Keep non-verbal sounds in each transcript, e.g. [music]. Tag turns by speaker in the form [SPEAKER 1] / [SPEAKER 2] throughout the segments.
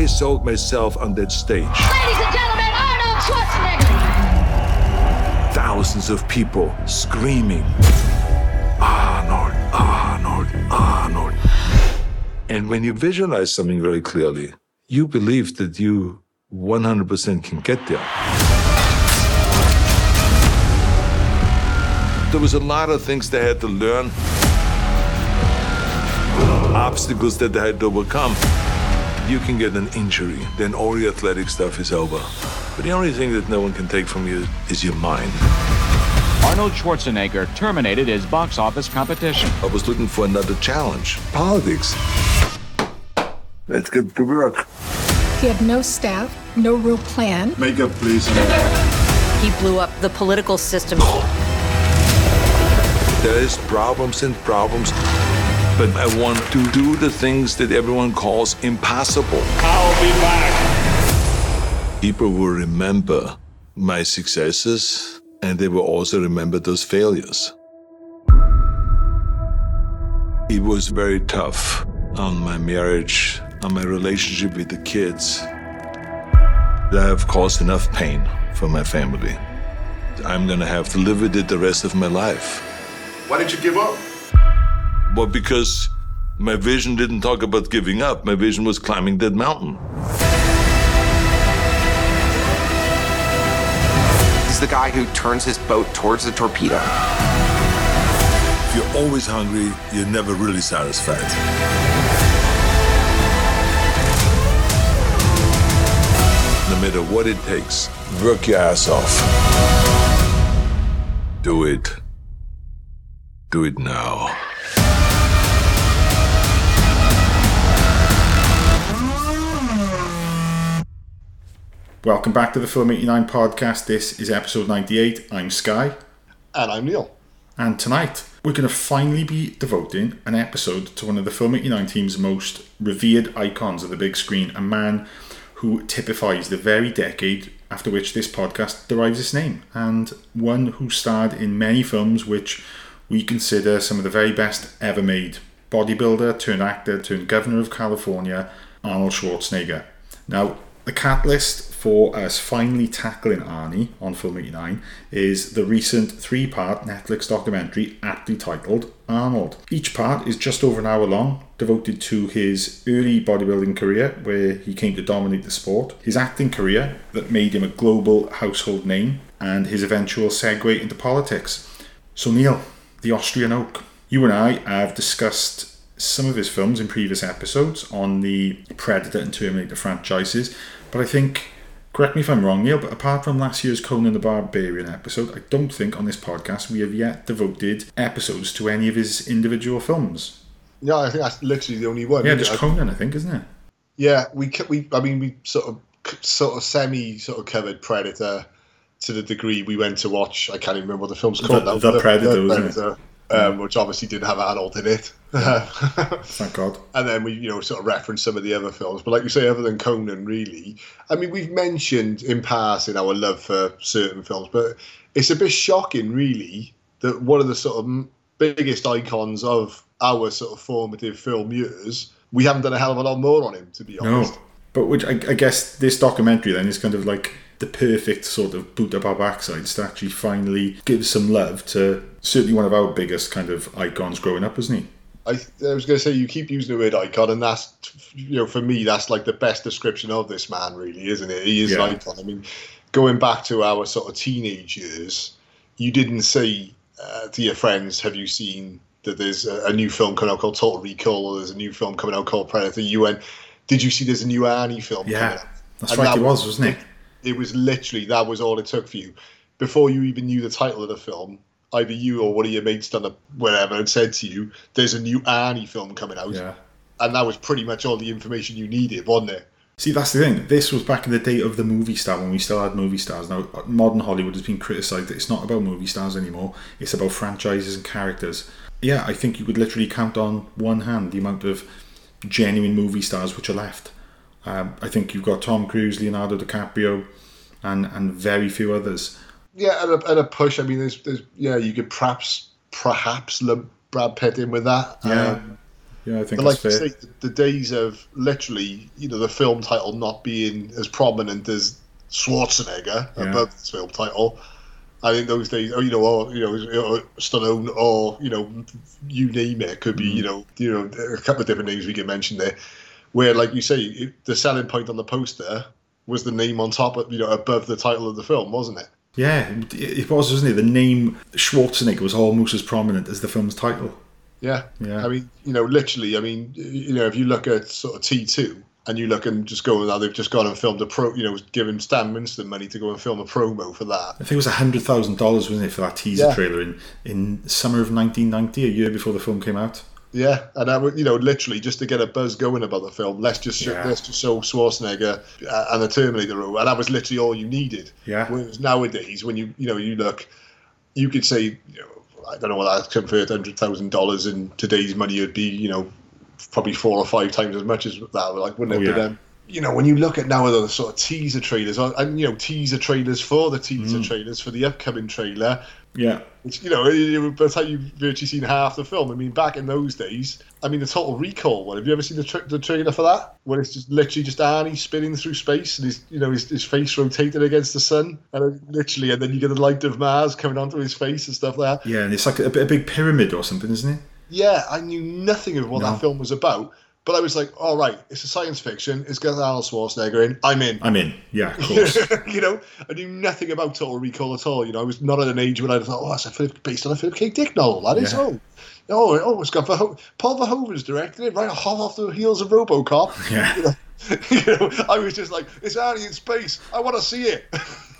[SPEAKER 1] I sold myself on that stage.
[SPEAKER 2] Ladies and gentlemen, Arnold Schwarzenegger.
[SPEAKER 1] Thousands of people screaming, Arnold, Arnold, Arnold. And when you visualize something very clearly, you believe that you 100% can get there. There was a lot of things they had to learn, obstacles that they had to overcome. You can get an injury, then all the athletic stuff is over. But the only thing that no one can take from you is your mind.
[SPEAKER 3] Arnold Schwarzenegger terminated his box office competition.
[SPEAKER 1] I was looking for another challenge politics. Let's get to work.
[SPEAKER 4] He had no staff, no real plan.
[SPEAKER 5] Makeup, please.
[SPEAKER 6] He blew up the political system.
[SPEAKER 1] There is problems and problems, but I want to do the things that everyone calls impossible.
[SPEAKER 7] I'll be back.
[SPEAKER 1] People will remember my successes and they will also remember those failures. It was very tough on my marriage, on my relationship with the kids. I have caused enough pain for my family. I'm gonna have to live with it the rest of my life.
[SPEAKER 5] Why did you give up?
[SPEAKER 1] Well, because my vision didn't talk about giving up. My vision was climbing that mountain.
[SPEAKER 8] He's the guy who turns his boat towards the torpedo.
[SPEAKER 1] If you're always hungry, you're never really satisfied. No matter what it takes, work your ass off. Do it. Do it now.
[SPEAKER 9] Welcome back to the Film 89 podcast. This is episode 98. I'm Skye.
[SPEAKER 5] And I'm Neil.
[SPEAKER 9] And tonight, we're going to finally be devoting an episode to one of the Film 89 team's most revered icons of the big screen, a man who typifies the very decade after which this podcast derives its name, and one who starred in many films which we consider some of the very best ever made. Bodybuilder turned actor turned governor of California, Arnold Schwarzenegger. Now, the catalyst for us finally tackling Arnie on Film 89 is the recent three part Netflix documentary aptly titled Arnold. Each part is just over an hour long, devoted to his early bodybuilding career, where he came to dominate the sport, his acting career that made him a global household name, and his eventual segue into politics. So, Neil, the Austrian Oak. You and I have discussed some of his films in previous episodes on the Predator and Terminator franchises, but I think, correct me if I'm wrong, Neil, but apart from last year's Conan the Barbarian episode, I don't think on this podcast we have yet devoted episodes to any of his individual films.
[SPEAKER 5] Yeah, I think that's literally the only one.
[SPEAKER 9] Yeah, just
[SPEAKER 5] it?
[SPEAKER 9] Conan, I think, isn't it?
[SPEAKER 5] Yeah, we we I mean we sort of sort of semi sort of covered Predator to the degree we went to watch. I can't even remember what the film's called.
[SPEAKER 9] The-
[SPEAKER 5] now,
[SPEAKER 9] The Predator,
[SPEAKER 5] The? Predator, um, which obviously didn't have Arnold in it. [laughs]
[SPEAKER 9] Thank God.
[SPEAKER 5] and then we you know sort of reference some of the other films. But like you say, other than Conan, really, I mean we've mentioned in passing our love for certain films, but it's a bit shocking, really, that one of the sort of biggest icons of our sort of formative film years. We haven't done a hell of a lot more on him, to be honest. No.
[SPEAKER 9] But which I, I guess this documentary then is kind of like the perfect sort of boot up our backsides to actually finally give some love to certainly one of our biggest kind of icons growing up, isn't he?
[SPEAKER 5] I, I was going to say you keep using the word icon, and that's you know for me that's like the best description of this man, really, isn't it? He is
[SPEAKER 9] Yeah.
[SPEAKER 5] an icon. I mean, going back to our sort of teenage years, you didn't say uh, to your friends, "Have you seen that there's a, a new film coming out called Total Recall, or there's a new film coming out called Predator?" You went, "Did you see there's a new Arnie film?"
[SPEAKER 9] Yeah.
[SPEAKER 5] coming out?"
[SPEAKER 9] That's
[SPEAKER 5] And
[SPEAKER 9] right,
[SPEAKER 5] that
[SPEAKER 9] it was, wasn't it?
[SPEAKER 5] It was literally that was all it took for you. Before you even knew the title of the film, either you or one of your mates done a whatever and said to you, "There's a new Arnie film coming out,"
[SPEAKER 9] Yeah.
[SPEAKER 5] and that was pretty much all the information you needed, wasn't it?
[SPEAKER 9] See, that's the thing. This was back in the day of the movie star when we still had movie stars. Now, modern Hollywood has been criticised that it's not about movie stars anymore. It's about franchises and characters. Yeah, I think you could literally count on one hand the amount of genuine movie stars which are left. Um, I think you've got Tom Cruise, Leonardo DiCaprio, and and very few others.
[SPEAKER 5] Yeah, and a, and a push. I mean, there's, there's, yeah, you could perhaps, perhaps lump Brad Pitt in with that.
[SPEAKER 9] Yeah.
[SPEAKER 5] Um,
[SPEAKER 9] Yeah, I think
[SPEAKER 5] But like you
[SPEAKER 9] fair.
[SPEAKER 5] say, the days of literally, you know, the film title not being as prominent as Schwarzenegger
[SPEAKER 9] Yeah.
[SPEAKER 5] above the film title. I think those days, or, you know, or you know, Stallone, or you know, you name it, could be,
[SPEAKER 9] Mm.
[SPEAKER 5] you know, you know, a couple of different names we can mention there. Where, like you say, it, the selling point on the poster was the name on top of, you know, above the title of the film, wasn't it?
[SPEAKER 9] Yeah, it was, wasn't it? The name Schwarzenegger was almost as prominent as the film's title.
[SPEAKER 5] Yeah.
[SPEAKER 9] Yeah.
[SPEAKER 5] I mean, you know, literally, I mean, you know, if you look at sort of T2 and you look and just go now, they've just gone and filmed a pro, you know, given Stan Winston money to go and film a promo for that.
[SPEAKER 9] I think it was hundred thousand dollars, wasn't it, for that teaser
[SPEAKER 5] Yeah.
[SPEAKER 9] trailer in in summer of nineteen ninety, a year before the film came out.
[SPEAKER 5] Yeah. And I would, you know, literally just to get a buzz going about the film, let's just show,
[SPEAKER 9] Yeah.
[SPEAKER 5] let's just show Schwarzenegger and the Terminator. And that was literally all you needed.
[SPEAKER 9] Yeah.
[SPEAKER 5] Whereas nowadays, when you, you know, you look, you could say, you know, I don't know what that convert hundred thousand dollars in today's money would be, you know, probably four or five times as much as that. Like, wouldn't it?
[SPEAKER 9] Oh,
[SPEAKER 5] But,
[SPEAKER 9] yeah.
[SPEAKER 5] um, you know, when you look at now the sort of teaser trailers, and you know, teaser trailers for the teaser
[SPEAKER 9] Mm.
[SPEAKER 5] trailers for the upcoming trailer,
[SPEAKER 9] Yeah,
[SPEAKER 5] which you know, by the time you've virtually seen half the film, I mean, back in those days, I mean, the Total Recall one. Have you ever seen the, tra- the trailer for that? Where it's just literally just Arnie spinning through space, and his, you know, his, his face rotated against the sun, and literally, and then you get the light of Mars coming onto his face and stuff like that.
[SPEAKER 9] yeah, and it's like a, a big pyramid or something, isn't it?
[SPEAKER 5] Yeah, I knew nothing of what
[SPEAKER 9] No.
[SPEAKER 5] that film was about, but I was like, all right, it's a science fiction. It's got Arnold Schwarzenegger in. I'm in.
[SPEAKER 9] I'm in. Yeah, of course. [laughs]
[SPEAKER 5] you know, I knew nothing about Total Recall at all. You know, I was not at an age when I thought, oh, that's a Philip, based on a Philip K. Dick novel. That is,
[SPEAKER 9] Yeah.
[SPEAKER 5] oh. Oh, oh, it's got Verho- Paul Verhoeven's directed it, right hot off the heels of RoboCop. [laughs]
[SPEAKER 9] Yeah.
[SPEAKER 5] You know, [laughs] you know, I was just like, it's Arnie in space. I want to see it.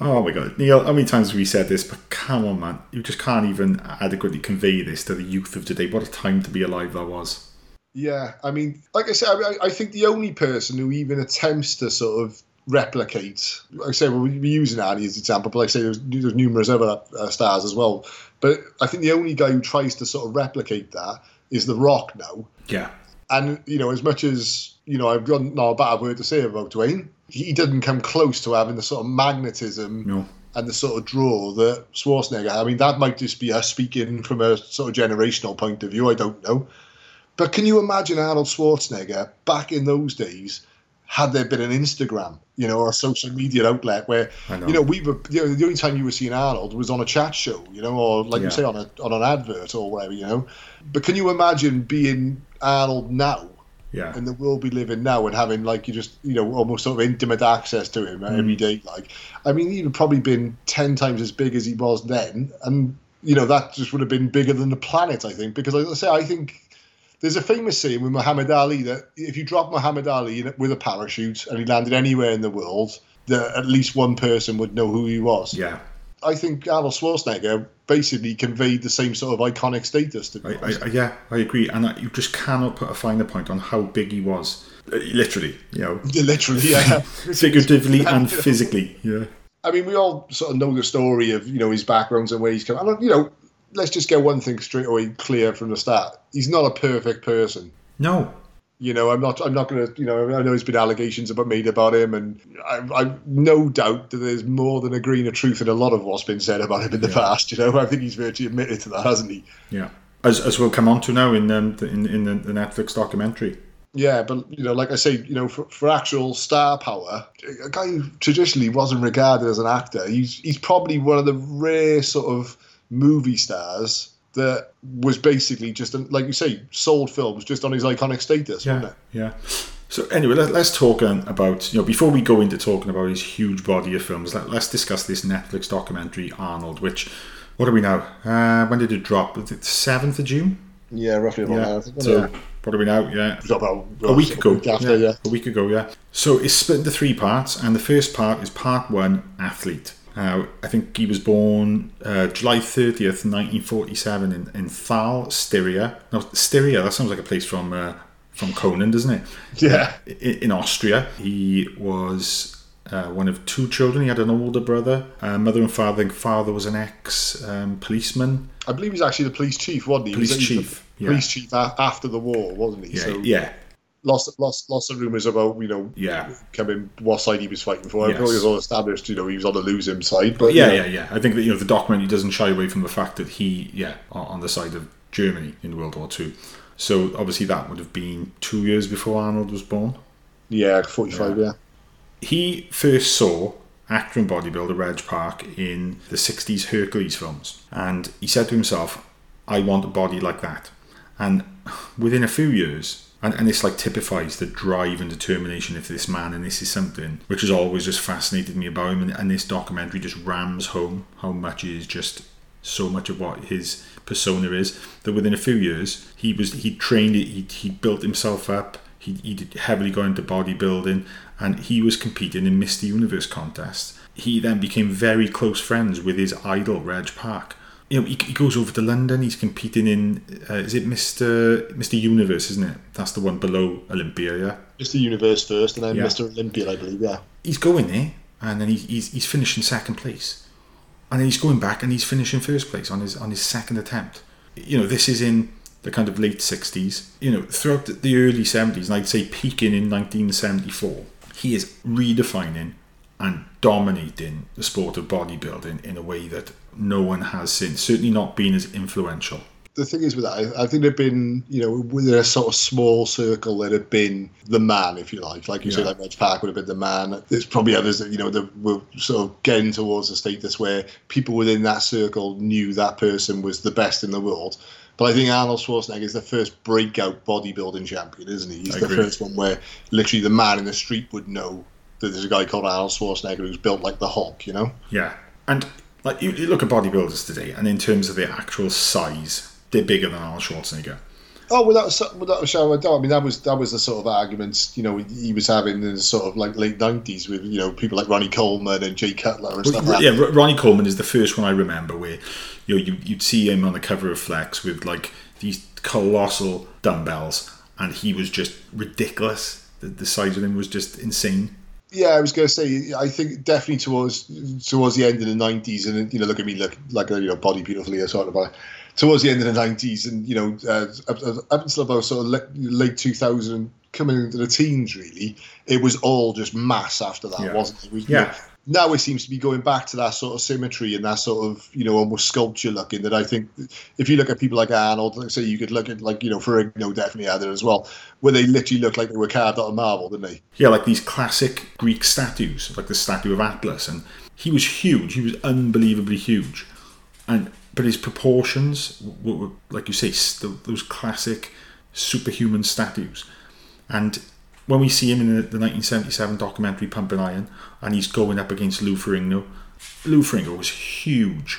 [SPEAKER 9] Oh my god, Neil! How many times have we said this? But come on, man, you just can't even adequately convey this to the youth of today. What a time to be alive that was.
[SPEAKER 5] Yeah, I mean, like I said, I, I think the only person who even attempts to sort of replicate, like I say, well, we're using Arnie as an example, but like I say, there's, there's numerous other uh, stars as well. But I think the only guy who tries to sort of replicate that is The Rock now.
[SPEAKER 9] Yeah,
[SPEAKER 5] And, you know, as much as, you know, I've got not a bad word to say about Dwayne, he didn't come close to having the sort of magnetism
[SPEAKER 9] no,
[SPEAKER 5] and the sort of draw that Schwarzenegger. I mean, that might just be us speaking from a sort of generational point of view. I don't know. But can you imagine Arnold Schwarzenegger back in those days? Had there been an Instagram, you know, or a social media outlet where,
[SPEAKER 9] know.
[SPEAKER 5] you know, we were you know, the only time you were seeing Arnold was on a chat show, you know, or like
[SPEAKER 9] Yeah.
[SPEAKER 5] you say on a on an advert or whatever, you know. But can you imagine being Arnold now
[SPEAKER 9] yeah,
[SPEAKER 5] in the world we live in now and having like you just you know almost sort of intimate access to him
[SPEAKER 9] Mm.
[SPEAKER 5] every day like i mean he'd probably been 10 times as big as he was then and you know that just would have been bigger than the planet i think because like i say i think there's a famous saying with muhammad ali that if you drop muhammad ali in, with a parachute and he landed anywhere in the world that at least one person would know who he was
[SPEAKER 9] yeah.
[SPEAKER 5] i think arnold schwarzenegger basically conveyed the same sort of iconic status to be
[SPEAKER 9] I,
[SPEAKER 5] honest.
[SPEAKER 9] I, I- yeah, I agree, and I, you just cannot put a finer point on how big he was. Uh, Literally, you know,
[SPEAKER 5] literally yeah [laughs]
[SPEAKER 9] figuratively and physically. Yeah,
[SPEAKER 5] I mean, we all sort of know the story of you know his backgrounds and where he's come. Don't, you know, let's just get one thing straight away clear from the start. He's not a perfect person.
[SPEAKER 9] no,
[SPEAKER 5] You know, I'm not. I'm not going to. You know, I know there's been allegations about made about him, and I, I've no doubt that there's more than a grain of truth in a lot of what's been said about him in the past. You know, I think he's virtually admitted to that, hasn't he?
[SPEAKER 9] yeah. As, as we'll come on to now in um, the, in, in the, the Netflix documentary.
[SPEAKER 5] Yeah, but you know, like I say, you know, for, for actual star power, a guy who traditionally wasn't regarded as an actor, he's he's probably one of the rare sort of movie stars that was basically just like you say, sold films just on his iconic status,
[SPEAKER 9] Yeah,
[SPEAKER 5] wasn't it?
[SPEAKER 9] yeah. So anyway, let, let's talk um, about you know before we go into talking about his huge body of films. Let, let's discuss this Netflix documentary Arnold. Which what do we know Uh, when did it drop? Was it seventh of June?
[SPEAKER 5] Yeah, roughly about
[SPEAKER 9] Yeah.
[SPEAKER 5] that.
[SPEAKER 9] So
[SPEAKER 5] yeah.
[SPEAKER 9] what are we now? Yeah,
[SPEAKER 5] About,
[SPEAKER 9] a week ago.
[SPEAKER 5] After, yeah.
[SPEAKER 9] A week ago, yeah. So it's split into three parts, and the first part is part one, athlete. Uh, I think he was born uh, July 30th, 1947 in, in Thal, Styria. No, Styria, that sounds like a place from uh, from Conan, doesn't it?
[SPEAKER 5] Yeah.
[SPEAKER 9] in, in Austria. He was uh, one of two children. He had an older brother, uh, mother and father. I think father was an ex um, policeman.
[SPEAKER 5] I believe he's actually the police chief, wasn't he? He
[SPEAKER 9] Police
[SPEAKER 5] he was
[SPEAKER 9] chief, yeah.
[SPEAKER 5] Police chief a- after the war, wasn't he?
[SPEAKER 9] Yeah,
[SPEAKER 5] so
[SPEAKER 9] yeah,
[SPEAKER 5] lots, lots, lots of rumours about you know
[SPEAKER 9] yeah.
[SPEAKER 5] coming what side he was fighting for. I
[SPEAKER 9] Yes.
[SPEAKER 5] thought it was all established. You know, he was on the losing side, but
[SPEAKER 9] yeah,
[SPEAKER 5] know,
[SPEAKER 9] yeah, yeah. I think that you know the documentary doesn't shy away from the fact that he, yeah, on the side of Germany in World War Two. So obviously that would have been two years before Arnold was born.
[SPEAKER 5] Yeah, 45, yeah.
[SPEAKER 9] He first saw actor and bodybuilder Reg Park in the 60s Hercules films. And he said to himself, I want a body like that. And within a few years, and, and this like typifies the drive and determination of this man, and this is something which has always just fascinated me about him. And, and this documentary just rams home how much he is just so much of what his persona is. That within a few years, he was he trained, he he built himself up. He he heavily got into bodybuilding, and he was competing in Mr. Universe contests. He then became very close friends with his idol Reg Park. You know, he, he goes over to London. He's competing in uh, is it Mr. Mr. Universe, isn't it? That's the one below Olympia, yeah.
[SPEAKER 5] Mr. Universe first, and then
[SPEAKER 9] Yeah.
[SPEAKER 5] Mr. Olympia, I believe, yeah.
[SPEAKER 9] He's going there, and then he, he's he's finishing second place, and then he's going back and he's finishing first place on his on his second attempt. You know, this is in the kind of late sixties. You know, throughout the- the early seventies, and I'd say peaking in nineteen seventy four. He is redefining and dominating the sport of bodybuilding in a way that no one has since. Certainly not been as influential.
[SPEAKER 5] the thing is with that, I, I think there've been, you know, within a sort of small circle, there'd have been the man, if you like. Like you say,
[SPEAKER 9] Yeah.
[SPEAKER 5] like Reg Park would have been the man. There's probably others that, you know, that were sort of getting towards a status where people within that circle knew that person was the best in the world. But I think Arnold Schwarzenegger is the first breakout bodybuilding champion, isn't he? He's
[SPEAKER 9] I
[SPEAKER 5] the
[SPEAKER 9] agree.
[SPEAKER 5] first one where literally the man in the street would know that there's a guy called Arnold Schwarzenegger who's built like the Hulk, you know?
[SPEAKER 9] Yeah, and like you, you look at bodybuilders today, and in terms of their actual size, they're bigger than Arnold Schwarzenegger.
[SPEAKER 5] Oh, without a without a shadow of doubt. I mean, that was that was the sort of arguments you know he was having in the sort of like late nineties with you know people like Ronnie Coleman and Jay Cutler and stuff. like
[SPEAKER 9] yeah,
[SPEAKER 5] that.
[SPEAKER 9] Ronnie Coleman is the first one I remember where you know you, you'd see him on the cover of Flex with like these colossal dumbbells, and he was just ridiculous. The, the size of him was just insane.
[SPEAKER 5] Yeah, I was going to say, I think definitely towards towards the end of the nineties, and you know, look at me, look like a you know body beautifully, or sort of about towards the end of the nineties, and you know, uh, up, up until about sort of late, late two thousand, coming into the teens, really, it was all just mass after that,
[SPEAKER 9] Yeah.
[SPEAKER 5] wasn't it? it was,
[SPEAKER 9] Yeah.
[SPEAKER 5] Now it seems to be going back to that sort of symmetry and that sort of you know almost sculpture looking that I think if you look at people like Arnold, like say you could look at like you know Ferrigno definitely had it as well, where they literally look like they were carved out of marble, didn't they?
[SPEAKER 9] Yeah, like these classic Greek statues, like the statue of Atlas, and he was huge. He was unbelievably huge, and but his proportions were, were like you say, those classic superhuman statues. And when we see him in the, the 1977 documentary Pumping Iron, and he's going up against Lou Ferrigno, Lou Ferrigno was huge,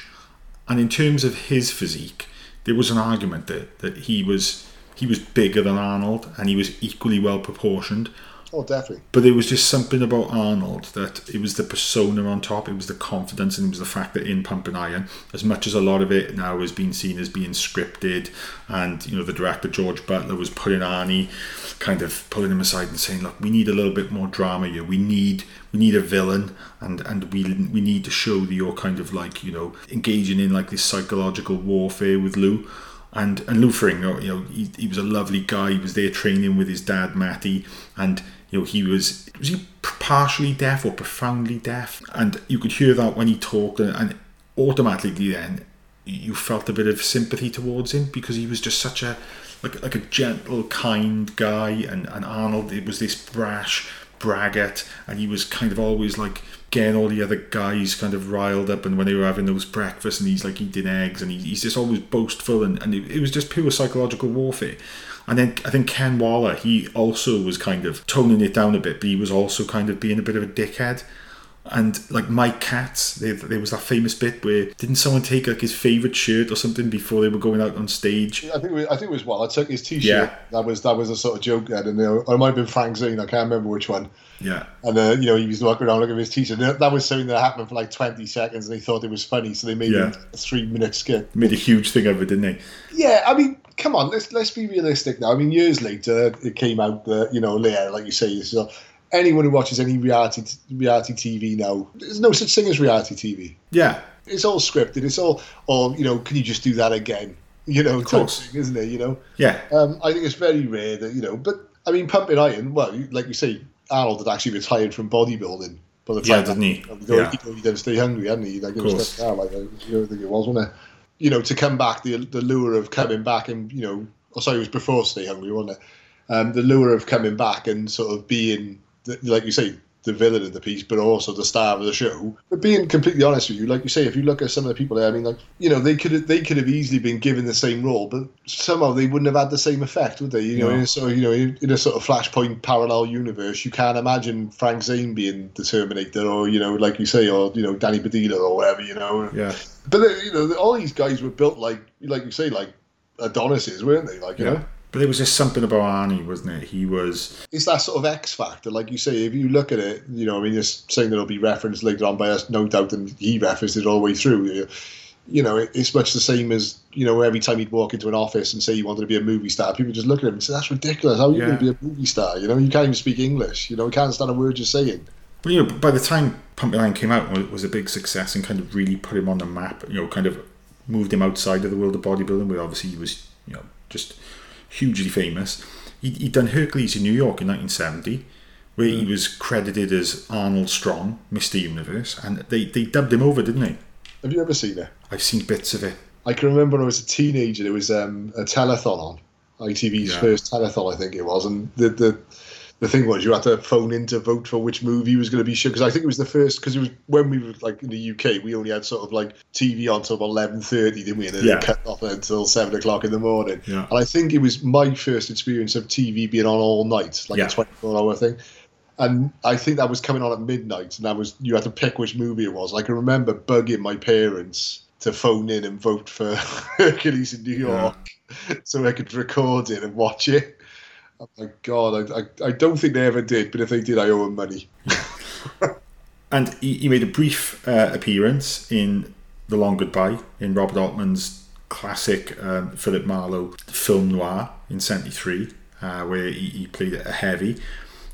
[SPEAKER 9] and in terms of his physique, there was an argument that that he was he was bigger than Arnold, and he was equally well proportioned.
[SPEAKER 5] Oh, definitely.
[SPEAKER 9] But there was just something about Arnold that it was the persona on top, it was the confidence, and it was the fact that in Pumping Iron, as much as a lot of it now has being seen as being scripted, and you know the director George Butler was putting Arnie, kind of pulling him aside and saying, "Look, we need a little bit more drama here. We need we need a villain, and and we we need to show that you're kind of like you know engaging in like this psychological warfare with Lou." And and Lou Ferrigno, you know, he, he was a lovely guy. He was there training with his dad Matty, and you know he was was he partially deaf or profoundly deaf, and you could hear that when he talked, and, and automatically then you felt a bit of sympathy towards him because he was just such a like like a gentle, kind guy, and and Arnold it was this brash braggart, and he was kind of always like getting all the other guys kind of riled up, and when they were having those breakfasts, and he's like eating eggs, and he, he's just always boastful, and and it, it was just pure psychological warfare. And then I think Ken Waller, he also was kind of toning it down a bit, but he was also kind of being a bit of a dickhead. And like Mike Katz, there, there was that famous bit where didn't someone take like his favorite shirt or something before they were going out on stage?
[SPEAKER 5] I think it was, I think it was well. I took his T-shirt.
[SPEAKER 9] Yeah.
[SPEAKER 5] That was that was a sort of joke then, and know, it might have been Frank Zane. I can't remember which one.
[SPEAKER 9] Yeah,
[SPEAKER 5] And uh, you know, he was walking around looking at his T-shirt. That was something that happened for like twenty seconds, and they thought it was funny, so they made
[SPEAKER 9] Yeah.
[SPEAKER 5] a three-minute skit.
[SPEAKER 9] made a huge thing of it, didn't they?
[SPEAKER 5] Yeah, I mean, come on, let's let's be realistic now. I mean, years later, it came out that you know, yeah, like you say, so anyone who watches any reality reality TV now, there's no such thing as reality TV.
[SPEAKER 9] Yeah,
[SPEAKER 5] It's all scripted. It's all, or you know, can you just do that again? [laughs] You know, type
[SPEAKER 9] course.
[SPEAKER 5] thing, isn't it? You know,
[SPEAKER 9] yeah,
[SPEAKER 5] um, I think it's very rare that you know, but I mean, pumping iron. Well, like you say, Arnold had actually retired from bodybuilding. By the time
[SPEAKER 9] Yeah, didn't he?
[SPEAKER 5] You know,
[SPEAKER 9] Yeah.
[SPEAKER 5] he, he didn't stay hungry, hadn't he? Like was
[SPEAKER 9] course.
[SPEAKER 5] yeah, like you know, I think it was, wasn't it? You know, to come back, the the lure of coming back and you know oh, sorry, it was before Stay Hungry, wasn't it? Um, the lure of coming back and sort of being, the, like you say, the villain of the piece, but also the star of the show. But being completely honest with you, like you say, if you look at some of the people there, I mean, like you know, they could have, they could have easily been given the same role, but somehow they wouldn't have had the same effect, would they? You know,
[SPEAKER 9] No.
[SPEAKER 5] in a sort of, you know, in, in a sort of Flashpoint parallel universe, you can't imagine Frank Zane being the Terminator, or you know, like you say, or you know, Danny Padilla or whatever, you know.
[SPEAKER 9] Yeah.
[SPEAKER 5] But you know, all these guys were built like, like you say, like Adonises, weren't they? Like you know.
[SPEAKER 9] But there was just something about Arnie, wasn't it? He was
[SPEAKER 5] it's that sort of X factor, like you say. If you look at it, you know, I mean, just saying that it'll be referenced later on by us, no doubt, and he referenced it all the way through. You- know, it's much the same as you know, every time he'd walk into an office and say he wanted to be a movie star, people just look at him and say, "That's ridiculous. How are you
[SPEAKER 9] Yeah.
[SPEAKER 5] going to be a movie star? You know, you can't even speak English. You know, you can't understand a word you're saying."
[SPEAKER 9] But you know, by the time Pumping Iron came out, and was a big success and kind of really put him on the map. You know, kind of moved him outside of the world of bodybuilding, where obviously he was, you know, just hugely famous. He he done Hercules in New York in 1970, where he was credited as Arnold Strong, Mr. Universe, and they they dubbed him over, didn't they?
[SPEAKER 5] Have you ever seen it?
[SPEAKER 9] I've seen bits of it.
[SPEAKER 5] I can remember when I was a teenager, there was um, a telethon on ITV's
[SPEAKER 9] Yeah.
[SPEAKER 5] first telethon, I think it was, and the the the thing was you had to phone in to vote for which movie was going to be shown because I think it was the first because it was when we were like in the UK we only had sort of like TV on till eleven thirty, didn't we? And then
[SPEAKER 9] Yeah.
[SPEAKER 5] it cut off until seven o'clock in the morning.
[SPEAKER 9] Yeah.
[SPEAKER 5] And I think it was my first experience of TV being on all night, like
[SPEAKER 9] Yeah.
[SPEAKER 5] a twenty four hour thing. And I think that was coming on at midnight, and that was you had to pick which movie it was. I can remember bugging my parents to phone in and vote for [laughs] Hercules in New York, so I could record it and watch it. Oh my god, I, I, I don't think they ever did, but if they did, I owe them money. [laughs]
[SPEAKER 9] And he, he made a brief uh, appearance in The Long Goodbye in Robert Altman's classic um, Philip Marlowe film noir in '73, uh, where he, he played a heavy.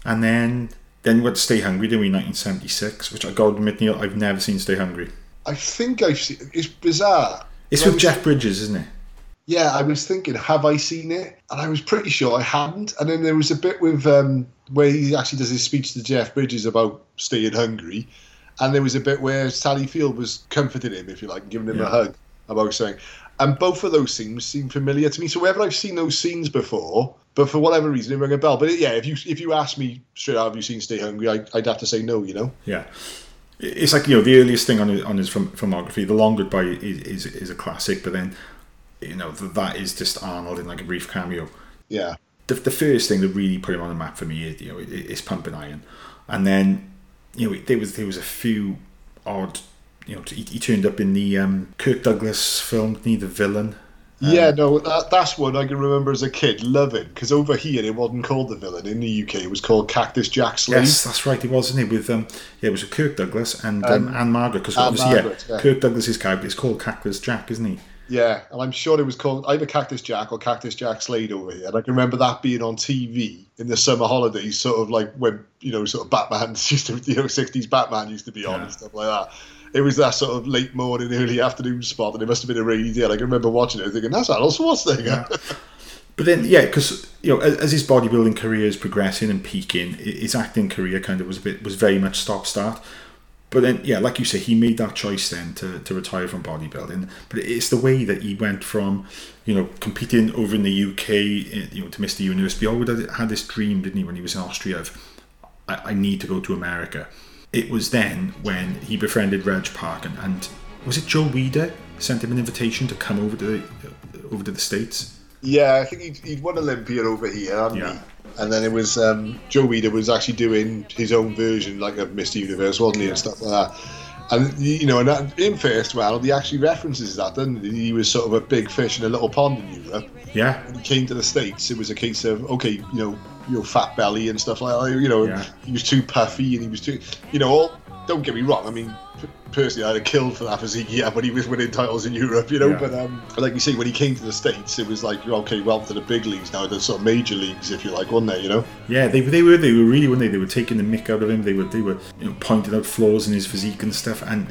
[SPEAKER 9] And then then we went to Stay Hungry, didn't we, 1976, which I got to admit, Neil, I've never seen Stay Hungry.
[SPEAKER 5] I think I've seen. It's bizarre.
[SPEAKER 9] It's with Jeff Bridges, isn't it?
[SPEAKER 5] Yeah, I was thinking, have I seen it? And I was pretty sure I hadn't. And then there was a bit with um, where he actually does his speech to Jeff Bridges about staying hungry, and there was a bit where Sally Field was comforting him, if you like, and giving him
[SPEAKER 9] Yeah.
[SPEAKER 5] a hug about saying. And both of those scenes seem familiar to me. So whether I've seen those scenes before, but for whatever reason, it rang a bell. But yeah, if you if you ask me straight out, have you seen Stay Hungry? I, I'd have to say no. You know.
[SPEAKER 9] Yeah. It's like, you know, the earliest thing on his, on his film, filmography, The Long Goodbye is, is, is a classic, but then, you know, th- that is just Arnold in like a brief cameo.
[SPEAKER 5] Yeah.
[SPEAKER 9] the, the first thing that really put him on the map for me is you know is, pumping iron, and then you know there was there was a few odd you know he, he turned up in the um, Kirk Douglas film, didn't the villain.
[SPEAKER 5] Yeah, no, that, that's one I can remember as a kid loving because over here it wasn't called the villain. In the UK, it was called Cactus Jack Slade.
[SPEAKER 9] Yes, that's right. It was, wasn't it? With um, yeah, it was with Kirk Douglas and um,
[SPEAKER 5] Um,
[SPEAKER 9] Ann-Margret. Because obviously,
[SPEAKER 5] Margret,
[SPEAKER 9] yeah,
[SPEAKER 5] yeah.
[SPEAKER 9] Kirk Douglas's character is called Cactus Jack, isn't he?
[SPEAKER 5] Yeah, and I'm sure it was called either Cactus Jack or Cactus Jack Slade over here. And I can remember that being on TV in the summer holidays, sort of like when you know, sort of Batman [laughs] used to, you know, 60s Batman used to be on
[SPEAKER 9] Yeah.
[SPEAKER 5] and stuff like that. It was that sort of late morning, early afternoon spot, and it must have been a rainy day. And I can remember watching it thinking, "That's Arnold Schwarzenegger."
[SPEAKER 9] But then, yeah, because you know, as, as his bodybuilding career is progressing and peaking, his acting career kind of was a bit was very much stop start. But then, yeah, like you say, he made that choice then to, to retire from bodybuilding. But it's the way that he went from, you know, competing over in the UK, eh, you know, to Mr. Universe. He always had- this dream, didn't he, when he was in Austria of, I, I need to go to America. It was then when he befriended Reg Park and, and was it Joe Weider sent him an invitation to come over to the, over to the states?
[SPEAKER 5] Yeah, I think he'd, he'd won Olympia over here, hadn't
[SPEAKER 9] Yeah.
[SPEAKER 5] he? And then it was um, Joe Weider was actually doing his own version, like of Mr. Universe, wasn't he, and stuff like that. And you know, and that, in First Round, he actually references that, doesn't he? He was sort of a big fish in a little pond in Europe.
[SPEAKER 9] Yeah,
[SPEAKER 5] When he came to the States, it was a case of okay, you know, your fat belly and stuff like that. You know,
[SPEAKER 9] Yeah.
[SPEAKER 5] he was too puffy and he was too, you know. All, don't get me wrong. I mean, personally, I'd have killed for that physique, yeah, when he was winning titles in Europe, you know.
[SPEAKER 9] Yeah.
[SPEAKER 5] But um, like you say, when he came to the States, it was like okay, well, to the big leagues now, the sort of major leagues, if you like, weren't there? You know.
[SPEAKER 9] Yeah, they, they were they were really weren't they? They were taking the mick out of him. They were they were you know pointing out flaws in his physique and stuff. And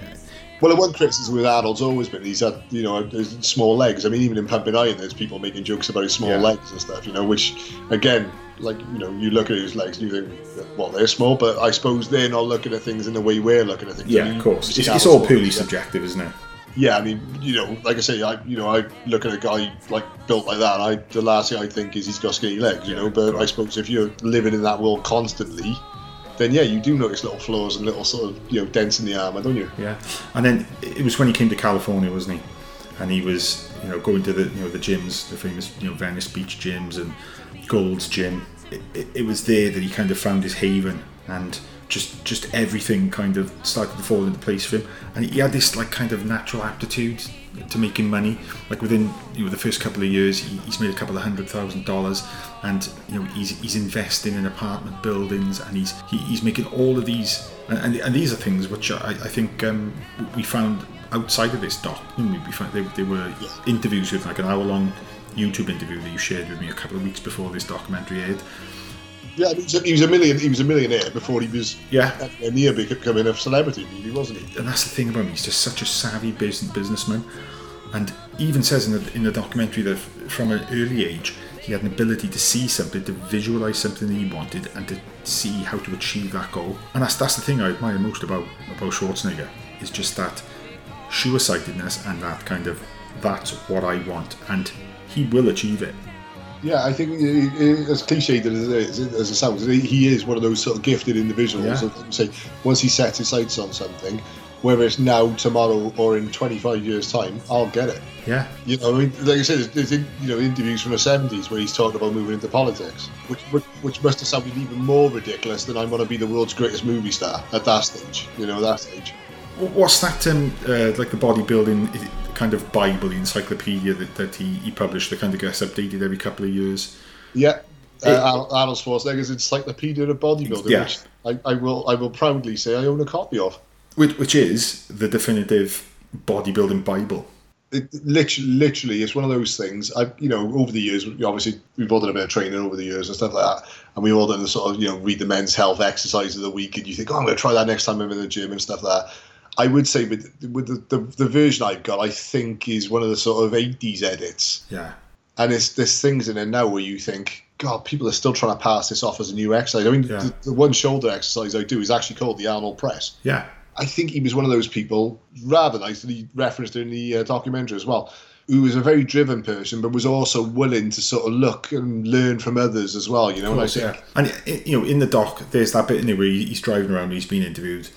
[SPEAKER 5] Well, the one criticism with Arnold's always been he's had, you know, small legs. I mean, even in Pumping Iron, there's people making jokes about his small
[SPEAKER 9] Yeah.
[SPEAKER 5] legs and stuff, you know, which, again, like, you know, you look at his legs and you think, well, they're small, but I suppose they're not looking at things in the way we're looking at things. I
[SPEAKER 9] yeah,
[SPEAKER 5] mean,
[SPEAKER 9] of course, it's, it's all purely
[SPEAKER 5] yeah.
[SPEAKER 9] subjective, isn't it?
[SPEAKER 5] yeah, I mean, you know, like I say, I you know, I look at a guy like built like that. I the last thing I think is he's got skinny legs, you know. But I suppose if you're living in that world constantly, then yeah, you do notice little flaws and little sort of you know dents in the armor, don't you?
[SPEAKER 9] Yeah, and then it was when he came to California, wasn't he? And he was, you know, going to the you know the gyms, the famous you know Venice Beach gyms and Gold's Gym. It, it, it was there that he kind of found his haven and just just everything kind of started to fall into place for him and he had this like kind of natural aptitude to making money like within you know the first couple of years he, he's made a couple of hundred thousand dollars and you know he's, he's investing in apartment buildings and he's he, he's making all of these and, and, these are things which I, I think um, we found outside of this doc we found they, they were interviews with like an hour long YouTube interview that you shared with me a couple of weeks before this documentary aired
[SPEAKER 5] Yeah, he was, a, he was a million. He was a millionaire before he was
[SPEAKER 9] Yeah.
[SPEAKER 5] anywhere near becoming a celebrity, really, wasn't he?
[SPEAKER 9] and that's the thing about him. He's just such a savvy business businessman, and even says in the in the documentary that from an early age he had an ability to see something, to visualize something that he wanted, and to see how to achieve that goal. And that's that's the thing I admire most about about Schwarzenegger is just that sure-sightedness and that kind of that's what I want, and he will achieve it.
[SPEAKER 5] Yeah, I think as cliched as it as it sounds, he is one of those sort of gifted individuals.
[SPEAKER 9] Yeah.
[SPEAKER 5] Say, once he sets his sights on something, whether it's now, tomorrow, or in 25 years' time, I'll get it.
[SPEAKER 9] Yeah,
[SPEAKER 5] You know, I mean, like I said, there's, there's in- you know interviews from the 70s where he's talking about moving into politics, which which, must have sounded even more ridiculous than I'm going to be the world's greatest movie star at that stage. You know, that stage.
[SPEAKER 9] What's that? Um, uh, like the bodybuilding kind of Bible, the encyclopedia that, that he, he published that kind of gets updated every couple of years.
[SPEAKER 5] Yeah. Uh, Ar- Arnold Schwarzenegger's Encyclopedia of Bodybuilding,
[SPEAKER 9] Yeah.
[SPEAKER 5] which I, I will I will proudly say I own a copy of.
[SPEAKER 9] Which, which is the definitive bodybuilding Bible.
[SPEAKER 5] it literally, literally it's one of those things I you know over the years obviously we've all done a bit of training over the years and stuff like that and we all done the sort of you know read the men's health exercise of the week and you think oh I'm going to try that next time I'm in the gym and stuff like that I would say with with the, the, the version I've got I think is one of the sort of 80s edits
[SPEAKER 9] Yeah.
[SPEAKER 5] and it's there's things in it now where you think God people are still trying to pass this off as a new exercise I mean
[SPEAKER 9] Yeah.
[SPEAKER 5] the, the one shoulder exercise I do is actually called the Arnold press
[SPEAKER 9] Yeah.
[SPEAKER 5] I think he was one of those people, rather nicely referenced in the uh, documentary as well, who was a very driven person, but was also willing to sort of look and learn from others as well. You know, and I think
[SPEAKER 9] yeah. And you know, in the doc, there's that bit in there where he's driving around, he's been interviewed,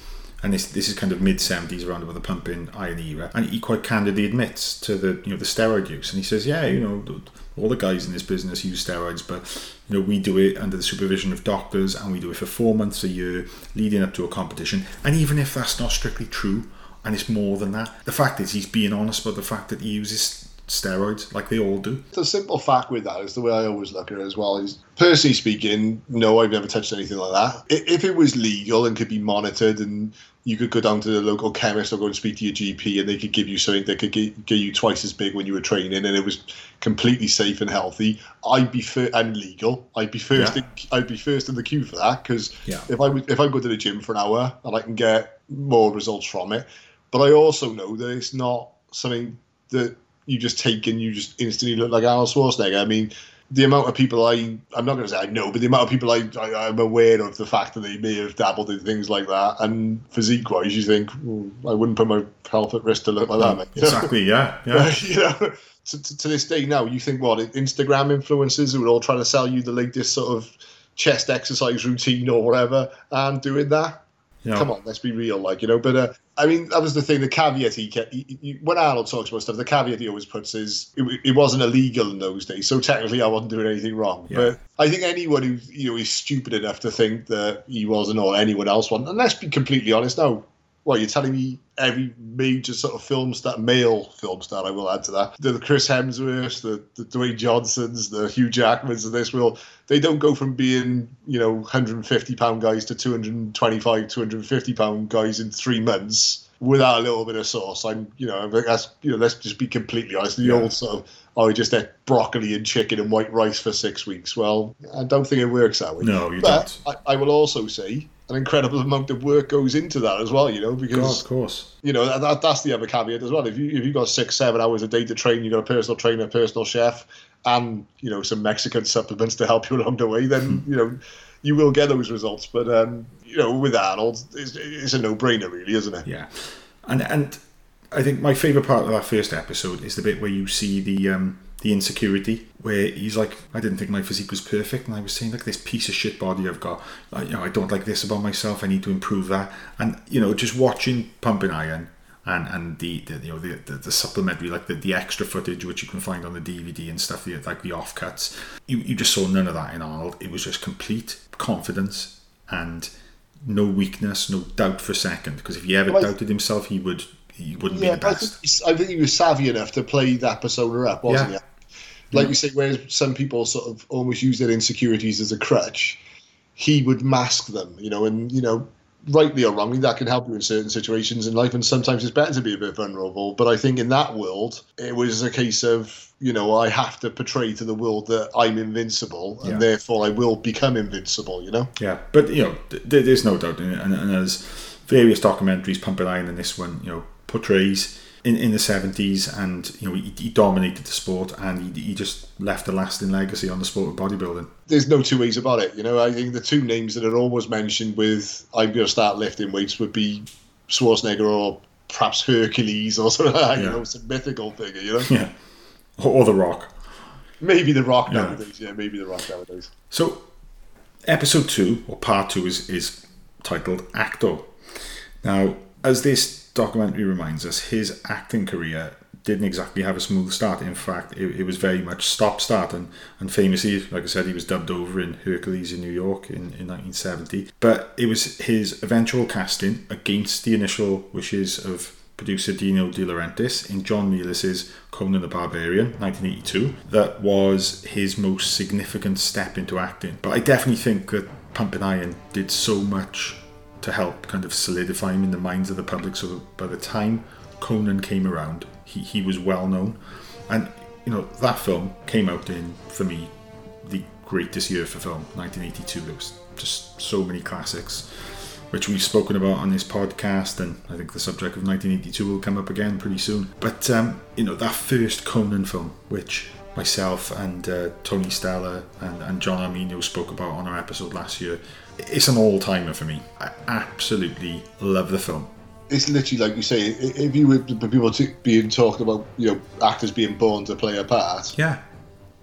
[SPEAKER 9] and this this is kind of mid seventies, around about the pumping iron era, and he quite candidly admits to the you know the steroid use, and he says, yeah, you know, all the guys in this business use steroids, but you know we do it under the supervision of doctors, and we do it for four months a year, leading up to a competition, and even if that's not strictly true, and it's more than that, the fact is he's being honest about the fact that he uses steroids, like they all do.
[SPEAKER 5] the simple fact with that is the way I always look at it as well. Is personally speaking, no, I've never touched anything like that. If it was legal and could be monitored and you could go down to the local chemist or go and speak to your GP and they could give you something that could get, get you twice as big when you were training and it was completely safe and healthy, I'd be fir- and legal. I'd be first.
[SPEAKER 9] Yeah.
[SPEAKER 5] In, I'd be first in the queue for that because
[SPEAKER 9] Yeah.
[SPEAKER 5] if I would- if I go to the gym for an hour and I can get more results from it, but I also know that it's not something that you just take and you just instantly look like Arnold Schwarzenegger. I mean, the amount of people I, I'm not going to say I know, but the amount of people I, I, I'm aware of the fact that they may have dabbled in things like that. And physique wise, you think, "Hmm, I wouldn't put my health at risk to look like that, mate. [laughs]
[SPEAKER 9] Exactly. Yeah. Yeah. [laughs]
[SPEAKER 5] you know, to, to, to this day now, you think what Instagram influencers who are all trying to sell you the latest sort of chest exercise routine or whatever, and doing that.
[SPEAKER 9] Yeah.
[SPEAKER 5] Come on, let's be real, like you know. But uh, I mean, that was the thing. The caveat he kept he, he, when Arnold talks about stuff, the caveat he always puts is it, it wasn't illegal in those days, so technically I wasn't doing anything wrong.
[SPEAKER 9] Yeah.
[SPEAKER 5] But I think anyone who you know is stupid enough to think that he wasn't or anyone else wasn't, and let's be completely honest now. Well, you're telling me every major sort of film star, male film star, I will add to that, the, Chris Hemsworths, the, the Dwayne Johnsons, the Hugh Jackmans of this world, they don't go from being, you know, 150 pound guys to 225, 250 pound guys in three months without a little bit of sauce. I'm, you know, that's, you know, let's just be completely honest. The old sort of, oh, we just ate broccoli and chicken and white rice for six weeks. Well, I don't think it works that way.
[SPEAKER 9] No, you
[SPEAKER 5] but don't. I, I will also say an incredible amount of work goes into that as well, you know,
[SPEAKER 9] God,
[SPEAKER 5] because
[SPEAKER 9] of course.
[SPEAKER 5] you know that, that that's the other caveat as well. If you if you got six seven hours a day to train, you've got a personal trainer, a personal chef, and you know some Mexican supplements to help you [laughs] along the way, then you know you will get those results. But um, you know with Arnold, it's, it's a no brainer, really, isn't it?
[SPEAKER 9] Yeah, and and I think my favourite part of that first episode is the bit where you see the um, the insecurity, where he's like, I didn't think my physique was perfect, and I was saying like this piece of shit body I've got, like, you know, I don't like this about myself. I need to improve that, and you know, just watching Pumping Iron and and the, the you know the, the, the supplementary like the, the extra footage which you can find on the DVD and stuff the, like the offcuts you, you just saw none of that in Arnold it was just complete confidence and no weakness no doubt for a second because if he ever
[SPEAKER 5] Well,
[SPEAKER 9] doubted himself he would he wouldn't
[SPEAKER 5] Yeah,
[SPEAKER 9] be the
[SPEAKER 5] but I think,
[SPEAKER 9] best
[SPEAKER 5] I think he was savvy enough to play that persona up, wasn't
[SPEAKER 9] Yeah.
[SPEAKER 5] he? Like mm. you say, whereas some people sort of almost use their insecurities as a crutch, he would mask them, you know, and you know, rightly or wrongly, that can help you in certain situations in life, and sometimes it's better to be a bit vulnerable. But I think in that world, it was a case of, you know, I have to portray to the world that I'm invincible, and
[SPEAKER 9] Yeah.
[SPEAKER 5] therefore I will become invincible, you know.
[SPEAKER 9] Yeah, but you know, th- th- there's no doubt in it, and, and as various documentaries, Pumping Iron and this one, you know, portrays in, in the 70s, and you know, he, he dominated the sport, and he, he just left a lasting legacy on the sport of bodybuilding.
[SPEAKER 5] there's no two ways about it. You know, I think the two names that are always mentioned with I'm going to start lifting weights would be Schwarzenegger or perhaps Hercules or [laughs] something like that, you
[SPEAKER 9] Yeah.
[SPEAKER 5] know, some mythical figure, you know.
[SPEAKER 9] Yeah, or, The Rock.
[SPEAKER 5] Maybe The Rock
[SPEAKER 9] Yeah.
[SPEAKER 5] nowadays. Yeah, maybe The Rock nowadays.
[SPEAKER 9] So, episode two or part two is is titled Actor. Now, as this documentary reminds us, his acting career didn't exactly have a smooth start. In fact, it, it was very much stop start, and, and famously, like I said, he was dubbed over in Hercules in New York in, in 1970. But it was his eventual casting against the initial wishes of producer Dino De Laurentiis in John Milius's Conan the Barbarian, 1982, that was his most significant step into acting. But I definitely think that Pumping Iron did so much to help kind of solidify him in the minds of the public. So that by the time Conan came around, he, he was well known. And, you know, that film came out in, for me, the greatest year for film, 1982. There was just so many classics, which we've spoken about on this podcast, and I think the subject of 1982 will come up again pretty soon. But, um, you know, that first Conan film, which myself and uh, Tony Stella and, and John Arminio spoke about on our episode last year, it's an all-timer for me. I absolutely love the film.
[SPEAKER 5] It's literally like you say. If you were people to, being talked about, you know, actors being born to play a part.
[SPEAKER 9] Yeah,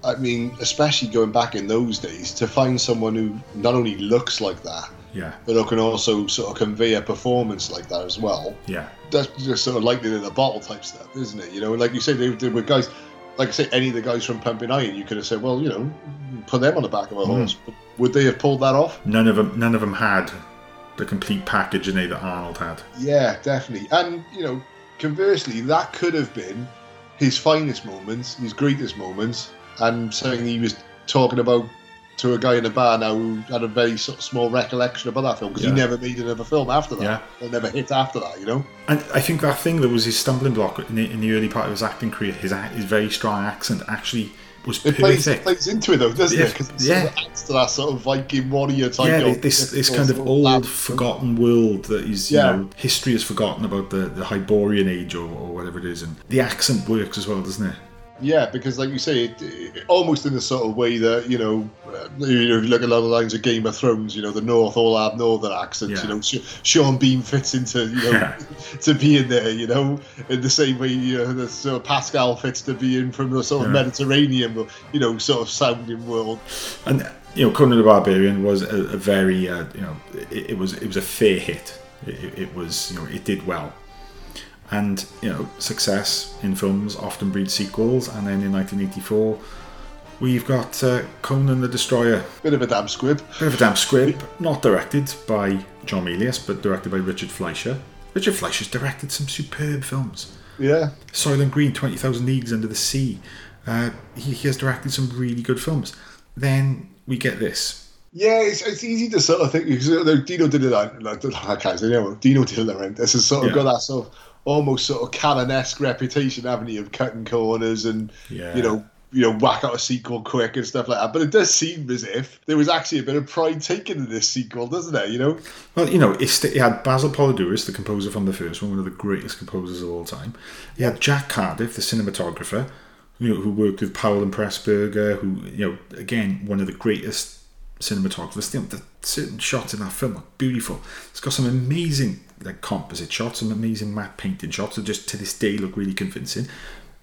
[SPEAKER 5] I mean, especially going back in those days, to find someone who not only looks like that,
[SPEAKER 9] yeah,
[SPEAKER 5] but who can also sort of convey a performance like that as well.
[SPEAKER 9] yeah.
[SPEAKER 5] that's just sort of lightning in a bottle type stuff, isn't it? You know, like you say, they, they were guys, like I say, any of the guys from Pumping Iron, you could have said, well, you know, put them on the back of a mm. horse. But would they have pulled that off?
[SPEAKER 9] None of them, none of them had the complete package in that Arnold had.
[SPEAKER 5] Yeah, definitely. And, you know, conversely, that could have been his finest moments, his greatest moments, and something he was talking about to a guy in a bar now who had a very sort of small recollection about that film because
[SPEAKER 9] Yeah.
[SPEAKER 5] he never made another film after that.
[SPEAKER 9] Yeah.
[SPEAKER 5] Or never hit after that, you know?
[SPEAKER 9] And I think that thing that was his stumbling block in the, in the early part of his acting career, his, his very strong accent, actually was
[SPEAKER 5] It plays, it plays into it though, doesn't
[SPEAKER 9] Yeah,
[SPEAKER 5] it? Because it
[SPEAKER 9] yeah.
[SPEAKER 5] sort of adds to that sort of Viking warrior type.
[SPEAKER 9] yeah,
[SPEAKER 5] you know,
[SPEAKER 9] this this kind of old, forgotten world that is, you
[SPEAKER 5] Yeah.
[SPEAKER 9] know, history has forgotten about the, the Hyborian age or, or whatever it is, and the accent works as well, doesn't it?
[SPEAKER 5] Yeah, because like you say, it, it, almost in the sort of way that you know, uh, you know, if you look at a lot of lines of Game of Thrones, you know, the North all have northern accents.
[SPEAKER 9] Yeah.
[SPEAKER 5] You know, Sh- Sean Bean fits into you know to being there. You know, in the same way, you know, the sort of Pascal fits to being from the sort of
[SPEAKER 9] Yeah.
[SPEAKER 5] Mediterranean, you know, sort of sounding world.
[SPEAKER 9] And you know, Conan the Barbarian was a, a very, uh, you know, it, it was it was a fair hit. It, it- it was, you know, it did well. And you know, success in films often breeds sequels. And then in 1984, we've got uh, Conan the Destroyer.
[SPEAKER 5] Bit of a damn squib.
[SPEAKER 9] Bit of a damn squib, not directed by John Milius, but directed by Richard Fleischer. Richard Fleischer's directed some superb films.
[SPEAKER 5] Yeah,
[SPEAKER 9] Soylent Green, 20,000 Leagues Under the Sea. Uh, he, he has directed some really good films. Then we get this.
[SPEAKER 5] Yeah, it's, it's easy to sort of think because uh, Dino De Laurentiis, I can't say no, Dino De Laurentiis has sort of
[SPEAKER 9] Yeah.
[SPEAKER 5] got that sort of almost sort of Cannon-esque reputation, haven't he, of cutting corners and
[SPEAKER 9] Yeah.
[SPEAKER 5] you know, you know, whack out a sequel quick and stuff like that. But it does seem as if there was actually a bit of pride taken in this sequel, doesn't it? You know,
[SPEAKER 9] Well, you know, it's, it had Basil Poledouris, the composer from the first one, one of the greatest composers of all time. He had Jack Cardiff, the cinematographer, you know, who worked with Powell and Pressburger, who, you know, again, one of the greatest cinematographers. You know, the certain shots in that film are beautiful. It's got some amazing like composite shots, some amazing matte painting shots that just to this day look really convincing.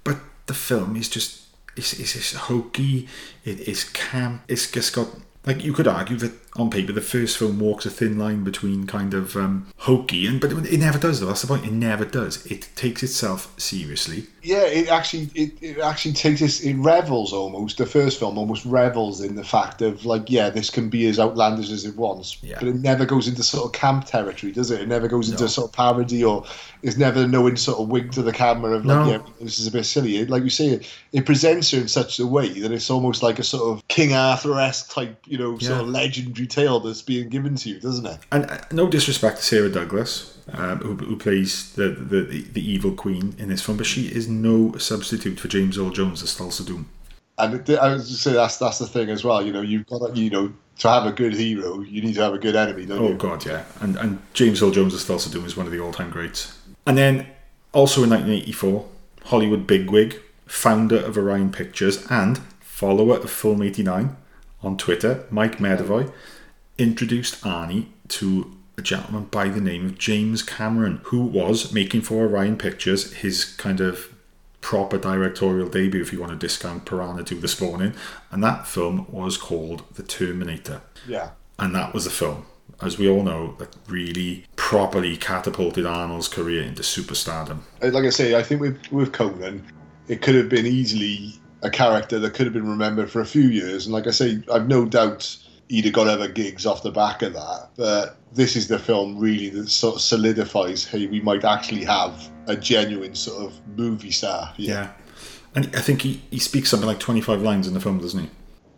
[SPEAKER 9] But the film is just it's, it's, it's hokey, it is camp, it's just got like you could argue that on paper the first film walks a thin line between kind of um, hokey and but it never does though that's the point it never does it takes itself seriously
[SPEAKER 5] yeah it actually it, it actually takes this it revels almost the first film almost revels in the fact of like yeah this can be as outlandish as it wants
[SPEAKER 9] Yeah.
[SPEAKER 5] but it never goes into sort of camp territory does it it never goes into
[SPEAKER 9] No.
[SPEAKER 5] sort of parody or it's never knowing sort of wink to the camera of like
[SPEAKER 9] No.
[SPEAKER 5] yeah this is a bit silly It- like you say it, it presents her in such a way that it's almost like a sort of king arthur-esque type you know sort
[SPEAKER 9] Yeah.
[SPEAKER 5] of legendary tale that's being given to you doesn't it
[SPEAKER 9] and uh, no disrespect to Sarah Douglas um, who, who plays the, the the the evil queen in this film but she is no substitute for James Earl Jones as Thulsa Doom
[SPEAKER 5] And it, I was to say that's that's the thing as well. You know, you've got to, you know to have a good hero, you need to have a good enemy, don't
[SPEAKER 9] Oh
[SPEAKER 5] you?
[SPEAKER 9] god, yeah. And and James Earl Jones as Thulsa Doom is one of the all-time greats. And then also in 1984, Hollywood bigwig, founder of Orion Pictures and follower of Film 89 on Twitter, Mike Medavoy, introduced Arnie to a gentleman by the name of James Cameron, who was making for Orion Pictures his kind of proper directorial debut, if you want to discount Piranha 2 The Spawning. And that film was called The Terminator
[SPEAKER 5] Yeah.
[SPEAKER 9] and that was the film, as we all know, that really properly catapulted Arnold's career into superstardom.
[SPEAKER 5] Uh, Like I say, I think with with Conan, it could have been easily a character that could have been remembered for a few years. And like I say, I've no doubt he'd have got other gigs off the back of that. But this is the film really that sort of solidifies, hey, we might actually have a genuine sort of movie star.
[SPEAKER 9] Yeah. And I think he, he speaks something like 25 lines in the film, doesn't he?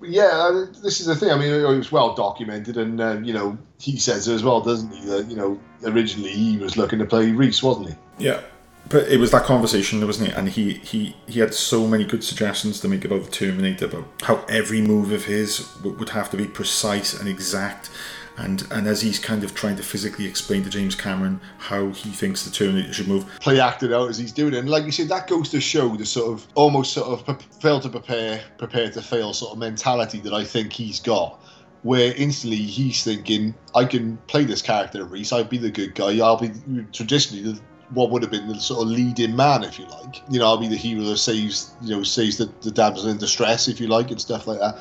[SPEAKER 5] Yeah, this is the thing. I mean, it was well documented, and uh, you know, he says as well, doesn't he? That you know, originally he was looking to play Reese, wasn't he?
[SPEAKER 9] Yeah. But it was that conversation, wasn't it? And he, he, he had so many good suggestions to make about the Terminator, about how every move of his w- would have to be precise and exact. And and as he's kind of trying to physically explain to James Cameron how he thinks the Terminator should move,
[SPEAKER 5] Play acted out as he's doing it, and like you said, that goes to show the sort of almost sort of fail to prepare, prepare to fail sort of mentality that I think he's got. Where instantly he's thinking, I can play this character, Reese. I'll be the good guy. I'll be traditionally the, what would have been the sort of leading man, if you like. You know, I'll be the hero that saves, you know, saves the, the damsel in distress, if you like, and stuff like that.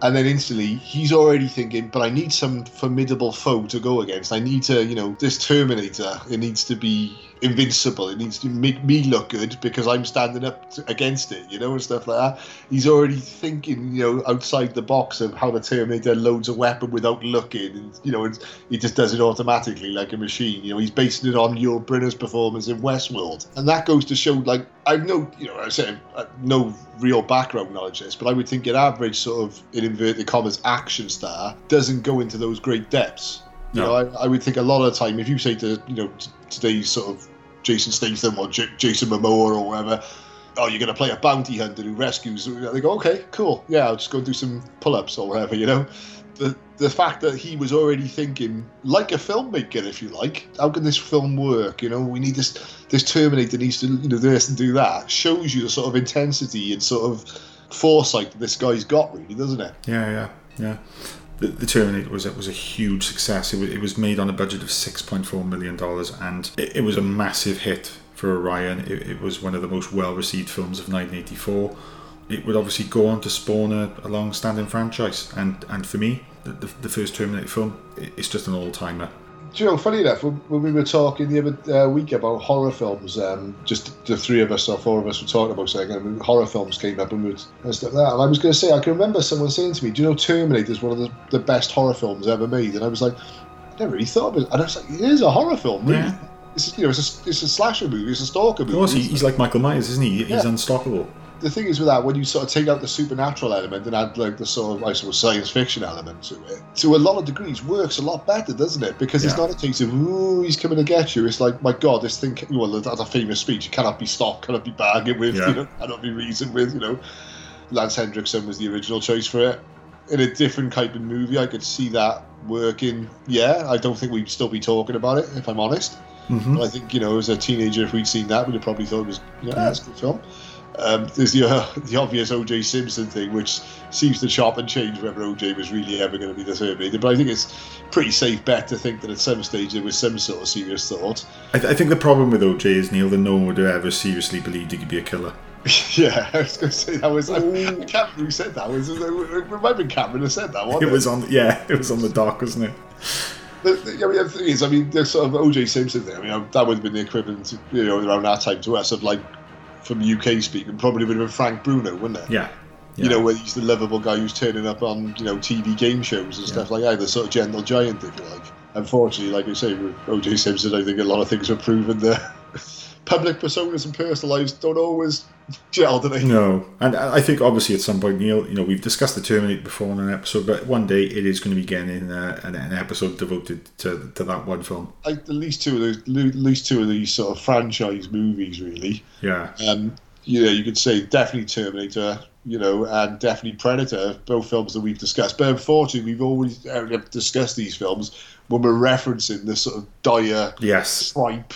[SPEAKER 5] And then instantly, he's already thinking, but I need some formidable foe to go against. I need to, you know, this Terminator, it needs to be invincible. It needs to make me look good because I'm standing up to, against it, you know, and stuff like that. He's already thinking, you know, outside the box of how the Terminator loads a weapon without looking. And, you know, he just does it automatically like a machine. You know, he's basing it on Yul Brynner's performance in Westworld. And that goes to show, like, I've no, you know, I say uh, no real background knowledge this, but I would think an average sort of, in inverted commas, action star doesn't go into those great depths. You
[SPEAKER 9] No.
[SPEAKER 5] know, I, I would think a lot of the time, if you say to, you know, today's sort of Jason Statham or J- Jason Momoa or whatever, oh, you're going to play a bounty hunter who rescues. They go, okay, cool. Yeah, I'll just go do some pull ups or whatever, you know? The, the fact that he was already thinking like a filmmaker, if you like, how can this film work? You know, we need this this Terminator needs to you know do this and do that. Shows you the sort of intensity and sort of foresight that this guy's got, really, doesn't it?
[SPEAKER 9] Yeah, yeah, yeah. The, the Terminator was a, was a huge success. It was, it was made on a budget of six point four million dollars, and it, it was a massive hit for Orion. It, it was one of the most well received films of 1984. It would obviously go on to spawn a, a long standing franchise, and and for me, the, the, the first Terminator film, it, it's just an all timer.
[SPEAKER 5] Do you know, funny enough, when, we were talking the other uh, week about horror films, um, just the three of us or four of us were talking about saying and horror films came up and, we were, and stuff like that. And I was going to say, I can remember someone saying to me, "Do you know Terminator is one of the, the best horror films ever made?" And I was like, "I never really thought of it." And I was like, "It is a horror film, really."
[SPEAKER 9] Yeah.
[SPEAKER 5] It's you know, it's a, it's a slasher movie, it's a stalker
[SPEAKER 9] Of
[SPEAKER 5] movie.
[SPEAKER 9] course, he's like Michael Myers, isn't he? He's
[SPEAKER 5] Yeah.
[SPEAKER 9] unstoppable.
[SPEAKER 5] The thing is with that, when you sort of take out the supernatural element and add like the sort of, I suppose, science fiction element to it, to a lot of degrees, works a lot better, doesn't it? Because it's not a case of, ooh, he's coming to get you. It's like, my God, this thing, well, that's a famous speech. It cannot be stopped, cannot be bargained with,
[SPEAKER 9] Yeah.
[SPEAKER 5] you know, cannot be reasoned with, you know. Lance Henriksen was the original choice for it. In a different type of movie, I could see that working. Yeah, I don't think we'd still be talking about it, if I'm honest.
[SPEAKER 9] Mhm.
[SPEAKER 5] But I think, you know, as a teenager, if we'd seen that, we'd have probably thought it was, yeah, that's a good film. Um, there's the uh, [laughs] the obvious O.J. Simpson thing, which seems to chop and change whether O.J. was really ever going to be the Terminator. But I think it's pretty safe bet to think that at some stage there was some sort of serious thought.
[SPEAKER 9] I, th- I think the problem with OJ is Neil that no one would ever seriously believed he could be a killer. [laughs]
[SPEAKER 5] yeah, [laughs] I was going to say that was. I, I can't who said that. Was it, it might have been Cameron who said that. Wasn't
[SPEAKER 9] It was on, yeah, it was on the dock, wasn't it?
[SPEAKER 5] The, the, I mean, the thing is, I mean, the sort of O.J. Simpson thing. I mean, that would have been the equivalent, you know, around that time to us of like, from UK speaking, probably would have been Frank Bruno, wouldn't it?
[SPEAKER 9] Yeah.
[SPEAKER 5] You know, where he's the lovable guy who's turning up on you know TV game shows and stuff like that, the sort of gentle giant, if you like. Unfortunately, like you say, with O.J. Simpson, I think a lot of things were proven that [laughs] public personas and personal lives don't always gel, do they?
[SPEAKER 9] No, and I think obviously at some point, Neil, you know, we've discussed the Terminator before in an episode, but one day it is going to be getting uh, an, an episode devoted to, to that one film.
[SPEAKER 5] Like, at least two of those, at least two of these sort of franchise movies, really.
[SPEAKER 9] Yeah,
[SPEAKER 5] Um, you know, you could say definitely Terminator, you know, and definitely Predator, both films that we've discussed. But unfortunately, we've always uh, discussed these films when we're referencing the sort of dire
[SPEAKER 9] yes,
[SPEAKER 5] tripe.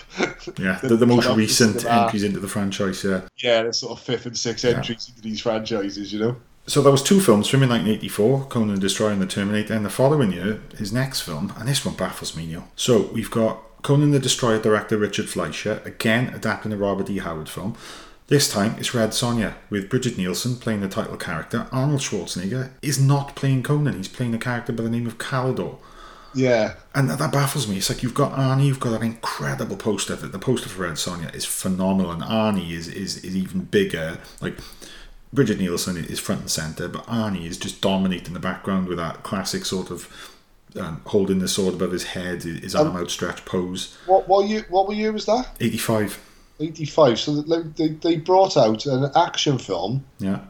[SPEAKER 9] yeah, [laughs] the, the most
[SPEAKER 5] come up with
[SPEAKER 9] recent entries into the franchise. Yeah,
[SPEAKER 5] Yeah, the sort of fifth and sixth entries into these franchises, you know.
[SPEAKER 9] So there was two films from in 1984, Conan the Destroyer and the Terminator, and the following year, his next film, and this one baffles me, Neil. So we've got Conan the Destroyer director Richard Fleischer, again adapting the Robert E. Howard film. This time it's Red Sonja, with Brigitte Nielsen playing the title character. Arnold Schwarzenegger is not playing Conan, he's playing a character by the name of Kalidor.
[SPEAKER 5] Yeah,
[SPEAKER 9] And that, that baffles me. It's like you've got Arnie, you've got an incredible poster. The the poster for Red Sonja is phenomenal, and Arnie is, is, is even bigger. Like Brigitte Nielsen is front and center, but Arnie is just dominating the background with that classic sort of um, holding the sword above his head, his arm outstretched pose.
[SPEAKER 5] what what year? What year was that?
[SPEAKER 9] 85.
[SPEAKER 5] Eighty five. So they, they they brought out an action film
[SPEAKER 9] Yeah.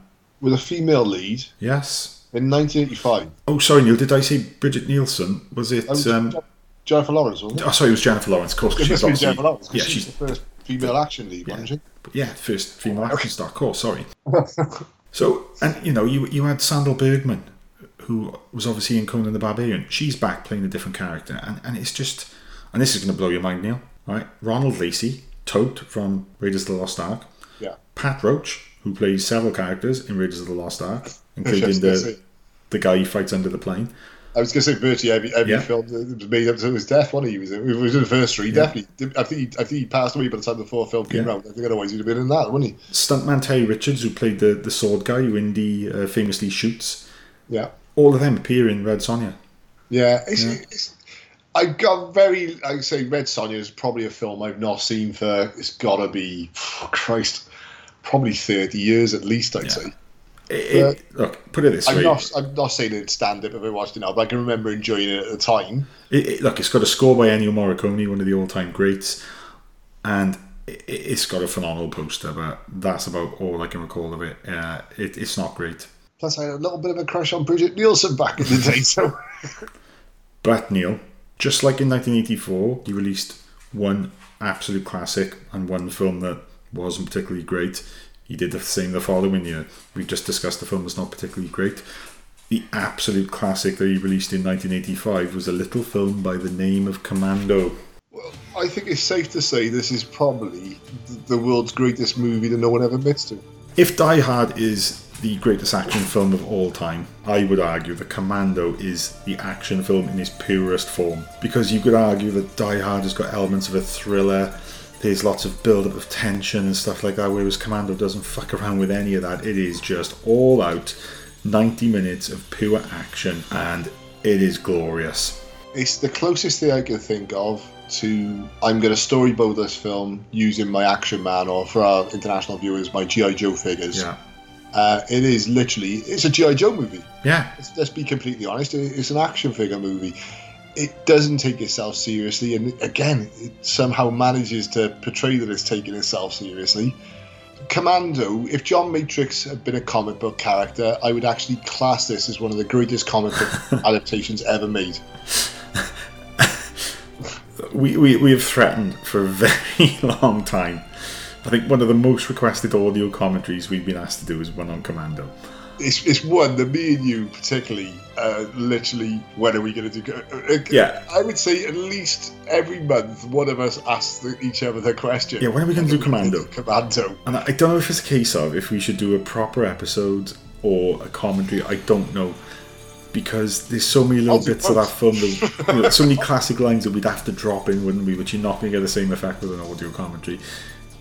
[SPEAKER 5] with a female lead
[SPEAKER 9] Yes.
[SPEAKER 5] In 1985.
[SPEAKER 9] Oh, sorry, Neil. Did I say Brigitte Nielsen? Was it?
[SPEAKER 5] Oh,
[SPEAKER 9] Um,
[SPEAKER 5] Jennifer Lawrence, wasn't it?
[SPEAKER 9] oh, sorry, it was Jennifer Lawrence. Of course, 'cause
[SPEAKER 5] It
[SPEAKER 9] she's
[SPEAKER 5] must be
[SPEAKER 9] obviously.
[SPEAKER 5] Jennifer Lawrence. 'cause
[SPEAKER 9] Yeah,
[SPEAKER 5] she's
[SPEAKER 9] she's
[SPEAKER 5] the first female action lead, wasn't she?
[SPEAKER 9] yeah, first female action star, of course, sorry. [laughs] so, and you know, you you had Sandahl Bergman, who was obviously in Conan the Barbarian. She's back playing a different character, and, and it's just, and this is going to blow your mind, Neil. Right, Ronald Lacey, Toht from Raiders of the Lost Ark,
[SPEAKER 5] Yeah.
[SPEAKER 9] Pat Roach, who plays several characters in Raiders of the Lost Ark, including the the guy who fights under the plane.
[SPEAKER 5] I was going to say Bertie every, every
[SPEAKER 9] Yeah.
[SPEAKER 5] film that was made up to his death. One he was. He was in the first three, definitely. I think he, I think he passed away by the time the fourth film came
[SPEAKER 9] Yeah.
[SPEAKER 5] out. I think otherwise he'd have been in that, wouldn't he?
[SPEAKER 9] Stuntman Terry Richards, who played the, the sword guy who Indy uh, famously shoots.
[SPEAKER 5] Yeah.
[SPEAKER 9] All of them appear in Red Sonja.
[SPEAKER 5] Yeah, it's, It's, I got very. I say Red Sonja is probably a film I've not seen for. It's got to be, Christ, probably thirty years at least. I'd say.
[SPEAKER 9] It- it- look, put it this
[SPEAKER 5] I'm
[SPEAKER 9] way.
[SPEAKER 5] not. I'm not saying it'd stand up if I watched it now, but I can remember enjoying it at the time.
[SPEAKER 9] It, it- look, it's got a score by Ennio Morricone, one of the all-time greats, and it, it's got a phenomenal poster. But that's about all I can recall of it. Uh, it it's not great.
[SPEAKER 5] Plus, I had a little bit of a crush on Brigitte Nielsen back in the day. So [laughs]
[SPEAKER 9] But Neil, just like in 1984, he released one absolute classic and one film that wasn't particularly great. He did the same the following year. We've just discussed the film was not particularly great. The absolute classic that he released in 1985 was a little film by the name of Commando.
[SPEAKER 5] Well, I think it's safe to say this is probably the world's greatest movie that no one ever admits to.
[SPEAKER 9] If Die Hard is the greatest action film of all time, I would argue that Commando is the action film in its purest form. Because you could argue that Die Hard has got elements of a thriller, there's lots of build up of tension and stuff like that, whereas Commando doesn't fuck around with any of that. It is just all out 90 minutes of pure action, and it is glorious.
[SPEAKER 5] It's the closest thing I can think of to I'm going to storyboard this film using my Action Man or for our international viewers, my GI Joe figures.
[SPEAKER 9] Yeah.
[SPEAKER 5] Uh, it is literally it's a GI Joe movie.
[SPEAKER 9] Yeah.
[SPEAKER 5] Let's, let's be completely honest. It's an action figure movie. It doesn't take itself seriously, and again, it somehow manages to portray that it's taking itself seriously. Commando, if John Matrix had been a comic book character, I would actually class this as one of the greatest comic book [laughs] adaptations ever made.
[SPEAKER 9] we, we, we have threatened for a very [laughs] long time. I think one of the most requested audio commentaries we've been asked to do is one on Commando.
[SPEAKER 5] It's, it's one that me and you particularly, uh, literally, when are we going to do? Uh,
[SPEAKER 9] Yeah.
[SPEAKER 5] I would say at least every month, one of us asks the, each other the question.
[SPEAKER 9] Yeah, when are we gonna do Commando?
[SPEAKER 5] Commando.
[SPEAKER 9] And I don't know if it's a case of if we should do a proper episode or a commentary. I don't know because there's so many little bits of that film, that, you know, so many [laughs] classic lines that we'd have to drop in, wouldn't we? Which you're not going to get the same effect with an audio commentary.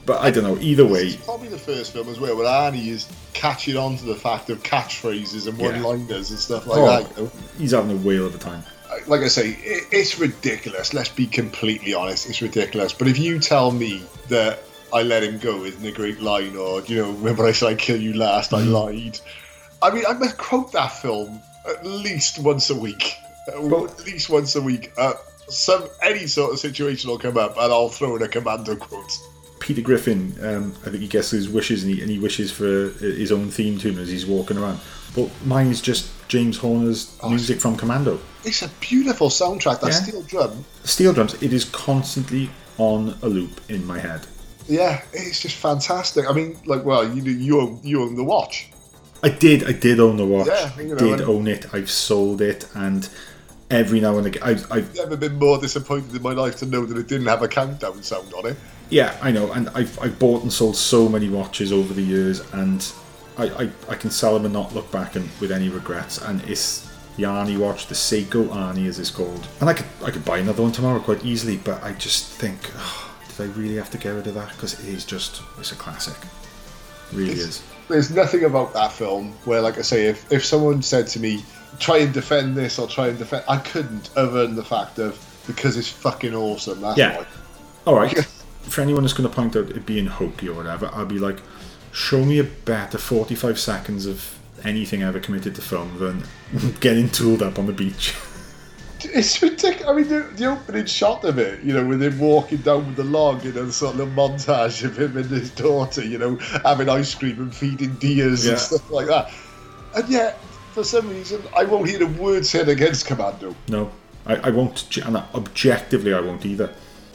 [SPEAKER 9] But I don't know. Either way,
[SPEAKER 5] It's probably the first film as well where Arnie is catching on to the fact of catchphrases and one-liners and stuff like
[SPEAKER 9] oh,
[SPEAKER 5] that. You know?
[SPEAKER 9] he's having a whale of a time.
[SPEAKER 5] Like I say, it, it's ridiculous. Let's be completely honest. It's ridiculous. But if you tell me that I let him go isn't a great line, or you know, remember I said I kill you last, I lied. I mean, I must quote that film at least once a week. Uh, at least once a week. Uh, some any sort of situation will come up, and I'll throw in a commando quote.
[SPEAKER 9] Peter Griffin, um, I think he gets his wishes and he, and he wishes for uh, his own theme tune as he's walking around. But mine is just James Horner's music from Commando.
[SPEAKER 5] It's a beautiful soundtrack. That
[SPEAKER 9] Yeah.
[SPEAKER 5] steel drum.
[SPEAKER 9] Steel drums, it is constantly on a loop in my head.
[SPEAKER 5] Yeah, it's just fantastic. I mean, like, well, you you own, you own the watch.
[SPEAKER 9] I did, I did own the watch.
[SPEAKER 5] Yeah, you know,
[SPEAKER 9] did own it. I've sold it, and every now and again, I've, I've
[SPEAKER 5] Never been more disappointed in my life to know that it didn't have a countdown sound on it.
[SPEAKER 9] Yeah, I know, and I've, I've bought and sold so many watches over the years, and I, I, I can sell them and not look back and with any regrets. And it's the Arnie watch, the Seiko Arnie, as it's called, and I could I could buy another one tomorrow quite easily, but I just think, oh, did I really have to get rid of that? Because it is just it's a classic, really
[SPEAKER 5] It's-
[SPEAKER 9] is.
[SPEAKER 5] There's nothing about that film where, like I say, if, if someone said to me, try and defend this or try and defend, I couldn't, other than the fact of because it's fucking awesome. That's
[SPEAKER 9] Yeah.
[SPEAKER 5] why.
[SPEAKER 9] All right. [laughs] For anyone that's going to point out it being hokey or whatever, I'll be like, show me a better 45 seconds of anything ever committed to film than [laughs] getting tooled up on the beach. [laughs]
[SPEAKER 5] It's ridiculous. I mean, the, the opening shot of it, you know, with him walking down with the log in a sort of little montage of him and his daughter, you know, having ice cream and feeding deers
[SPEAKER 9] Yeah.
[SPEAKER 5] and stuff like that. And yet, for some reason, I won't hear a word said against Commando.
[SPEAKER 9] No, I, I won't, and objectively, I won't either.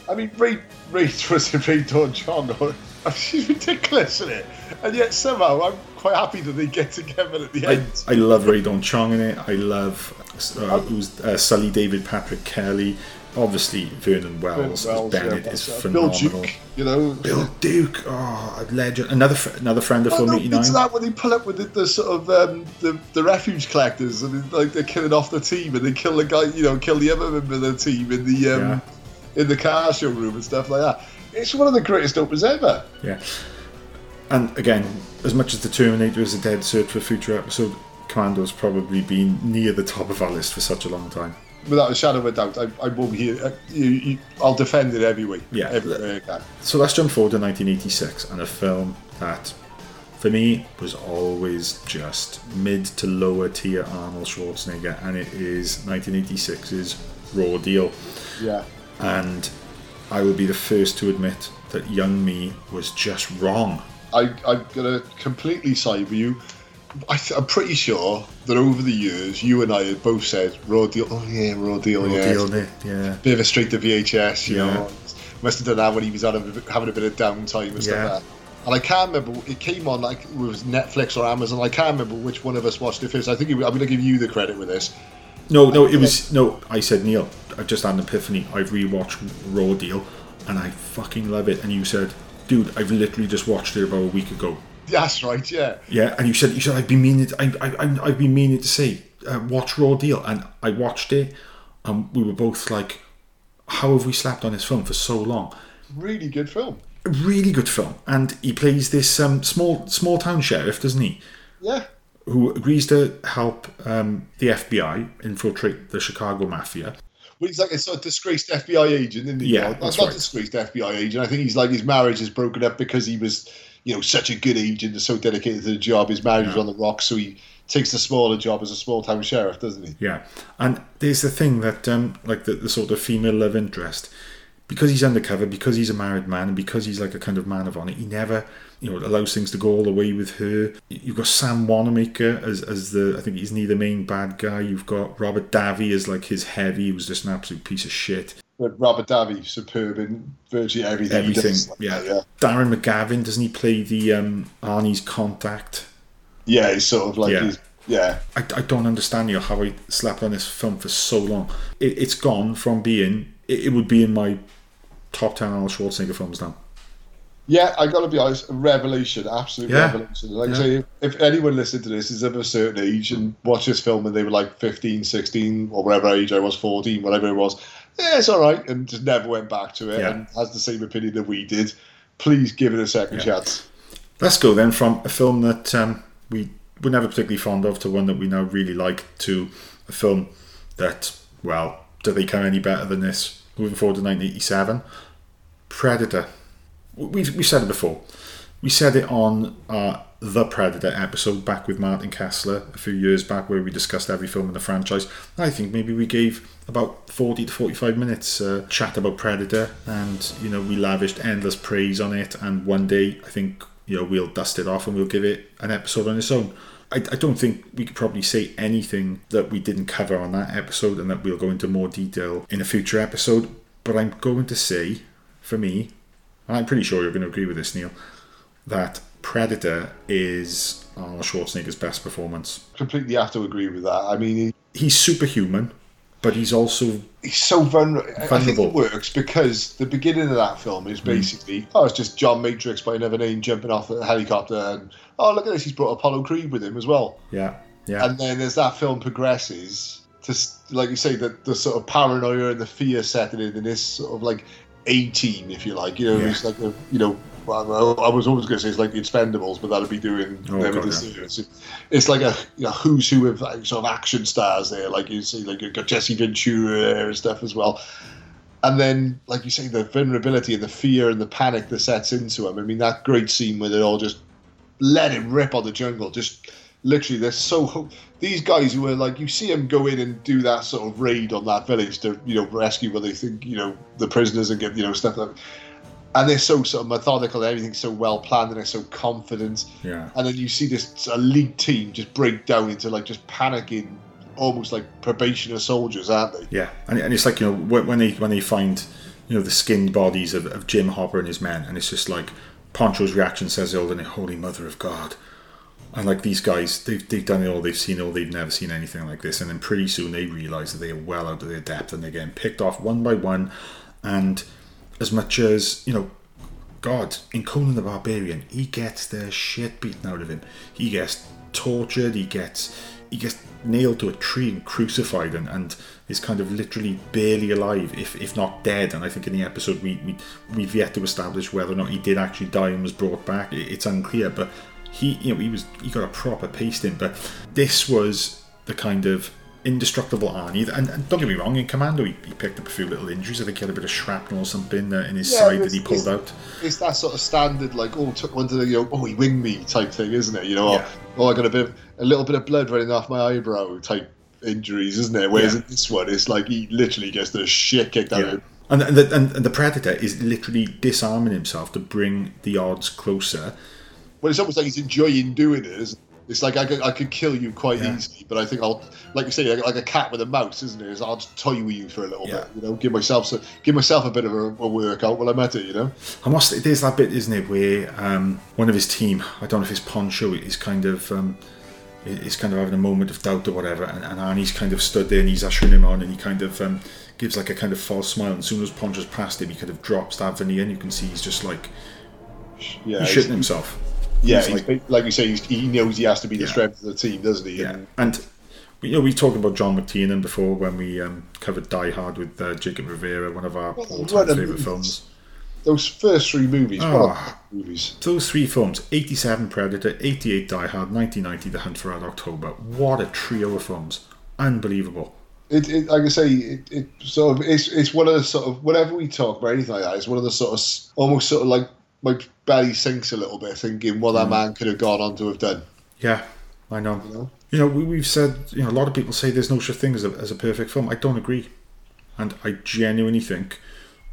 [SPEAKER 5] I mean, Ray, Ray [laughs] was it Rae Dawn Chong? [laughs] or- She's ridiculous, isn't it? And yet somehow I'm quite happy that they get together at the
[SPEAKER 9] I,
[SPEAKER 5] end.
[SPEAKER 9] I love Rae Dawn Chong in it. I love uh, who's uh, Sully David Patrick Kelly. Obviously, Vernon Wells,
[SPEAKER 5] Wells,
[SPEAKER 9] Bennett
[SPEAKER 5] yeah,
[SPEAKER 9] is
[SPEAKER 5] uh, Bill
[SPEAKER 9] phenomenal.
[SPEAKER 5] Duke, you know.
[SPEAKER 9] Bill Duke, oh, a legend. Another fr- another friend of Film
[SPEAKER 5] no,
[SPEAKER 9] 89.
[SPEAKER 5] it's that when they pull up with the, the sort of um, the, the refuge collectors and it's like they're killing off the team and they kill the guy, you know, kill the other member of the team in the um,
[SPEAKER 9] Yeah.
[SPEAKER 5] In the car showroom and stuff like that. It's one of the greatest opens ever.
[SPEAKER 9] Yeah. And again, as much as the Terminator is a dead cert for a future episode, Commando's probably been near the top of our list for such a long time.
[SPEAKER 5] Without a shadow of a doubt, I, I won't hear. Uh, you, you, I'll defend it every week.
[SPEAKER 9] Yeah.
[SPEAKER 5] every way I.
[SPEAKER 9] So let's jump forward to 1986 and a film that, for me, was always just mid to lower tier Arnold Schwarzenegger, and it is 1986's Raw Deal.
[SPEAKER 5] Yeah.
[SPEAKER 9] And I will be the first to admit that young me was just wrong.
[SPEAKER 5] I, I'm gonna completely side with you. I th- I'm pretty sure that over the years, you and I had both said raw deal. Oh yeah, raw deal.
[SPEAKER 9] Raw
[SPEAKER 5] yeah,
[SPEAKER 9] Deal, yeah.
[SPEAKER 5] bit of a straight to VHS. You
[SPEAKER 9] Yeah.
[SPEAKER 5] know, must have done that when he was a, having a bit of downtime and stuff
[SPEAKER 9] Yeah.
[SPEAKER 5] like that. And I can't remember. It came on like it was Netflix or Amazon. I can't remember which one of us watched it first. I think it, I'm going to give you the credit with this.
[SPEAKER 9] No, no, it was no. I said Neil. I just had an epiphany. I've rewatched Raw Deal, and I fucking love it. And you said, "Dude, I've literally just watched it about a week ago."
[SPEAKER 5] That's right. Yeah.
[SPEAKER 9] Yeah, and you said you said I've been meaning. To, I, I, I- I've been meaning to say, uh, watch Raw Deal, and I watched it, and we were both like, "How have we slept on this film for so long?"
[SPEAKER 5] Really good film.
[SPEAKER 9] A really good film, and he plays this um, small small town sheriff, doesn't he?
[SPEAKER 5] Yeah.
[SPEAKER 9] Who agrees to help um, the FBI infiltrate the Chicago mafia.
[SPEAKER 5] Well, he's like a sort of disgraced FBI agent, isn't he?
[SPEAKER 9] Yeah,
[SPEAKER 5] Not-
[SPEAKER 9] that's
[SPEAKER 5] not
[SPEAKER 9] right.
[SPEAKER 5] disgraced FBI agent. I think he's like his marriage is broken up because he was, you know, such a good agent and so dedicated to the job. His marriage was on the rocks, so he takes the smaller job as a small town sheriff, doesn't he?
[SPEAKER 9] Yeah, and there's the thing that, um, like the, the sort of female love interest, because he's undercover, because he's a married man, and because he's like a kind of man of honor, he never, you know, allows things to go all the way with her. You've got Sam Wanamaker as as the, I think he's neither main bad guy. You've got Robert Davi as like his heavy, who's just an absolute piece of shit.
[SPEAKER 5] But Robert Davi, superb in virtually everything. he
[SPEAKER 9] Everything,
[SPEAKER 5] does.
[SPEAKER 9] yeah.
[SPEAKER 5] yeah.
[SPEAKER 9] Darren McGavin doesn't he play the um, Arnie's contact?
[SPEAKER 5] Yeah, he's sort of like
[SPEAKER 9] Yeah.
[SPEAKER 5] he's yeah.
[SPEAKER 9] I, I don't understand you know, how I slept on this film for so long. It, it's gone from being it would be in my top ten Arnold Schwarzenegger films now.
[SPEAKER 5] Yeah, I gotta be honest, a revelation, absolute
[SPEAKER 9] Yeah.
[SPEAKER 5] revelation. Like
[SPEAKER 9] Yeah.
[SPEAKER 5] I say, if, if anyone listened to this is of a certain age and watched this film and they were like 15, 16, or whatever age I was, 14, whatever it was, yeah, it's all right, and just never went back to it
[SPEAKER 9] Yeah.
[SPEAKER 5] and has the same opinion that we did, please give it a second chance.
[SPEAKER 9] Let's go then from a film that um, we were never particularly fond of to one that we now really like to a film that, well, do they come any better than this? Moving forward to 1987, Predator. We've, we said it before. We said it on uh, the Predator episode back with Martin Kessler a few years back where we discussed every film in the franchise. I think maybe we gave about 40 to 45 minutes uh, chat about Predator and, you know, we lavished endless praise on it and one day I think, you know, we'll dust it off and we'll give it an episode on its own. I, I don't think we could probably say anything that we didn't cover on that episode and that we'll go into more detail in a future episode. But I'm going to say, for me, and I'm pretty sure you're going to agree with this, Neil, that Predator is Arnold Schwarzenegger's best performance.
[SPEAKER 5] Completely have to agree with that. I mean, he,
[SPEAKER 9] He's superhuman, but he's also
[SPEAKER 5] he's so vulnerable. I think it works because the beginning of that film is hmm. basically, oh, it's just John Matrix by another name jumping off a helicopter, and oh, look at this, he's brought Apollo Creed with him as well.
[SPEAKER 9] yeah, yeah,
[SPEAKER 5] And then as that film progresses, to like you say, the, the sort of paranoia and the fear setting in, in this sort of like A team, if you like. You know,
[SPEAKER 9] Yeah.
[SPEAKER 5] it's like a, you know. Well, I was always going to say it's like the Expendables, but that'd be doing
[SPEAKER 9] Oh,
[SPEAKER 5] them
[SPEAKER 9] God,
[SPEAKER 5] the
[SPEAKER 9] yeah.
[SPEAKER 5] It's like a you know, who's who of like, sort of action stars there. Like you see, like you've got Jesse Ventura there and stuff as well. And then, like you say, the vulnerability and the fear and the panic that sets into them. I mean, that great scene where they're all just let it rip on the jungle. Just literally, they're so. These guys who are like, you see them go in and do that sort of raid on that village to, you know, rescue what they think, you know, the prisoners and get, you know, stuff like And they're so sort of methodical, everything's so well planned, and they're so confident.
[SPEAKER 9] yeah.
[SPEAKER 5] And then you see this elite team just break down into like just panicking, almost like probationer soldiers, aren't they?
[SPEAKER 9] Yeah, and, and it's like you know when when they when they find you know the skinned bodies of, of Jim Hopper and his men, and it's just like Poncho's reaction says the old Holy Mother of God, and like these guys they've they've done it all, they've seen it all, they've never seen anything like this, and then pretty soon they realise that they are well out of their depth, and they're getting picked off one by one, and as much as you know. God, in Conan the Barbarian, he gets the shit beaten out of him. He gets tortured. He gets he gets nailed to a tree and crucified, and, and is kind of literally barely alive, if if not dead. And I think in the episode we, we we've yet to establish whether or not he did actually die and was brought back. It's unclear, but he you know he was he got a proper pasting. But this was the kind of indestructible Arnie. And, and don't get me wrong, in Commando he, he picked up a few little injuries. I think he had a bit of shrapnel or something uh, in his
[SPEAKER 5] Yeah,
[SPEAKER 9] side that he
[SPEAKER 5] it's-
[SPEAKER 9] pulled out.
[SPEAKER 5] It's that sort of standard, like, oh, took one to the, you know, oh, he winged me type thing, isn't it? You know,
[SPEAKER 9] Yeah.
[SPEAKER 5] oh, I got a bit, of, a little bit of blood running off my eyebrow type injuries, isn't it? Whereas
[SPEAKER 9] Yeah.
[SPEAKER 5] this one, it's like he literally gets the shit kicked out of him.
[SPEAKER 9] And, and, the, and, the Predator is literally disarming himself to bring the odds closer.
[SPEAKER 5] Well, it's almost like he's enjoying doing it. Isn't it? It's like I could, I could kill you quite
[SPEAKER 9] Yeah.
[SPEAKER 5] easily, but I think I'll, like you say, like, like a cat with a mouse, isn't it? Is I'll just toy with you for a little
[SPEAKER 9] Yeah.
[SPEAKER 5] bit, you know, give myself, so, give myself a bit of a, a workout while I'm at it, you know.
[SPEAKER 9] I must. There's that bit, isn't it, where um, one of his team, I don't know if it's Poncho, is kind of um, is kind of having a moment of doubt or whatever, and, and Arnie's kind of stood there and he's ushering him on, and he kind of um, gives like a kind of false smile. And as soon as Poncho's passed him, he kind of drops that veneer, and you can see he's just like
[SPEAKER 5] Yeah,
[SPEAKER 9] he's shitting himself.
[SPEAKER 5] Yeah,
[SPEAKER 9] He's like-
[SPEAKER 5] like, you say, he's, he knows he has to be the
[SPEAKER 9] Yeah.
[SPEAKER 5] strength of the team, doesn't he?
[SPEAKER 9] Yeah,
[SPEAKER 5] And
[SPEAKER 9] and you know we talked about John McTiernan before when we um, covered Die Hard with uh, Jacob Rivera, one of our
[SPEAKER 5] Well,
[SPEAKER 9] all-time favorite films.
[SPEAKER 5] Those first three movies, what
[SPEAKER 9] Ah.
[SPEAKER 5] movies.
[SPEAKER 9] Those three films 87 Predator, 88 Die Hard, 1990 The Hunt for Red October. What a trio of films. Unbelievable.
[SPEAKER 5] It, it, like I say, it, it sort of it's it's one of the sort of whenever we talk about anything like that, it's one of the sort of almost sort of like my belly sinks a little bit, thinking what
[SPEAKER 9] Mm.
[SPEAKER 5] that man could have gone on to have done.
[SPEAKER 9] Yeah, I know.
[SPEAKER 5] You know?
[SPEAKER 9] You know, we, we've said, you know, a lot of people say there's no such thing as a, as a perfect film. I don't agree. And I genuinely think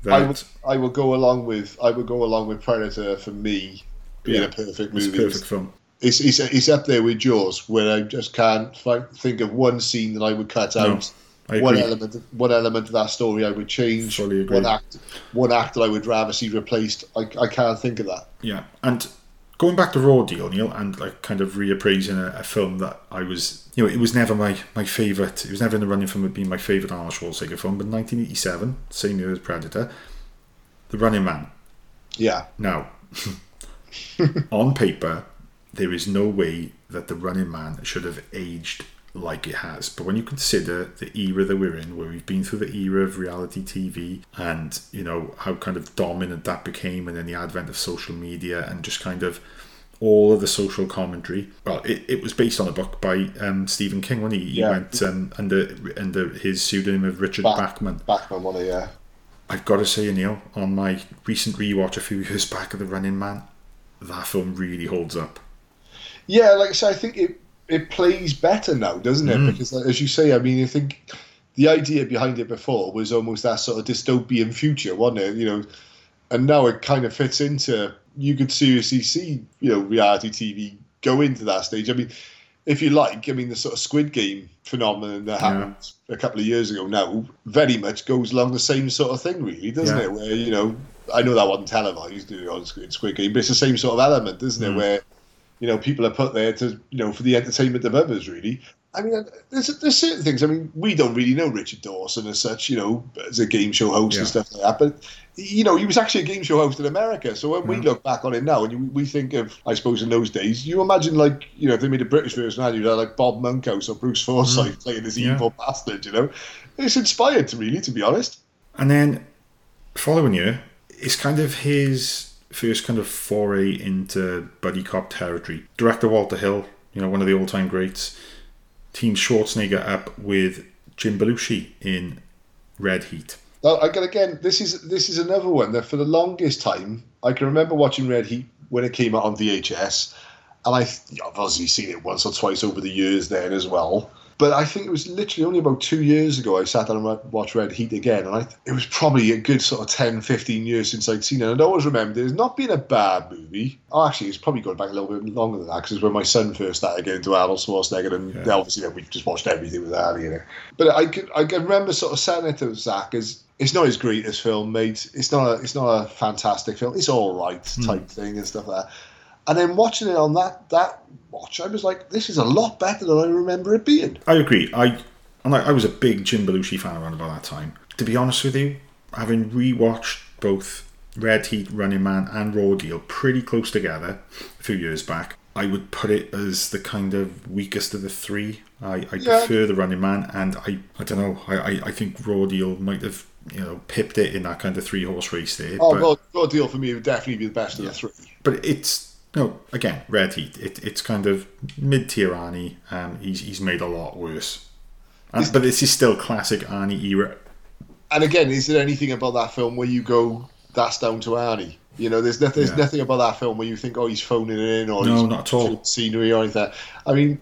[SPEAKER 9] that.
[SPEAKER 5] I would I would go along with I would go along with Predator for me being
[SPEAKER 9] Yeah,
[SPEAKER 5] a perfect
[SPEAKER 9] it's
[SPEAKER 5] movie.
[SPEAKER 9] perfect film.
[SPEAKER 5] It's, it's it's up there with Jaws, where I just can't think of one scene that I would cut
[SPEAKER 9] No,
[SPEAKER 5] out.
[SPEAKER 9] I
[SPEAKER 5] one element, one element of that story I would change. One act, one act that I would rather see replaced. I, I can't think of that.
[SPEAKER 9] Yeah, and Going back to Raw Deal, Neil, and like kind of reappraising a, a film that I was, you know, it was never my my favourite. It was never in the running for being my favourite Arnold Schwarzenegger film. But 1987, same year as Predator, The Running Man.
[SPEAKER 5] Yeah.
[SPEAKER 9] Now, [laughs] on paper, there is no way that The Running Man should have aged like it has. But when you consider the era that we're in, where we've been through the era of reality TV and, you know, how kind of dominant that became, and then the advent of social media and just kind of all of the social commentary. Well, it, it was based on a book by um, Stephen King when he, he
[SPEAKER 5] Yeah.
[SPEAKER 9] went um, under under his pseudonym of Richard
[SPEAKER 5] Back-
[SPEAKER 9] Bachman.
[SPEAKER 5] Backman one of yeah.
[SPEAKER 9] I've got to say, Neil, on my recent rewatch a few years back of The Running Man, that film really holds up.
[SPEAKER 5] Yeah, like I say, I think it it plays better now, doesn't it? Hmm. Because as you say, I mean, I think the idea behind it before was almost that sort of dystopian future, wasn't it? You know, and now it kind of fits into. You could seriously see, you know, reality TV go into that stage. I mean, if you like, I mean, the sort of Squid Game phenomenon that happened a couple of years ago now very much goes along the same sort of thing, really, doesn't
[SPEAKER 9] Yeah.
[SPEAKER 5] it? Where you know, I know that wasn't televised you know, on Squid Game, but it's the same sort of element, isn't it? Hmm. Where you know people are put there to you know for the entertainment of others, really. I mean, uh, there's there's certain things. I mean, we don't really know Richard Dawson as such, you know, as a game show host
[SPEAKER 9] Yeah.
[SPEAKER 5] and stuff like that. But you know, he was actually a game show host in America. So when we look back on it now, and we think of, I suppose, in those days, you imagine like, you know, if they made a British version, you'd have like Bob Monkhouse or Bruce Forsyth mm. playing this
[SPEAKER 9] Yeah.
[SPEAKER 5] evil bastard. You know, it's inspired to really, to be honest.
[SPEAKER 9] And then, following you, it's kind of his first kind of foray into buddy cop territory. Director Walter Hill, you know, one of the all time greats, teamed Schwarzenegger up with Jim Belushi in Red Heat.
[SPEAKER 5] Now, again, again, this is this is another one that for the longest time I can remember watching Red Heat when it came out on VHS, and I I've obviously seen it once or twice over the years then as well. But I think it was literally only about two years ago I sat down and watched Red Heat again, and I, it was probably a good sort of 10, 15 years since I'd seen it. And I always remembered it as not being a bad movie. Oh, actually, it's probably going back a little bit longer than that because it's when my son first started getting into Arnold Schwarzenegger, and
[SPEAKER 9] Yeah.
[SPEAKER 5] obviously then we just watched everything with Ali in it. But I could I can remember sort of saying it to Zach as it's not his greatest film, mate. It's not a it's not a fantastic film. It's all right hmm. type thing and stuff like that. And then watching it on that that watch, I was like, this is a lot better than I remember it being.
[SPEAKER 9] I agree. I and I, I was a big Jim Belushi fan around about that time. To be honest with you, having rewatched both Red Heat, Running Man, and Raw Deal pretty close together a few years back, I would put it as the kind of weakest of the three. I, I
[SPEAKER 5] Yeah.
[SPEAKER 9] prefer the Running Man, and I, I don't know. I, I, I think Raw Deal might have you know pipped it in that kind of three horse race there.
[SPEAKER 5] Oh,
[SPEAKER 9] but,
[SPEAKER 5] well, Raw Deal for me would definitely be the best of the three.
[SPEAKER 9] but it's no again Red Heat. It, it's kind of mid tier Arnie. Um, he's he's made a lot worse. And, but this is still classic Arnie era.
[SPEAKER 5] And again, is there anything about that film where you go, that's down to Arnie? You know, there's, nothing, there's
[SPEAKER 9] Yeah.
[SPEAKER 5] nothing about that film where you think, oh, he's phoning it in or
[SPEAKER 9] No,
[SPEAKER 5] he's
[SPEAKER 9] not at all.
[SPEAKER 5] scenery or anything. I mean,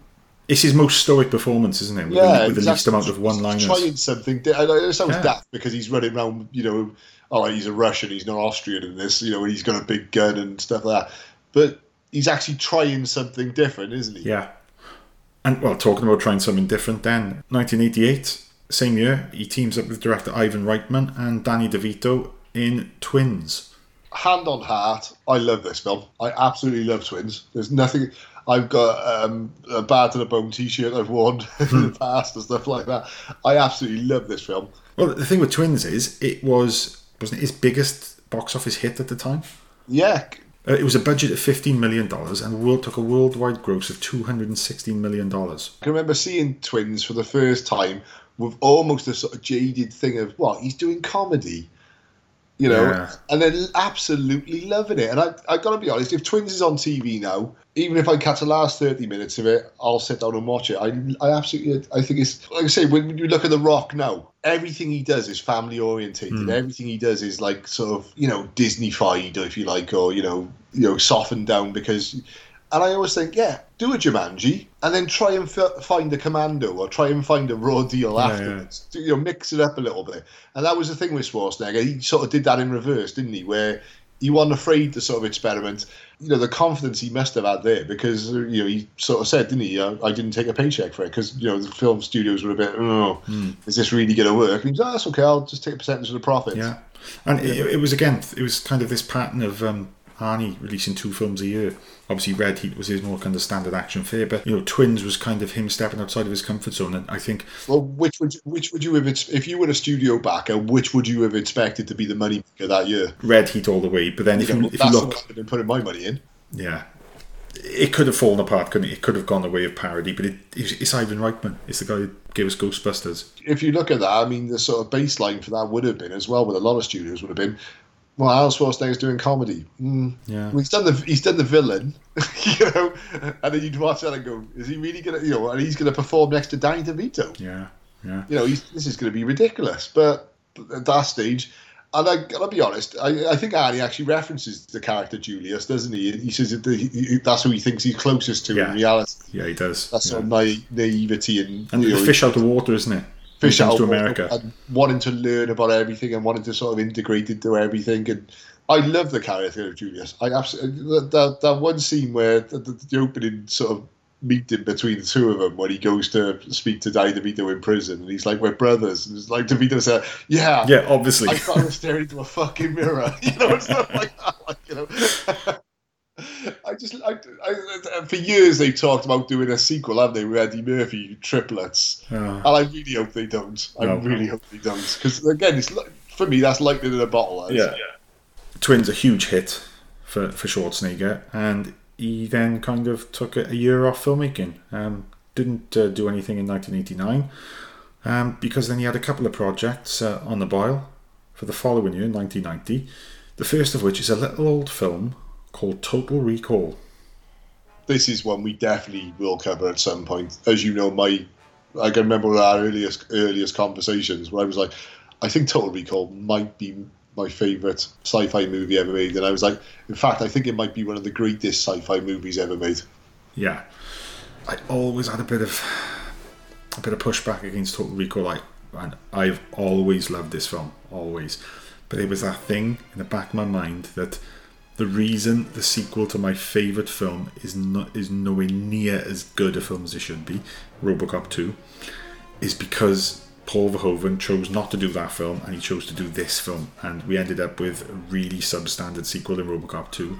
[SPEAKER 9] It's his most stoic performance, isn't it? With,
[SPEAKER 5] yeah,
[SPEAKER 9] the, with the least amount of one
[SPEAKER 5] He's
[SPEAKER 9] liners.
[SPEAKER 5] Trying something. di- I know It sounds
[SPEAKER 9] Yeah.
[SPEAKER 5] daft because he's running around, you know, all right, he's a Russian, he's not Austrian in this, you know, and he's got a big gun and stuff like that. But he's actually trying something different, isn't he?
[SPEAKER 9] Yeah. And well, talking about trying something different then, 1988, same year, he teams up with director Ivan Reitman and Danny DeVito in Twins.
[SPEAKER 5] hand on heart, I love this film. I absolutely love Twins. There's nothing. I've got um, a Bad to the Bone T-shirt I've worn [laughs] in the past and stuff like that. I absolutely love this film.
[SPEAKER 9] Well, the thing with Twins is it was wasn't it his biggest box office hit at the time.
[SPEAKER 5] Yeah,
[SPEAKER 9] Uh, it was a budget of fifteen million dollars and world took a worldwide gross of two hundred and sixteen million dollars.
[SPEAKER 5] I can remember seeing Twins for the first time with almost a sort of jaded thing of, what, he's doing comedy. You know,
[SPEAKER 9] Yeah.
[SPEAKER 5] and then absolutely loving it. And I, I got to be honest, if Twins is on TV now, even if I catch the last 30 minutes of it, I'll sit down and watch it. I, I absolutely, I think it's, like I say, when you look at The Rock now, everything he does is family orientated. Hmm. Everything he does is like sort of, you know, Disney-fied, if you like, or, you know, you know, softened down because, and I always think, yeah, do a Jumanji and then try and f- find a Commando or try and find a Raw Deal
[SPEAKER 9] Yeah,
[SPEAKER 5] afterwards. You know, mix it up a little bit. And that was the thing with Schwarzenegger. He sort of did that in reverse, didn't he? Where he wasn't afraid to sort of experiment. You know, the confidence he must have had there because, you know, he sort of said, didn't he, I didn't take a paycheck for it because, you know, the film studios were a bit, oh, is this really going to work? And he was, oh, that's okay, I'll just take a percentage of the profits.
[SPEAKER 9] Yeah, and It, it was again, it was kind of this pattern of um, Arnie releasing two films a year. Obviously, Red Heat was his more kind of standard action fare, but you know, Twins was kind of him stepping outside of his comfort zone, and I think
[SPEAKER 5] Well, which would which would you have if you were a studio backer? Which would you have expected to be the money maker that year?
[SPEAKER 9] Red Heat all the way. But then if
[SPEAKER 5] You
[SPEAKER 9] you, if you look,
[SPEAKER 5] I've been putting my money in.
[SPEAKER 9] yeah, it could have fallen apart, couldn't it? It could have gone the way of parody, but it, it's, it's Ivan Reitman. It's the guy who gave us Ghostbusters.
[SPEAKER 5] If you look at that, I mean, the sort of baseline for that would have been as well. With a lot of studios would have been. Well, Arnold Schwarzenegger's doing comedy. Mm.
[SPEAKER 9] Yeah.
[SPEAKER 5] Well, he's done the he's done the villain, [laughs] you know, and then you'd watch that and go, is he really gonna, you know, and he's gonna perform next to Danny DeVito.
[SPEAKER 9] Yeah, yeah.
[SPEAKER 5] you know, he's, this is going to be ridiculous. But at that stage, and I, I'll be honest, I, I think Arnie actually references the character Julius, doesn't he? He says that the, he, that's who he thinks he's closest to
[SPEAKER 9] Yeah.
[SPEAKER 5] in reality.
[SPEAKER 9] Yeah, he does.
[SPEAKER 5] That's
[SPEAKER 9] yeah.
[SPEAKER 5] sort of naive, naivety and,
[SPEAKER 9] and
[SPEAKER 5] you know,
[SPEAKER 9] fish out of water, isn't it?
[SPEAKER 5] Fish out
[SPEAKER 9] to America.
[SPEAKER 5] and wanting to learn about everything and wanting to sort of integrate into everything. And I love the character of Julius. I absolutely that, that, one scene where the, the, the opening sort of meeting between the two of them when he goes to speak to Danny DeVito in prison and he's like, "We're brothers." And it's like DeVito said, "Yeah,
[SPEAKER 9] Yeah, obviously.
[SPEAKER 5] I thought I was staring into a fucking mirror," [laughs] you know, and stuff like that. Like, you know. [laughs] I just, I, I, for years they've talked about doing a sequel, haven't they, with Eddie Murphy triplets,
[SPEAKER 9] Oh.
[SPEAKER 5] and I really hope they don't. I
[SPEAKER 9] No.
[SPEAKER 5] really hope they don't, because again, it's for me that's lightning in a bottle. is.
[SPEAKER 9] Yeah. Twins a huge hit for for Schwarzenegger, and he then kind of took a, a year off filmmaking. Um, didn't uh, do anything in 1989 um, because then he had a couple of projects uh, on the boil for the following year, 1990. The first of which is a little old film called Total Recall.
[SPEAKER 5] this is one we definitely will cover at some point. As you know, my I can remember our earliest earliest conversations where I was like, I think Total Recall might be my favourite sci-fi movie ever made, and I was like, in fact, I think it might be one of the greatest sci-fi movies ever made.
[SPEAKER 9] Yeah, I always had a bit of a bit of pushback against Total Recall. I and I've always loved this film, always. But it was that thing in the back of my mind that the reason the sequel to my favourite film is not is nowhere near as good a film as it should be, RoboCop 2, is because Paul Verhoeven chose not to do that film and he chose to do this film, and we ended up with a really substandard sequel in RoboCop 2.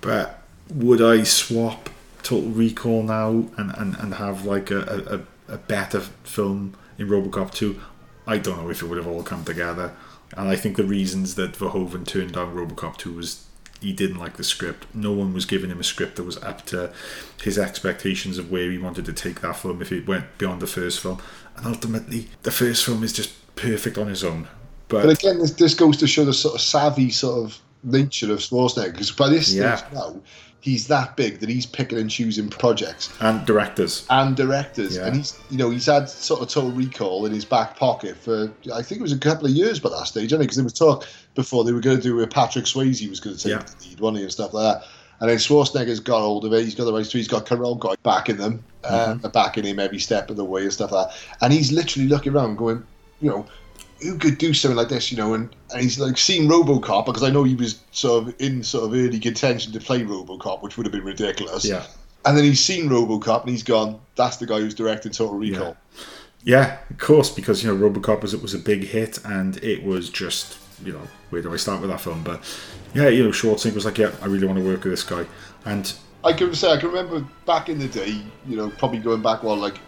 [SPEAKER 9] But would I swap Total Recall now and, and, and have like a, a, a better film in RoboCop 2? I don't know if it would have all come together. And I think the reasons that Verhoeven turned down RoboCop 2 was he didn't like the script. No one was giving him a script that was up to his expectations of where he wanted to take that film if it went beyond the first film. And ultimately, the first film is just perfect on his own. But,
[SPEAKER 5] But again, this, this goes to show the sort of savvy sort of nature of Schwarzenegger because by this
[SPEAKER 9] Yeah.
[SPEAKER 5] stage now, he's that big that he's picking and choosing projects.
[SPEAKER 9] and directors.
[SPEAKER 5] and directors,
[SPEAKER 9] Yeah.
[SPEAKER 5] and he's you know he's had sort of Total Recall in his back pocket for I think it was a couple of years by that stage, because there was talk before they were going to do with Patrick Swayze he was going to take
[SPEAKER 9] Yeah.
[SPEAKER 5] the lead, wasn't and stuff like that. And then Schwarzenegger's got hold of it. He's got the rights to. He's got Carolco backing them, uh, backing him every step of the way and stuff like that. And he's literally looking around, going, you know, who could do something like this, you know? And, and he's like seen RoboCop because I know he was sort of in sort of early contention to play RoboCop, which would have been ridiculous.
[SPEAKER 9] Yeah.
[SPEAKER 5] And then he's seen RoboCop and he's gone. That's the guy who's directing Total Recall.
[SPEAKER 9] Yeah, of course, because you know RoboCop was it was a big hit, and it was just you know where do I start with that film? But yeah, you know Schwarzenegger was like, yeah, I really want to work with this guy, and
[SPEAKER 5] I can say I can remember back in the day, you know, probably going back well like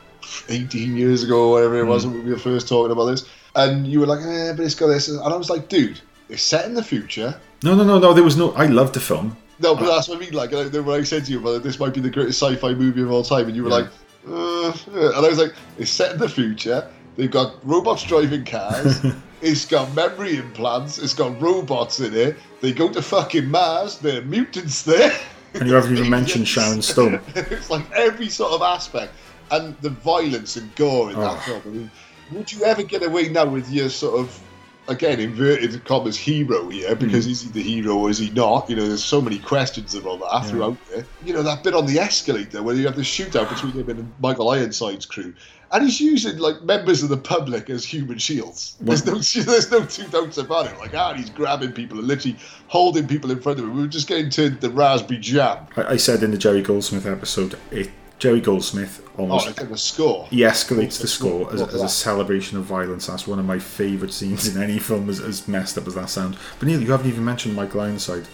[SPEAKER 5] 18 years ago or whatever it was when we were first talking about this, and you were like, eh, but it's got this, and I was like, dude, it's set in the future.
[SPEAKER 9] no, no, no, no, there was no. I loved the film.
[SPEAKER 5] No, but that's what I mean. Like, I- when I said to you, well, this might be the greatest sci-fi movie of all time, and you were
[SPEAKER 9] Yeah.
[SPEAKER 5] like, uh, and I was like, it's set in the future. They've got robots driving cars. [laughs] it's got memory implants. It's got robots in it. They go to fucking Mars. There are mutants there.
[SPEAKER 9] And you haven't even [laughs] mentioned Sharon Stone. [laughs]
[SPEAKER 5] it's like every sort of aspect, and the violence and gore in
[SPEAKER 9] Oh.
[SPEAKER 5] that film. I mean, would you ever get away now with your sort of again inverted commas hero here because hmm. is he the hero or is he not? You know, there's so many questions about that throughout there. You know, that bit on the escalator where you have the shootout between him and Michael Ironside's crew. And he's using like members of the public as human shields. There's no, [laughs] there's no two doubts about it. Like, ah, he's grabbing people and literally holding people in front of him. We were just getting to the raspberry jam.
[SPEAKER 9] I, I said in the Jerry Goldsmith episode, it, Jerry Goldsmith
[SPEAKER 5] Oh,
[SPEAKER 9] almost
[SPEAKER 5] like a score.
[SPEAKER 9] he escalates the score as, as a celebration of violence. That's one of my favourite scenes in any film, as, as messed up as that sounds. But Neil, you haven't even mentioned Michael Ironside.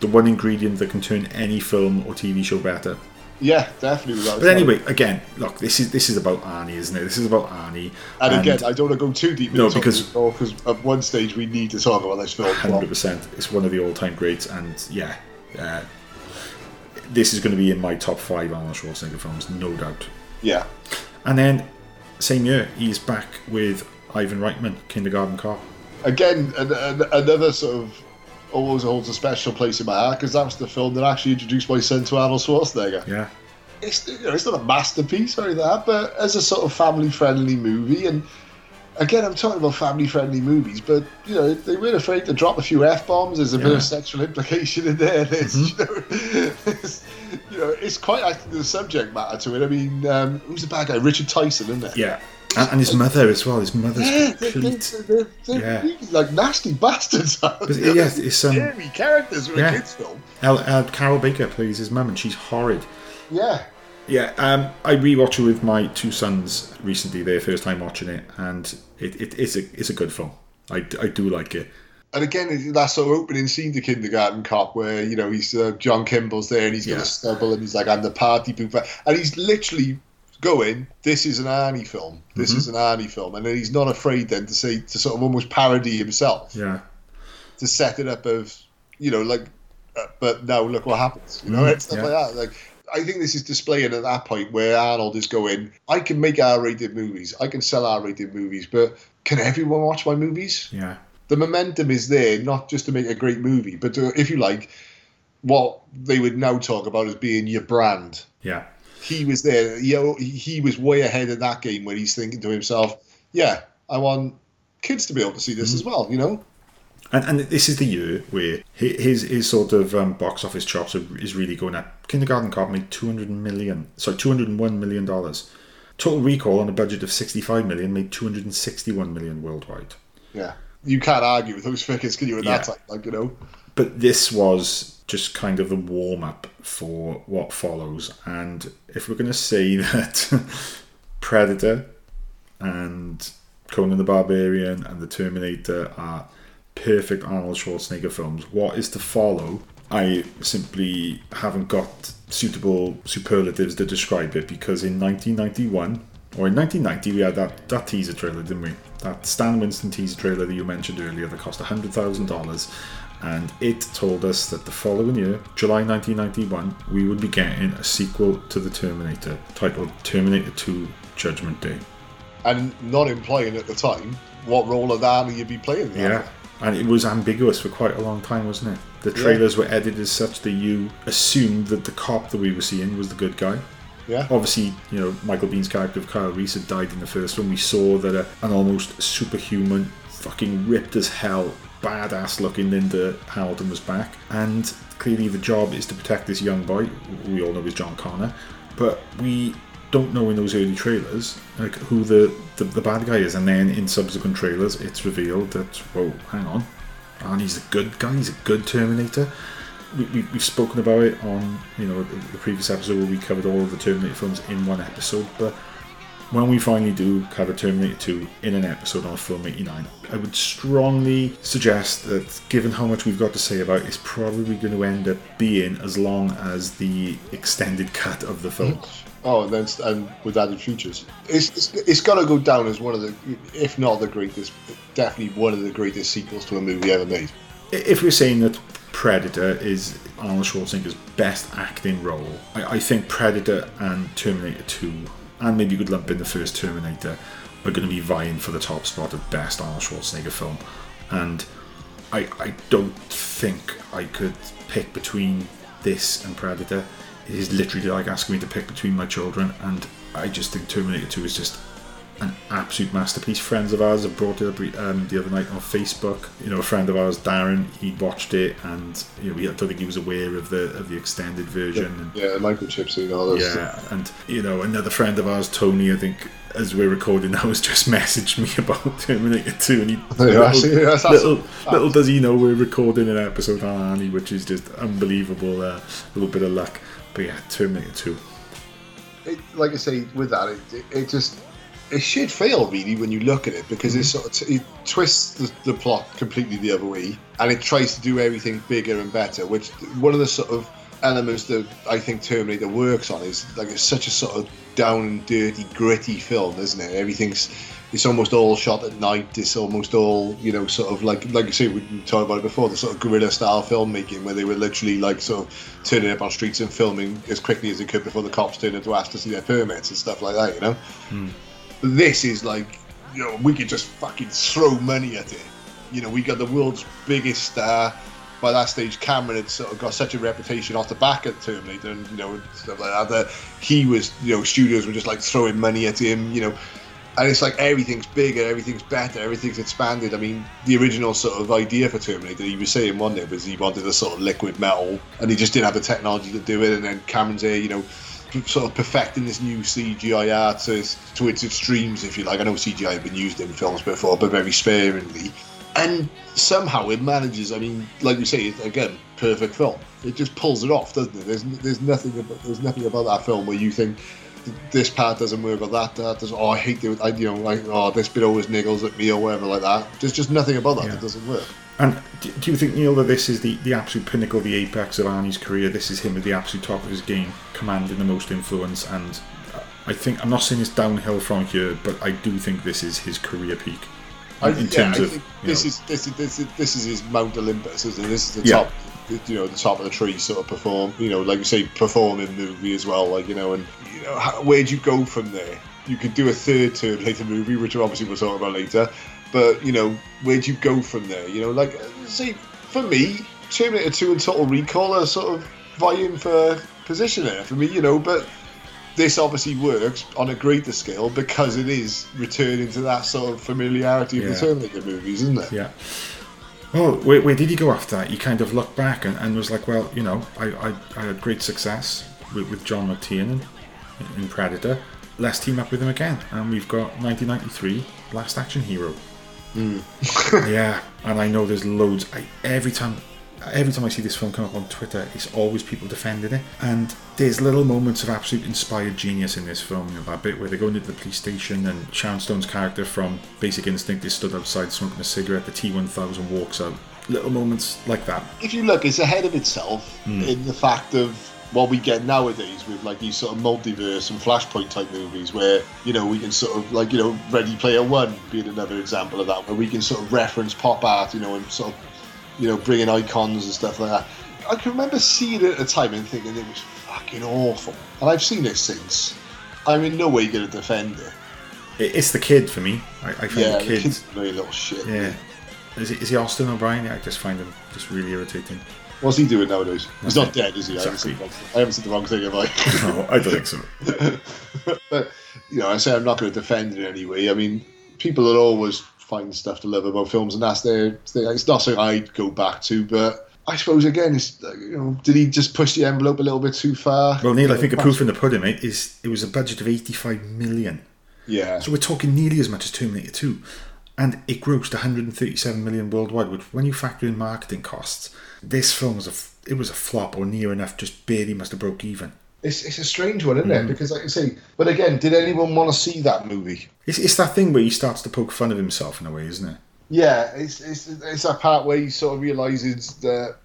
[SPEAKER 9] the one ingredient that can turn any film or TV show better.
[SPEAKER 5] Yeah, definitely. a
[SPEAKER 9] But anyway, again, look, this is this is about Arnie, isn't it? This is about Arnie.
[SPEAKER 5] And, again, I don't want to go too deep
[SPEAKER 9] No, because-
[SPEAKER 5] because at one stage we need to talk about this film.
[SPEAKER 9] hundred percent, it's one of the all-time greats, and yeah, uh, this is going to be in my top five Arnold Schwarzenegger films, no doubt.
[SPEAKER 5] Yeah,
[SPEAKER 9] And then same year, he's back with Ivan Reitman, Kindergarten Cop.
[SPEAKER 5] again, an, an, another sort of always holds a special place in my heart because that was the film that actually introduced my son to Arnold Schwarzenegger.
[SPEAKER 9] Yeah,
[SPEAKER 5] It's you know, it's not a masterpiece or anything like that, but as a sort of family-friendly movie, and again, I'm talking about family-friendly movies, but you know, they weren't afraid to drop a few f bombs. There's a bit of sexual implication in there. There's, [laughs] you know, there's, you know, it's quite actually the subject matter to it. I mean, um, who's the bad guy? Richard Tyson, isn't it?
[SPEAKER 9] yeah, and, and his mother as well. His mother's
[SPEAKER 5] Yeah,
[SPEAKER 9] complete.
[SPEAKER 5] they're, they're, they're
[SPEAKER 9] Yeah.
[SPEAKER 5] like nasty bastards. [laughs]
[SPEAKER 9] But, yeah, it's um,
[SPEAKER 5] Scary characters for
[SPEAKER 9] yeah.
[SPEAKER 5] a kids' film.
[SPEAKER 9] El, uh, Carroll Baker plays his mum, and she's horrid.
[SPEAKER 5] Yeah,
[SPEAKER 9] Yeah, um, I rewatched it with my two sons recently. Their first time watching it, and it, it, it's a it's a good film. I, I do like it.
[SPEAKER 5] and again, that sort of opening scene to Kindergarten Cop, where you know he's uh, John Kimball's there and he's got
[SPEAKER 9] Yeah.
[SPEAKER 5] a stubble and he's like, "I'm the party pooper," and he's literally going, "This is an Arnie film. This
[SPEAKER 9] Mm-hmm.
[SPEAKER 5] is an Arnie film," and then he's not afraid then to say to sort of almost parody himself
[SPEAKER 9] Yeah,
[SPEAKER 5] to set it up of you know like, uh, but now look what happens. You know, it's stuff
[SPEAKER 9] Mm, yeah.
[SPEAKER 5] like that. Like. I think this is displaying at that point where Arnold is going, I can make R-rated movies, I can sell R-rated movies, but can everyone watch my movies?
[SPEAKER 9] yeah,
[SPEAKER 5] the momentum is there not just to make a great movie, but to, if you like, what they would now talk about as being your brand.
[SPEAKER 9] yeah.
[SPEAKER 5] He was there. You know, he was way ahead of that game when he's thinking to himself, "Yeah, I want kids to be able to see this as well." You know,
[SPEAKER 9] And, and this is the year where his his sort of um, box office chops are, is really going up. Kindergarten Cop made two hundred million, sorry, two hundred and one million dollars. Total Recall on a budget of sixty five million made two hundred and sixty one million worldwide.
[SPEAKER 5] yeah, you can't argue with those figures, can you? At that time, like you know,
[SPEAKER 9] But this was just kind of a warm up for what follows. And if we're going to say [laughs] that Predator and Conan the Barbarian and the Terminator are perfect Arnold Schwarzenegger films, what is to follow? I simply haven't got suitable superlatives to describe it because in 1991 or in 1990 we had that, that teaser trailer, didn't we? That Stan Winston teaser trailer that you mentioned earlier that cost $100,000 and it told us that the following year, July 1991, we would be getting a sequel to The Terminator titled Terminator 2 Judgment Day.
[SPEAKER 5] and not implying at the time what role of Arnie you'd be playing. there.
[SPEAKER 9] Yeah. And it was ambiguous for quite a long time, wasn't it? The trailers were edited such that you assumed that the cop that we were seeing was the good guy.
[SPEAKER 5] yeah.
[SPEAKER 9] Obviously, you know, Michael Biehn's character of Kyle Reese had died in the first one. We saw that a, an almost superhuman, fucking ripped as hell, badass looking Linda Hamilton was back. And clearly the job is to protect this young boy, we all know is John Connor. But we don't know in those early trailers like who the, the, the bad guy is. And then in subsequent trailers, it's revealed that, whoa, hang on. Arnie's a good guy, he's a good Terminator we, we, we've spoken about it on you know the previous episode where we covered all of the Terminator films in one episode. But when we finally do cover Terminator 2 in an episode on Film 89, I would strongly suggest that given how much we've got to say about it, it's probably going to end up being as long as the extended cut of the film. Hmm.
[SPEAKER 5] Oh, and then and with added features, it's it's, it's got to go down as one of the, if not the greatest, definitely one of the greatest sequels to a movie ever made.
[SPEAKER 9] if we're saying that Predator is Arnold Schwarzenegger's best acting role, I, I think Predator and Terminator 2, and maybe you could lump in the first Terminator, are going to be vying for the top spot of best Arnold Schwarzenegger film. And I, I don't think I could pick between this and Predator. It is literally like asking me to pick between my children, and I just think Terminator 2 is just an absolute masterpiece. Friends of ours have brought it up um, the other night on Facebook. You know, a friend of ours, Darren, he watched it, and you know, we, I don't think he was aware of the of the extended version. And,
[SPEAKER 5] Yeah, microchips and all those.
[SPEAKER 9] yeah, and you know, another friend of ours, Tony, I think, as we're recording now, [laughs] has just messaged me about Terminator 2, and he
[SPEAKER 5] Yeah, actually, that's- [laughs] that's-
[SPEAKER 9] little, little does he know we're recording an episode on Arnie, which is just unbelievable. A uh, little bit of luck, but yeah, Terminator 2.
[SPEAKER 5] It, like I say, with that, it, it just it should fail really when you look at it because it sort of t- it twists the, the plot completely the other way and it tries to do everything bigger and better which one of the sort of elements that i think terminator works on is like it's such a sort of down and dirty gritty film isn't it? Everything's it's almost all shot at night it's almost all you know sort of like like you say we talked about it before the sort of guerrilla style filmmaking where they were literally like sort of turning up on streets and filming as quickly as they could before the cops turned up to ask to see their permits and stuff like that you know hmm. This is like, you know, we could just fucking throw money at it. You know, we got the world's biggest star. By that stage, Cameron had sort of got such a reputation off the back of Terminator and, you know, stuff like that, that he was, you know, studios were just like throwing money at him, you know. And it's like everything's bigger, everything's better, everything's expanded. I mean, the original sort of idea for Terminator, he was saying one day was he wanted a sort of liquid metal and he just didn't have the technology to do it. And then Cameron's here, you know, sort of perfecting this new CGI art to, to its extremes, if you like. I know CGI had been used in films before, but very sparingly. And somehow it manages. I mean, like you say, again, perfect film. It just pulls it off, doesn't it? There's there's nothing about there's nothing about that film where you think this part doesn't work or that part does. Oh, I hate it. I, you know, like oh, this bit always niggles at me or whatever like that. There's just nothing about that
[SPEAKER 9] Yeah.
[SPEAKER 5] that doesn't work.
[SPEAKER 9] And do, do you think, Neil, that this is the, the absolute pinnacle, the apex of Arnie's career? This is him at the absolute top of his game, commanding the most influence. And I think, I'm not saying it's downhill from here, but I do think this is his career peak.
[SPEAKER 5] I,
[SPEAKER 9] In
[SPEAKER 5] yeah,
[SPEAKER 9] terms
[SPEAKER 5] I
[SPEAKER 9] of,
[SPEAKER 5] think this
[SPEAKER 9] know-
[SPEAKER 5] is this is this is this is his Mount Olympus, isn't it? This is the
[SPEAKER 9] Yeah.
[SPEAKER 5] top, you know, the top of the tree sort of perform. You know, like you say, perform performing movie as well. Like you know, and you know, how, where'd you go from there? You could do a third Terminator movie, which obviously we'll talk about later. But you know, where do you go from there? You know, like see, for me, Terminator Two and Total Recall are sort of vying for position there for me. You know, but this obviously works on a greater scale because it is returning to that sort of familiarity of
[SPEAKER 9] Yeah.
[SPEAKER 5] the Terminator movies, isn't it?
[SPEAKER 9] Yeah. Well, where, where did he go after that? He kind of looked back and, and was like, well, you know, I, I, I had great success with, with John McTiernan in Predator. Let's team up with him again. And we've got 1993, Last Action Hero. Yeah, and I know there's loads. I, every time, every time I see this film come up on Twitter, it's always people defending it. And there's little moments of absolute inspired genius in this film. You know, that bit where they're going into the police station and Sharon Stone's character from Basic Instinct is stood outside smoking a cigarette. The T1000 walks out. Little moments like that.
[SPEAKER 5] If you look, it's ahead of itself
[SPEAKER 9] Hmm.
[SPEAKER 5] in the fact of what we get nowadays with like these sort of multiverse and flashpoint type movies where you know we can sort of like you know ready player one being another example of that where we can sort of reference pop art you know and sort of you know bring in icons and stuff like that i can remember seeing it at the time and thinking it was fucking awful and i've seen it since i'm in no way going to defend it
[SPEAKER 9] It- It's the kid for me. I, I find
[SPEAKER 5] yeah
[SPEAKER 9] the
[SPEAKER 5] the
[SPEAKER 9] kid.
[SPEAKER 5] kid's very little shit
[SPEAKER 9] Yeah. Is, it, is he Austin O'Brien? Yeah, I just find him just really irritating.
[SPEAKER 5] What's he doing nowadays he's not dead is he I, haven't
[SPEAKER 9] Exactly.
[SPEAKER 5] said the wrong, I haven't said the wrong thing have i
[SPEAKER 9] No, I don't think so. [laughs]
[SPEAKER 5] but you know, I say I'm not going to defend it anyway. I mean, people will always find stuff to love about films, and that's their thing. It's not something I'd go back to, but I suppose again, it's you know, did he just push the envelope a little bit too far?
[SPEAKER 9] Well, Neil, I think a proof in the pudding, mate, is it was a budget of 85 million.
[SPEAKER 5] Yeah,
[SPEAKER 9] So we're talking nearly as much as Terminator 2. And it grossed 137 million worldwide, which when you factor in marketing costs, this film was a, it was a flop or near enough, just barely must have broke even.
[SPEAKER 5] it's it's a strange one, isn't
[SPEAKER 9] Mm.
[SPEAKER 5] it? Because like I say, but again, did anyone want to see that movie?
[SPEAKER 9] It's, it's that thing where he starts to poke fun of himself in a way, isn't it?
[SPEAKER 5] Yeah, it's it's it's that part where he sort of realizes that.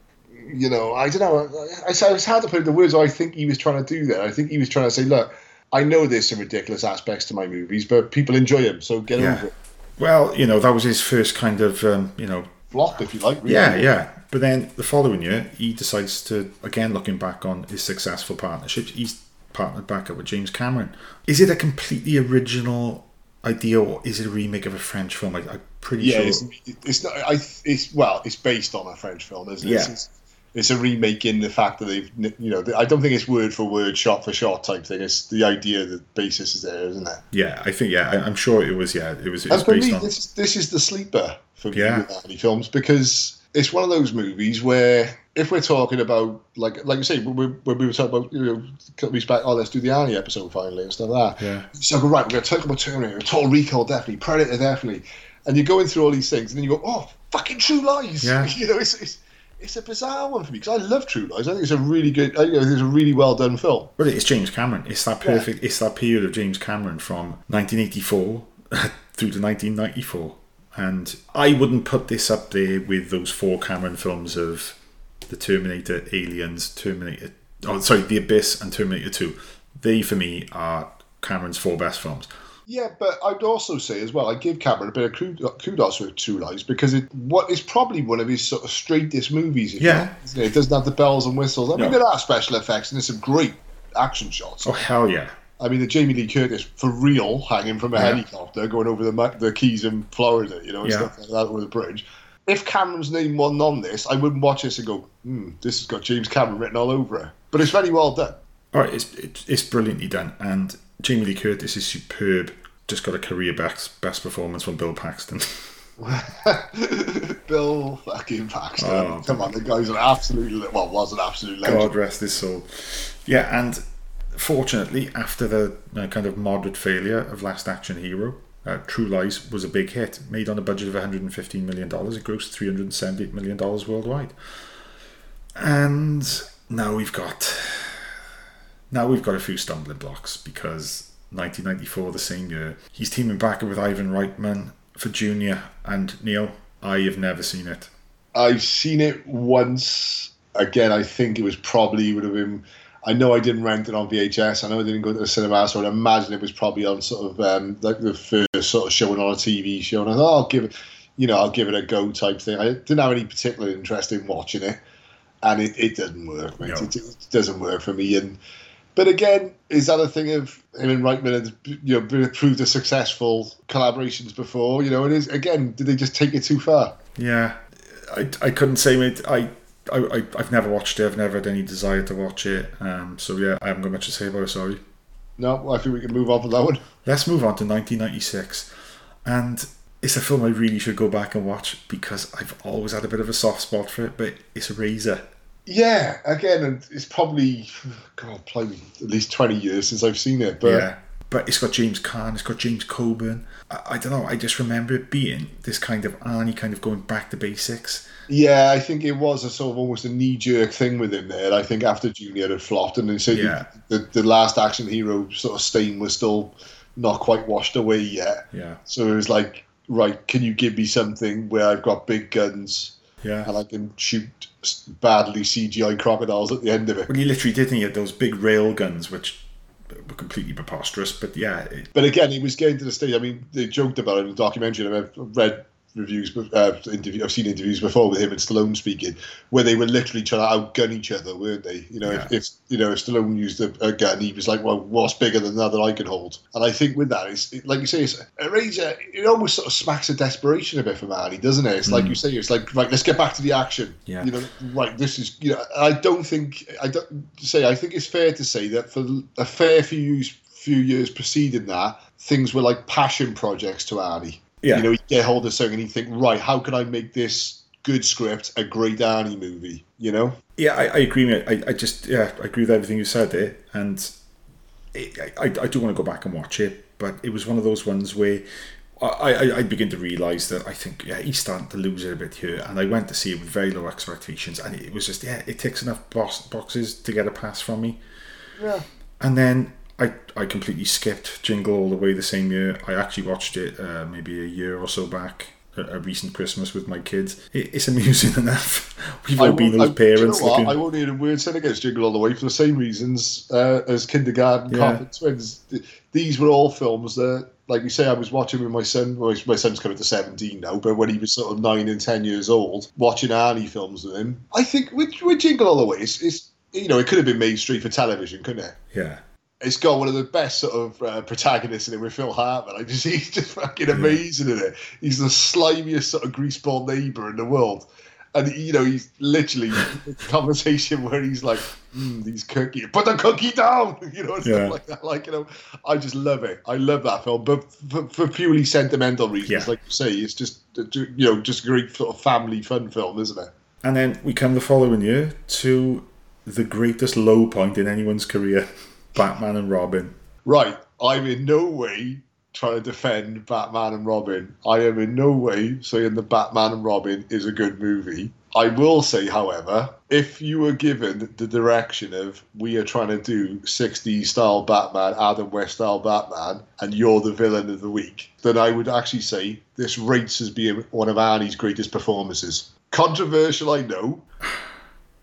[SPEAKER 5] You know, I don't know. I, I, it's hard to put the words. I think he was trying to do that. I think he was trying to say, "Look, I know there's some ridiculous aspects to my movies, but people enjoy them, so get
[SPEAKER 9] Yeah.
[SPEAKER 5] over it."
[SPEAKER 9] Well, you know, that was his first kind of, um, you know,
[SPEAKER 5] Flop, if you like. Really.
[SPEAKER 9] Yeah, yeah. But then the following year, he decides to, again, looking back on his successful partnerships, he's partnered back up with James Cameron. Is it a completely original idea or is it a remake of a French film? I, I'm pretty
[SPEAKER 5] Yeah,
[SPEAKER 9] sure.
[SPEAKER 5] it's, it's not. I. It's well, it's based on a French film, isn't it?
[SPEAKER 9] Yeah.
[SPEAKER 5] It's, it's a remake in the fact that they've, you know, I don't think it's word for word, shot for shot type thing. It's the idea, the basis is there, isn't it?
[SPEAKER 9] Yeah, I think, yeah, I, I'm sure it was, yeah, it was, it was
[SPEAKER 5] And for
[SPEAKER 9] based
[SPEAKER 5] me,
[SPEAKER 9] on.
[SPEAKER 5] this, this is the sleeper for
[SPEAKER 9] Yeah.
[SPEAKER 5] films because it's one of those movies where if we're talking about like like you say when we, when we were talking about you know a couple weeks back, oh let's do the Arnie episode finally and stuff like that.
[SPEAKER 9] Yeah.
[SPEAKER 5] So go right, we're going to talk about Terminator, Total Recall definitely, Predator definitely, and you're going through all these things and then you go, oh fucking True Lies.
[SPEAKER 9] Yeah. [laughs]
[SPEAKER 5] you know it's. it's it's a bizarre one for me because I love True Lies. I think it's a really good. I think it's a really well done film.
[SPEAKER 9] Really, it's James Cameron. It's that perfect. It's that period of James Cameron from 1984 [laughs] through to 1994, and I wouldn't put this up there with those four Cameron films of the Terminator, Aliens, Terminator. Oh, sorry, The Abyss and Terminator 2. They for me are Cameron's four best films.
[SPEAKER 5] Yeah, but I'd also say as well, I give Cameron a bit of kudos for True Lies because it what is probably one of his sort of straightest movies. if you
[SPEAKER 9] Yeah.
[SPEAKER 5] it? It doesn't have the bells and whistles. I mean,
[SPEAKER 9] No.
[SPEAKER 5] there are special effects and there's some great action shots.
[SPEAKER 9] Oh hell yeah!
[SPEAKER 5] I mean, the Jamie Lee Curtis for real hanging from a
[SPEAKER 9] Yeah.
[SPEAKER 5] helicopter going over the the Keys in Florida, you know, and
[SPEAKER 9] Yeah.
[SPEAKER 5] stuff like that over the bridge. If Cameron's name wasn't on this, I wouldn't watch this and go, hmm, this has got James Cameron written all over it. But it's very well done.
[SPEAKER 9] All right, it's, it's it's brilliantly done, and Jamie Lee Curtis is superb. Just got a career best best performance from Bill Paxton. [laughs]
[SPEAKER 5] Bill fucking Paxton.
[SPEAKER 9] Oh,
[SPEAKER 5] Come on, the guy's an absolute, well, was an absolute legend.
[SPEAKER 9] God rest his soul. Yeah, and fortunately, after the uh, kind of moderate failure of Last Action Hero, uh, True Lies was a big hit, made on a budget of 115 million dollars. It grossed 378 million dollars worldwide, and now we've got now we've got a few stumbling blocks because 1994, the same year, he's teaming back with Ivan Reitman for Junior and Neil. I have never seen it.
[SPEAKER 5] I've seen it once. Again, I think it was probably would have been. I know I didn't rent it on VHS. I know I didn't go to the cinema, so I'd imagine it was probably on sort of um, like the first sort of showing on a TV show. And I thought, oh, I'll give it, you know, I'll give it a go type thing. I didn't have any particular interest in watching it, and it, it doesn't work, mate.
[SPEAKER 9] No.
[SPEAKER 5] It, it doesn't work for me. And but again, is that a thing of him and Reitman had you know been proved a successful collaborations before? You know, and is again, did they just take it too far?
[SPEAKER 9] Yeah, I, I couldn't say, mate. I, I, I, I've never watched it. I've never had any desire to watch it. Um, so yeah, I haven't got much to say about it. Sorry.
[SPEAKER 5] No, I think we can move on from that one.
[SPEAKER 9] Let's move on to 1996, and it's a film I really should go back and watch because I've always had a bit of a soft spot for it. But it's Eraser.
[SPEAKER 5] Yeah, again, and it's probably God, probably at least twenty years since I've seen it. But
[SPEAKER 9] yeah, but it's got James Caan. It's got James Coburn. I, I don't know. I just remember it being this kind of Arnie kind of going back to basics.
[SPEAKER 5] yeah, I think it was a sort of almost a knee jerk thing with him there. I think after Junior had flopped, and they said
[SPEAKER 9] Yeah.
[SPEAKER 5] the, the last action hero sort of stain was still not quite washed away yet.
[SPEAKER 9] Yeah,
[SPEAKER 5] So it was like, right, can you give me something where I've got big guns
[SPEAKER 9] yeah.
[SPEAKER 5] and I can shoot badly CGI crocodiles at the end of it?
[SPEAKER 9] Well, he literally did. He had those big rail guns, which completely preposterous. But yeah, it,
[SPEAKER 5] But again, he was getting to the stage. I mean, they joked about it in the documentary. and I've read reviews, uh, interview, I've seen interviews before with him and Stallone speaking, where they were literally trying to outgun each other, weren't they? You know, if,
[SPEAKER 9] Yeah.
[SPEAKER 5] if you know if Stallone used a, a gun, he was like, "Well, what's bigger than that that I can hold?" And I think with that, it's it, like you say, it's Eraser. It almost sort of smacks of desperation a bit from Arnie, doesn't it? It's like you say, it's like right, let's get back to the action.
[SPEAKER 9] Yeah.
[SPEAKER 5] You know, right, this is you know. I don't think I don't say. I think it's fair to say that for a fair few years, few years preceding that, things were like passion projects to Arnie.
[SPEAKER 9] Yeah.
[SPEAKER 5] You know, he'd get hold of something and he'd think, right, how can I make this good script a great Arnie movie? You know?
[SPEAKER 9] Yeah, I, I agree. Mate. I, I just yeah, I agree with everything you said there, and it, I, I do want to go back and watch it, but it was one of those ones where I, I, I begin to realise that I think yeah he's starting to lose it a bit here, and I went to see it with very low expectations, and it was just yeah it ticks enough box, boxes to get a pass from me,
[SPEAKER 5] Yeah.
[SPEAKER 9] and then. I, I completely skipped Jingle all the way the same year. I actually watched it uh, maybe a year or so back, a, a recent Christmas with my kids. It, it's amusing [laughs] enough. We've all been those
[SPEAKER 5] I, do you know
[SPEAKER 9] parents looking.
[SPEAKER 5] I won't hear a word said against Jingle All the Way for the same reasons uh, as Kindergarten
[SPEAKER 9] Yeah.
[SPEAKER 5] And Twins. These were all films that, like you say, I was watching with my son. Well, my son's coming to 17 now, but when he was sort of 9 and 10 years old, watching Arnie films with him, I think with, with Jingle All the Way, it's, it's, you know, it could have been made straight for television, couldn't it?
[SPEAKER 9] yeah.
[SPEAKER 5] It's got one of the best sort of uh, protagonists in it with Phil Hartman. I just [laughs] he's just fucking amazing in it. He's the slimiest sort of greaseball neighbour in the world. And you know, he's literally [laughs] a conversation where he's like, mm, "These cookies, put the cookie down," [laughs] you know,
[SPEAKER 9] Yeah.
[SPEAKER 5] stuff like that. Like you know, I just love it. I love that film, but for, for purely sentimental reasons,
[SPEAKER 9] Yeah.
[SPEAKER 5] like you say, it's just you know, just a great sort of family fun film, isn't it?
[SPEAKER 9] And then we come the following year to the greatest low point in anyone's career Batman and Robin.
[SPEAKER 5] Right, I'm in no way trying to defend Batman and Robin. I am in no way saying that Batman and Robin is a good movie. I will say, however, if you were given the direction of we are trying to do 60s style Batman, Adam West style Batman, and you're the villain of the week, then I would actually say this rates as being one of Arnie's greatest performances. Controversial, I know,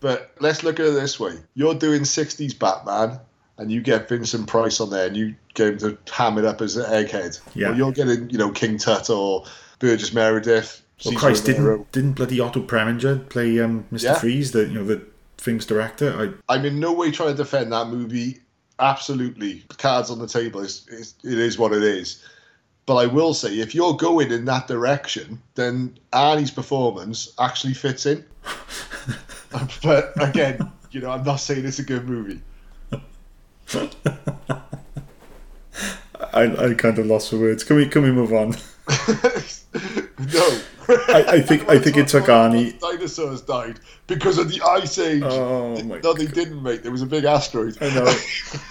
[SPEAKER 5] but let's look at it this way. You're doing 60s Batman, and you get Vincent Price on there, and you get him to ham it up as an egghead.
[SPEAKER 9] Yeah.
[SPEAKER 5] Or you're getting, you know, King Tut or Burgess Meredith.
[SPEAKER 9] Well,
[SPEAKER 5] Cesar
[SPEAKER 9] Christ,
[SPEAKER 5] Romero.
[SPEAKER 9] didn't didn't bloody Otto Preminger play um, Mr.
[SPEAKER 5] Yeah.
[SPEAKER 9] Freeze, the you know the famous director? I
[SPEAKER 5] I'm in no way trying to defend that movie. Absolutely, cards on the table. It's, it's, it is what it is. But I will say, if you're going in that direction, then Arnie's performance actually fits in. [laughs] [laughs] but again, you know, I'm not saying it's a good movie. [laughs]
[SPEAKER 9] I, I kind of lost for words. Can we can we move on? [laughs]
[SPEAKER 5] no.
[SPEAKER 9] I, I think I think it took Arnie.
[SPEAKER 5] Dinosaurs died because of the ice age.
[SPEAKER 9] Oh my
[SPEAKER 5] no, they didn't, mate. There was a big asteroid.
[SPEAKER 9] I know.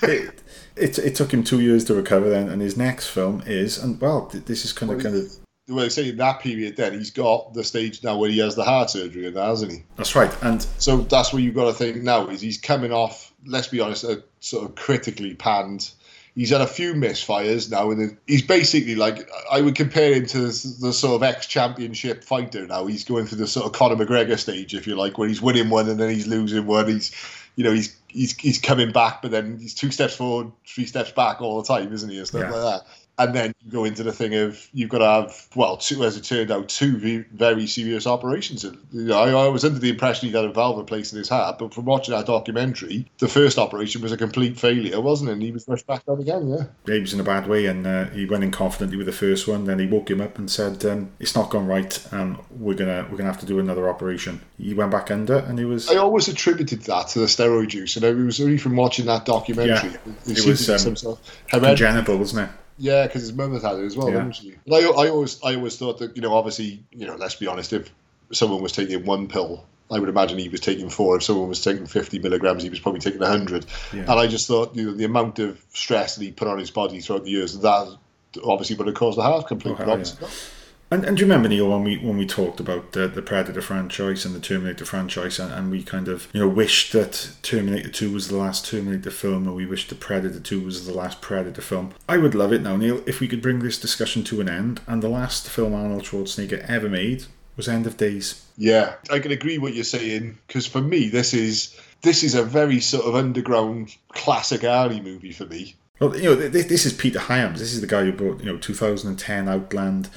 [SPEAKER 9] it, it it took him two years to recover then, and his next film is and well, this is kind of kind of
[SPEAKER 5] Well, I say in that period, then he's got the stage now where he has the heart surgery, and that, hasn't he?
[SPEAKER 9] that's right. And
[SPEAKER 5] So that's what you've got to think now is he's coming off. Let's be honest, a sort of critically panned. He's had a few misfires now, and he's basically like I would compare him to the, the sort of ex-championship fighter. Now he's going through the sort of Conor McGregor stage, if you like, where he's winning one and then he's losing one. He's, you know, he's he's he's coming back, but then he's two steps forward, three steps back all the time, isn't he, and stuff
[SPEAKER 9] Yeah.
[SPEAKER 5] like that. And then you go into the thing of you've got to have well, two as it turned out, two very serious operations. You know, I, I was under the impression he had a valve replaced in his heart, but from watching that documentary, the first operation was a complete failure, wasn't it? And he was rushed back down again. Yeah,
[SPEAKER 9] he was in a bad way, and uh, he went in confidently with the first one. Then he woke him up and said, um, "It's not gone right, and we're gonna we're gonna have to do another operation." He went back under, and he was
[SPEAKER 5] I always attributed that to the steroid use, and it was only from watching that documentary.
[SPEAKER 9] Yeah.
[SPEAKER 5] It,
[SPEAKER 9] It was, um,
[SPEAKER 5] some sort of
[SPEAKER 9] congenital, wasn't it?
[SPEAKER 5] Yeah, because his mum had had it as well,
[SPEAKER 9] Yeah.
[SPEAKER 5] hadn't she? I, I always, I always thought that you know, obviously, you know, let's be honest, if someone was taking one pill, I would imagine he was taking four. If someone was taking fifty milligrams, he was probably taking hundred.
[SPEAKER 9] Yeah.
[SPEAKER 5] And I just thought, you know, the amount of stress that he put on his body throughout the years, that obviously would have caused the heart complete. But oh,
[SPEAKER 9] hell
[SPEAKER 5] obviously not.
[SPEAKER 9] And, and do you remember Neil when we when we talked about the, the Predator franchise and the Terminator franchise, and, and we kind of you know wished that Terminator Two was the last Terminator film, and we wished the Predator Two was the last Predator film. I would love it now, Neil, if we could bring this discussion to an end. And the last film Arnold Schwarzenegger ever made was End of Days.
[SPEAKER 5] Yeah, I can agree what you're saying because for me, this is this is a very sort of underground classic Arnie movie for me.
[SPEAKER 9] Well, you know, th- th- this is Peter Hyams. This is the guy who brought, you know, 2010 Outland,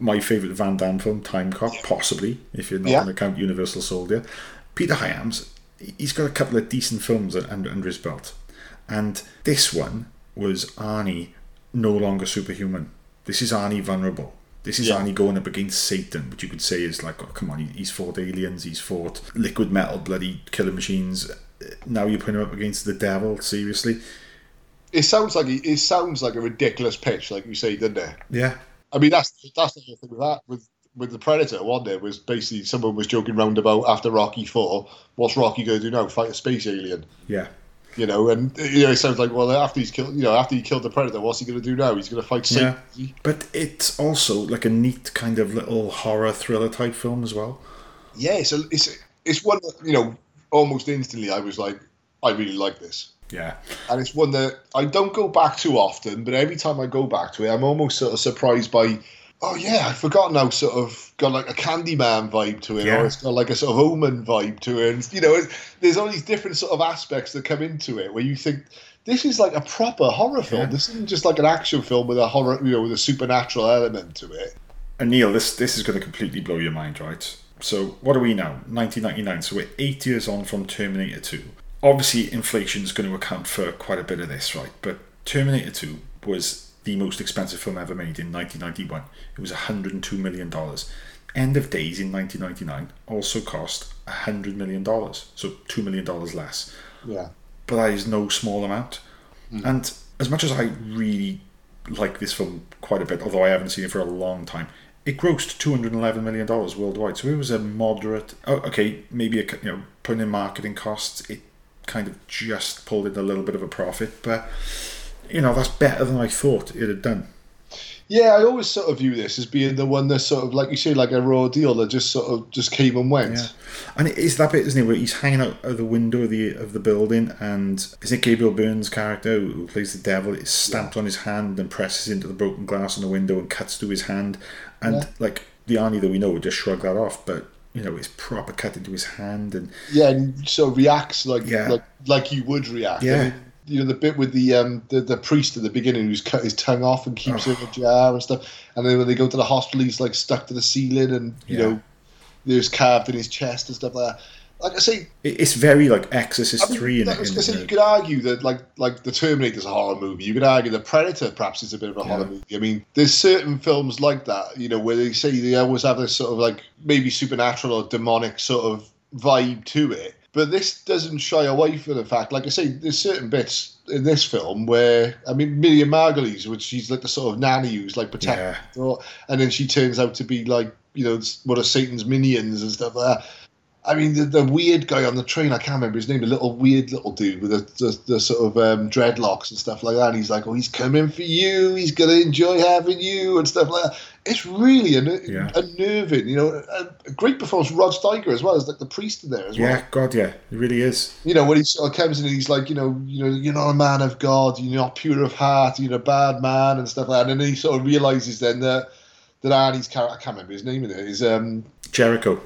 [SPEAKER 9] my favourite Van Damme film, Time Cop, possibly, if you're not
[SPEAKER 5] Yeah.
[SPEAKER 9] going to count Universal Soldier. Peter Hyams, he's got a couple of decent films under, under his belt. And this one was Arnie no longer superhuman. This is Arnie vulnerable. This is
[SPEAKER 5] Yeah.
[SPEAKER 9] Arnie going up against Satan, which you could say is like, oh, come on, he's fought aliens, he's fought liquid metal, bloody killer machines. Now you're putting him up against the devil, seriously?
[SPEAKER 5] It sounds like it sounds like a ridiculous pitch, like you say, doesn't it?
[SPEAKER 9] Yeah,
[SPEAKER 5] I mean, that's that's the whole thing with that with with the Predator. One there was basically someone was joking round about after Rocky Four. What's Rocky going to do now? Fight a space alien?
[SPEAKER 9] yeah.
[SPEAKER 5] You know, and you know, it sounds like well, after he's killed, you know, after he killed the Predator, what's he going to do now? He's going to fight Satan.
[SPEAKER 9] Yeah. But it's also like a neat kind of little horror thriller type film as well.
[SPEAKER 5] Yeah, so it's it's one you know almost instantly I was like, I really like this.
[SPEAKER 9] Yeah.
[SPEAKER 5] and it's one that I don't go back to often, but every time I go back to it, I'm almost sort of surprised by, oh yeah, I've forgotten how sort of got like a Candyman vibe to it,
[SPEAKER 9] Yeah.
[SPEAKER 5] or it's got like a sort of Omen vibe to it, and you know, there's all these different sort of aspects that come into it where you think this is like a proper horror film.
[SPEAKER 9] Yeah.
[SPEAKER 5] This isn't just like an action film with a horror, you know, with a supernatural element to it.
[SPEAKER 9] And Neil, this this is going to completely blow your mind, right? So what are we now? 1999. So we're eight years on from Terminator 2. Obviously, inflation is going to account for quite a bit of this, right? But Terminator 2 was the most expensive film ever made in 1991. It was 102 million dollars. End of Days in 1999 also cost 100 million dollars, so two million dollars less.
[SPEAKER 5] Yeah.
[SPEAKER 9] but that is no small amount. Mm. And as much as I really like this film quite a bit, although I haven't seen it for a long time, it grossed two hundred eleven million dollars worldwide. So it was a moderate. Oh, okay, maybe a, you know putting in marketing costs, it kind of just pulled in a little bit of a profit, but you know that's better than I thought it had done.
[SPEAKER 5] Yeah, I always sort of view this as being the one that sort of, like you say, like a raw deal that just sort of just came and went.
[SPEAKER 9] Yeah, and it is that bit, isn't it, where he's hanging out of the window of the of the building, and is it Gabriel Byrne's character who plays the devil? It's stamped on his hand and presses into the broken glass on the window and cuts through his hand, and
[SPEAKER 5] Yeah.
[SPEAKER 9] like the Arnie that we know would just shrug that off, but you know it's proper cut into his hand, and
[SPEAKER 5] Yeah, and of reacts like
[SPEAKER 9] Yeah.
[SPEAKER 5] like like you would react.
[SPEAKER 9] Yeah.
[SPEAKER 5] I mean, you know the bit with the um the, the priest at the beginning who's cut his tongue off and keeps it in a jar and stuff, and then when they go to the hospital, he's like stuck to the ceiling and you
[SPEAKER 9] Yeah.
[SPEAKER 5] know there's carved in his chest and stuff like that. Like I say,
[SPEAKER 9] it's very like Exorcist
[SPEAKER 5] I mean,
[SPEAKER 9] three. In,
[SPEAKER 5] I was gonna say you could argue that like like the Terminator's a horror movie. You could argue the Predator perhaps is a bit of a horror movie. I mean, there's certain films like that, you know, where they say they always have this sort of like maybe supernatural or demonic sort of vibe to it. But this doesn't shy away from the fact, like I say, there's certain bits in this film where I mean Miriam Margolyes, which she's like the sort of nanny who's like protecting,
[SPEAKER 9] Yeah.
[SPEAKER 5] and then she turns out to be like you know one of Satan's minions and stuff like that. I mean, the, the weird guy on the train, I can't remember his name, the little weird little dude with the, the, the sort of um, dreadlocks and stuff like that. And he's like, oh, he's coming for you. He's going to enjoy having you and stuff like that. It's really unner-
[SPEAKER 9] Yeah.
[SPEAKER 5] unnerving, you know. A, a great performance. Rod Steiger as well as like the priest in there as well.
[SPEAKER 9] yeah, God, yeah, it really is.
[SPEAKER 5] You know, when he sort of comes in and he's like, you know, you know, you're not a man of God, you're not pure of heart, you're a bad man and stuff like that. And then he sort of realizes then that that Arnie's character, I can't remember his name in it, is um,
[SPEAKER 9] Jericho.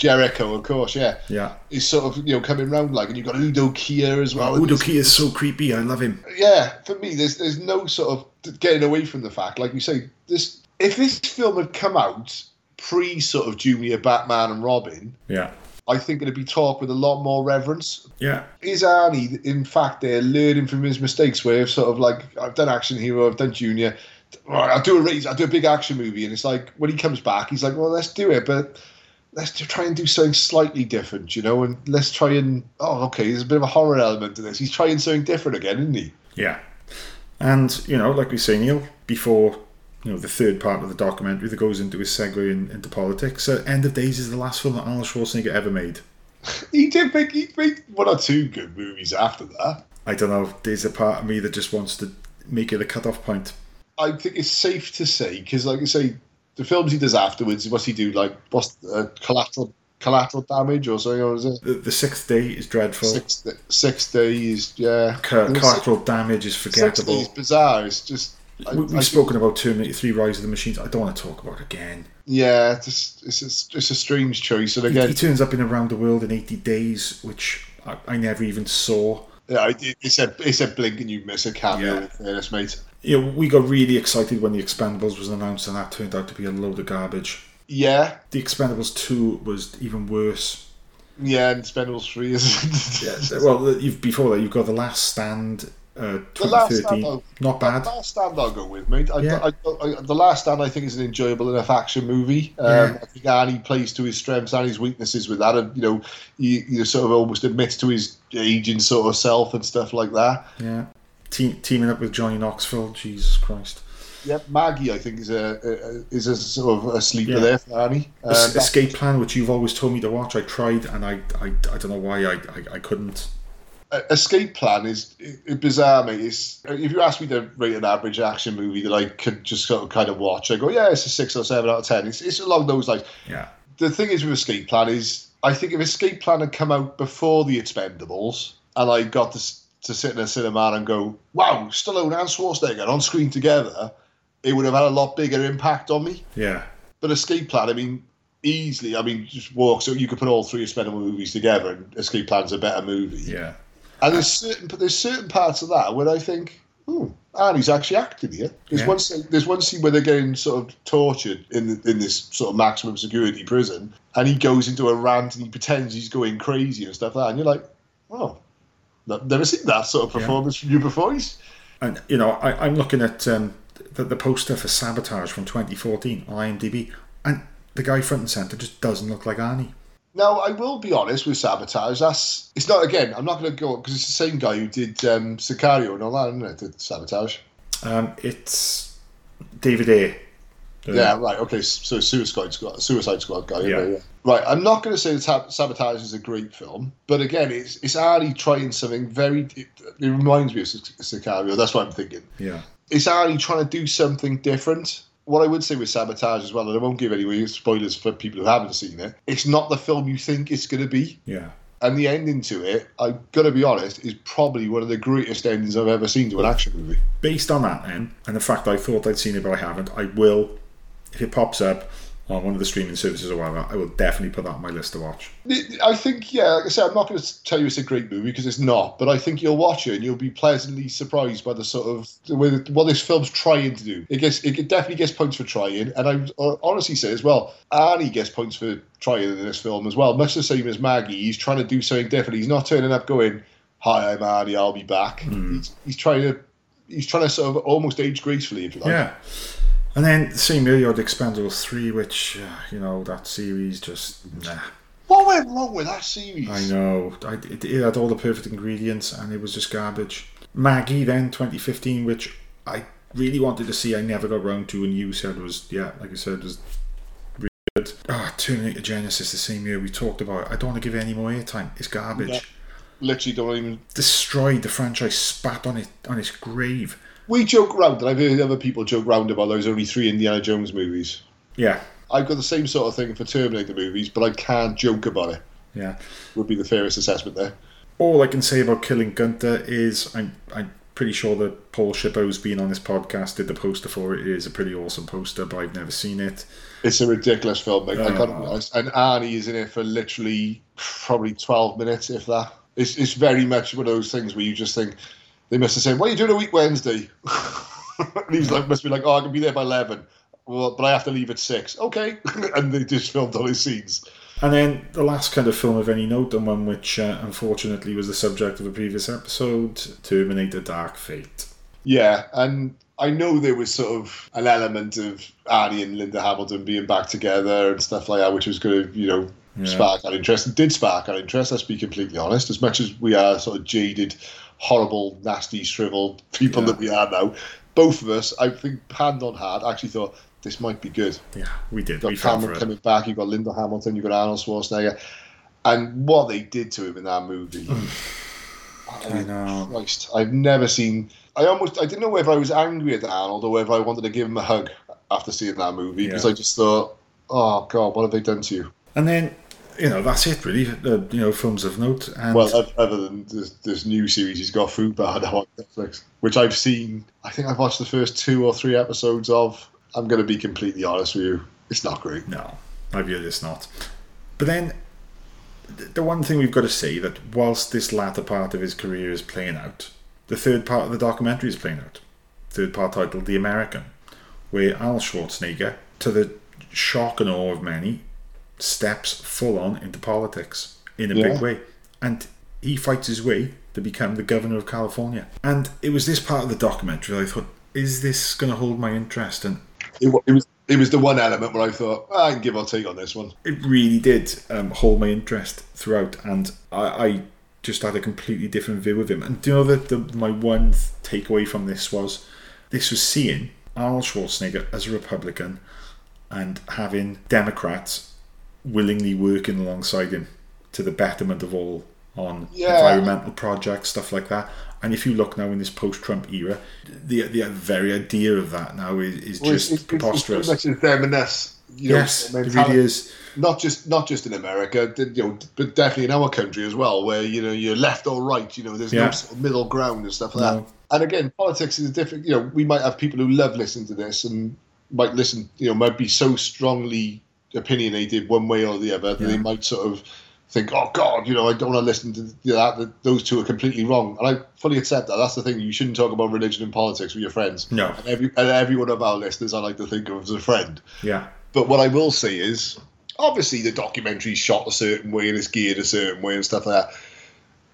[SPEAKER 5] Jericho, of course, yeah.
[SPEAKER 9] Yeah.
[SPEAKER 5] He's sort of, you know, coming round like, and you've got Udo Kier as well.
[SPEAKER 9] Udo Kier is so creepy. I love him.
[SPEAKER 5] Yeah, for me, there's there's no sort of getting away from the fact, like you say, this if this film had come out pre sort of Junior Batman and Robin,
[SPEAKER 9] Yeah.
[SPEAKER 5] I think it'd be talked with a lot more reverence.
[SPEAKER 9] Yeah.
[SPEAKER 5] Is Arnie, in fact, there learning from his mistakes? Where sort of like I've done action hero, I've done Junior. All right, I'll do a race, I'll do a big action movie, and it's like when he comes back, he's like, well, let's do it, but let's try and do something slightly different, you know, and let's try and oh, okay, there's a bit of a horror element to this. He's trying something different again, isn't he?
[SPEAKER 9] Yeah. And, you know, like we say, Neil, before, you know, the third part of the documentary that goes into his segue in, into politics, uh, End of Days is the last film that Arnold Schwarzenegger ever made. [laughs]
[SPEAKER 5] He did make he made one or two good movies after that.
[SPEAKER 9] I don't know, there's a part of me that just wants to make it a cut-off point.
[SPEAKER 5] I think it's safe to say because, like I say, the films he does afterwards, what's he do? Like what's uh, collateral collateral damage or something? Or is it
[SPEAKER 9] The, the sixth day is dreadful.
[SPEAKER 5] six six days? Yeah,
[SPEAKER 9] Co- collateral damage is forgettable.
[SPEAKER 5] six days bizarre. It's just I,
[SPEAKER 9] We, we've
[SPEAKER 5] I-
[SPEAKER 9] spoken about Terminator 3 Rise of the Machines. I don't want to talk about it again.
[SPEAKER 5] Yeah, it's it's a, it's a strange choice. And
[SPEAKER 9] He,
[SPEAKER 5] again,
[SPEAKER 9] he turns up in Around the World in 80 Days, which I, I never even saw.
[SPEAKER 5] yeah, it's a it's a blink and you miss a cameo.
[SPEAKER 9] Yeah.
[SPEAKER 5] In fairness, mate.
[SPEAKER 9] You know, we got really excited when The Expendables was announced, and that turned out to be a load of garbage.
[SPEAKER 5] Yeah,
[SPEAKER 9] The Expendables 2 was even worse.
[SPEAKER 5] yeah, and Expendables three is. [laughs]
[SPEAKER 9] Yeah, well, you've, before that, you've got The Last Stand, uh,
[SPEAKER 5] The Last
[SPEAKER 9] 2013.
[SPEAKER 5] Stand,
[SPEAKER 9] Not bad.
[SPEAKER 5] The Last Stand I'll go with, mate. I,
[SPEAKER 9] Yeah.
[SPEAKER 5] I, I, the Last Stand I think is an enjoyable enough action movie. Um,
[SPEAKER 9] Yeah.
[SPEAKER 5] I think Arnie plays to his strengths and his weaknesses with that, and you know, he, he sort of almost admits to his aging sort of self and stuff like that.
[SPEAKER 9] Yeah. Te- teaming up with Johnny Knoxville, Jesus Christ.
[SPEAKER 5] Yep, Maggie I think is a, a is a sort of a sleeper
[SPEAKER 9] Yeah.
[SPEAKER 5] there for Arnie. Um,
[SPEAKER 9] Es- Escape Plan, which you've always told me to watch, I tried, and I, I, I don't know why I, I, I couldn't.
[SPEAKER 5] uh, Escape Plan is bizarre, mate. It's, if you ask me to rate an average action movie that I could just sort of kind of watch, I go, yeah, it's a six or seven out of ten. It's, it's along those lines.
[SPEAKER 9] Yeah.
[SPEAKER 5] the thing is with Escape Plan is I think if Escape Plan had come out before the Expendables and I got to, s- to sit in a cinema and go, wow, Stallone and Schwarzenegger on screen together, it would have had a lot bigger impact on me.
[SPEAKER 9] Yeah.
[SPEAKER 5] But Escape Plan, I mean, easily, I mean, just walk so you could put all three Expendable movies together and Escape Plan's a better movie.
[SPEAKER 9] Yeah.
[SPEAKER 5] And there's certain but there's certain parts of that where I think, hmm, oh, Arnie's actually acting here. There's
[SPEAKER 9] Yeah.
[SPEAKER 5] one scene, there's one scene where they're getting sort of tortured in the, in this sort of maximum security prison, and he goes into a rant and he pretends he's going crazy and stuff like that, and you're like, oh, never seen that sort of
[SPEAKER 9] Yeah.
[SPEAKER 5] performance from you before. He's-
[SPEAKER 9] And, you know, I, I'm looking at um, the, the poster for Sabotage from 2014 on IMDb, and the guy front and centre just doesn't look like Arnie.
[SPEAKER 5] Now I will be honest with Sabotage. That's it's not again. I'm not going to go because it's the same guy who did um, Sicario and all that, isn't it? Did Sabotage.
[SPEAKER 9] Um, it's David Ayer
[SPEAKER 5] Yeah, right. Okay, so Suicide Squad, Suicide Squad guy.
[SPEAKER 9] Yeah.
[SPEAKER 5] Yeah. Right. I'm not going to say that Sabotage is a great film, but again, it's it's Arnie trying something very. It, it reminds me of Sicario. That's what I'm thinking.
[SPEAKER 9] Yeah.
[SPEAKER 5] It's Arnie trying to do something different, what I would say with Sabotage as well, and I won't give any spoilers for people who haven't seen it, it's not the film you think it's going to be.
[SPEAKER 9] Yeah.
[SPEAKER 5] And the ending to it, I've got to be honest, is probably one of the greatest endings I've ever seen to an action movie.
[SPEAKER 9] Based on that, then, and the fact I thought I'd seen it but I haven't, I will, if it pops up on one of the streaming services or whatever, I will definitely put that on my list to watch.
[SPEAKER 5] I think, yeah, like I said, I'm not going to tell you it's a great movie because it's not, but I think you'll watch it and you'll be pleasantly surprised by the sort of with what this film's trying to do. It gets, it definitely gets points for trying, and I honestly say as well, Arnie gets points for trying in this film as well, much the same as Maggie. He's trying to do something different. He's not turning up going, "Hi, I'm Arnie. I'll be back."
[SPEAKER 9] Mm.
[SPEAKER 5] He's, he's trying to, he's trying to sort of almost age gracefully, if you like.
[SPEAKER 9] Yeah. And then the same year you had Expendables 3, which, uh, you know, that series just, nah.
[SPEAKER 5] What went wrong with that series?
[SPEAKER 9] I know. I, it, it had all the perfect ingredients and it was just garbage. Maggie then, 2015, which I really wanted to see, I never got round to, and you said was, yeah, like I said, was really good. Ah, Terminator Genisys the same year we talked about it. I don't want to give it any more airtime. It's garbage.
[SPEAKER 5] Yeah. Literally don't even.
[SPEAKER 9] Destroyed the franchise, spat on it on its grave.
[SPEAKER 5] We joke round, and I've heard other people joke round about those only three Indiana Jones movies.
[SPEAKER 9] Yeah,
[SPEAKER 5] I've got the same sort of thing for Terminator movies, but I can't joke about it.
[SPEAKER 9] yeah.
[SPEAKER 5] Would be the fairest assessment there.
[SPEAKER 9] All I can say about Killing Gunther is I'm I'm pretty sure that Paul Shipper, who's been on this podcast, did the poster for it. It is a pretty awesome poster, but I've never seen it.
[SPEAKER 5] It's a ridiculous film, mate. I
[SPEAKER 9] Oh.
[SPEAKER 5] gotta be honest. And Arnie is in it for literally probably twelve minutes, if that. It's it's very much one of those things where you just think they must have said, "What are you doing a week Wednesday?" [laughs] and he's like, must be like, "Oh, I can be there by 11. Well, but I have to leave at six. Okay, [laughs] and they just filmed all his scenes.
[SPEAKER 9] And then the last kind of film of any note, and one which uh, unfortunately was the subject of a previous episode, Terminator Dark Fate.
[SPEAKER 5] Yeah, and I know there was sort of an element of Arnie and Linda Hamilton being back together and stuff like that, which was going to, you know,
[SPEAKER 9] Yeah.
[SPEAKER 5] spark our interest. It did spark our interest, let's be completely honest. As much as we are sort of jaded, horrible, nasty, shriveled people
[SPEAKER 9] Yeah.
[SPEAKER 5] that we are now, both of us, I think, hand on heart, actually thought this might be good.
[SPEAKER 9] Yeah, we did.
[SPEAKER 5] You've got
[SPEAKER 9] for
[SPEAKER 5] Cameron coming back, you've got Linda Hamilton, you've got Arnold Schwarzenegger. And what they did to him in that movie. Hmm.
[SPEAKER 9] Oh, I know.
[SPEAKER 5] Christ, I've never seen. I almost I didn't know whether I was angry at Arnold or whether I wanted to give him a hug after seeing that movie because I just thought, oh god, what have they done to you?
[SPEAKER 9] And then, you know, that's it really. Uh, you know, films of note. And
[SPEAKER 5] Well, oth- other than this, this new series he's got, Food [laughs] now on Netflix, which I've seen. I think I've watched the first two or three episodes of. I'm going to be completely honest with you, it's not great.
[SPEAKER 9] No, I view this not. But then, the one thing we've got to say that whilst this latter part of his career is playing out, the third part of the documentary is playing out. Third part titled The American, where Al Schwarzenegger, to the shock and awe of many, steps full on into politics in a
[SPEAKER 5] Yeah.
[SPEAKER 9] big way. And he fights his way to become the governor of California. And it was this part of the documentary that I thought, is this going to hold my interest? And
[SPEAKER 5] It, it was it was the one element where I thought "Ah, I can give or take on this one.
[SPEAKER 9] it really did um, hold my interest throughout, and I, I just had a completely different view of him. And do you know that the, my one takeaway from this was this was seeing Arnold Schwarzenegger as a Republican and having Democrats willingly working alongside him to the betterment of all on
[SPEAKER 5] Yeah.
[SPEAKER 9] environmental projects, stuff like that. And if you look now in this post-Trump era, the the very idea of that now is, is
[SPEAKER 5] Well,
[SPEAKER 9] just
[SPEAKER 5] it's, it's, it's
[SPEAKER 9] preposterous.
[SPEAKER 5] pretty much them and us. You know,
[SPEAKER 9] yes, it really is.
[SPEAKER 5] not just not just in America, you know, but definitely in our country as well, where you know you're left or right. You know, there's
[SPEAKER 9] Yeah.
[SPEAKER 5] no sort of middle ground and stuff like
[SPEAKER 9] No.
[SPEAKER 5] that. And again, politics is a different. You know, we might have people who love listening to this and might listen. You know, might be so strongly opinionated one way or the other that they might sort of think, "Oh God, you know, I don't want to listen to that. that those two are completely wrong." And I fully accept that. That's the thing. You shouldn't talk about religion and politics with your friends.
[SPEAKER 9] No.
[SPEAKER 5] And every and every one of our listeners, I like to think of as a friend.
[SPEAKER 9] Yeah.
[SPEAKER 5] But what I will say is, obviously, the documentary's shot a certain way and it's geared a certain way and stuff like that.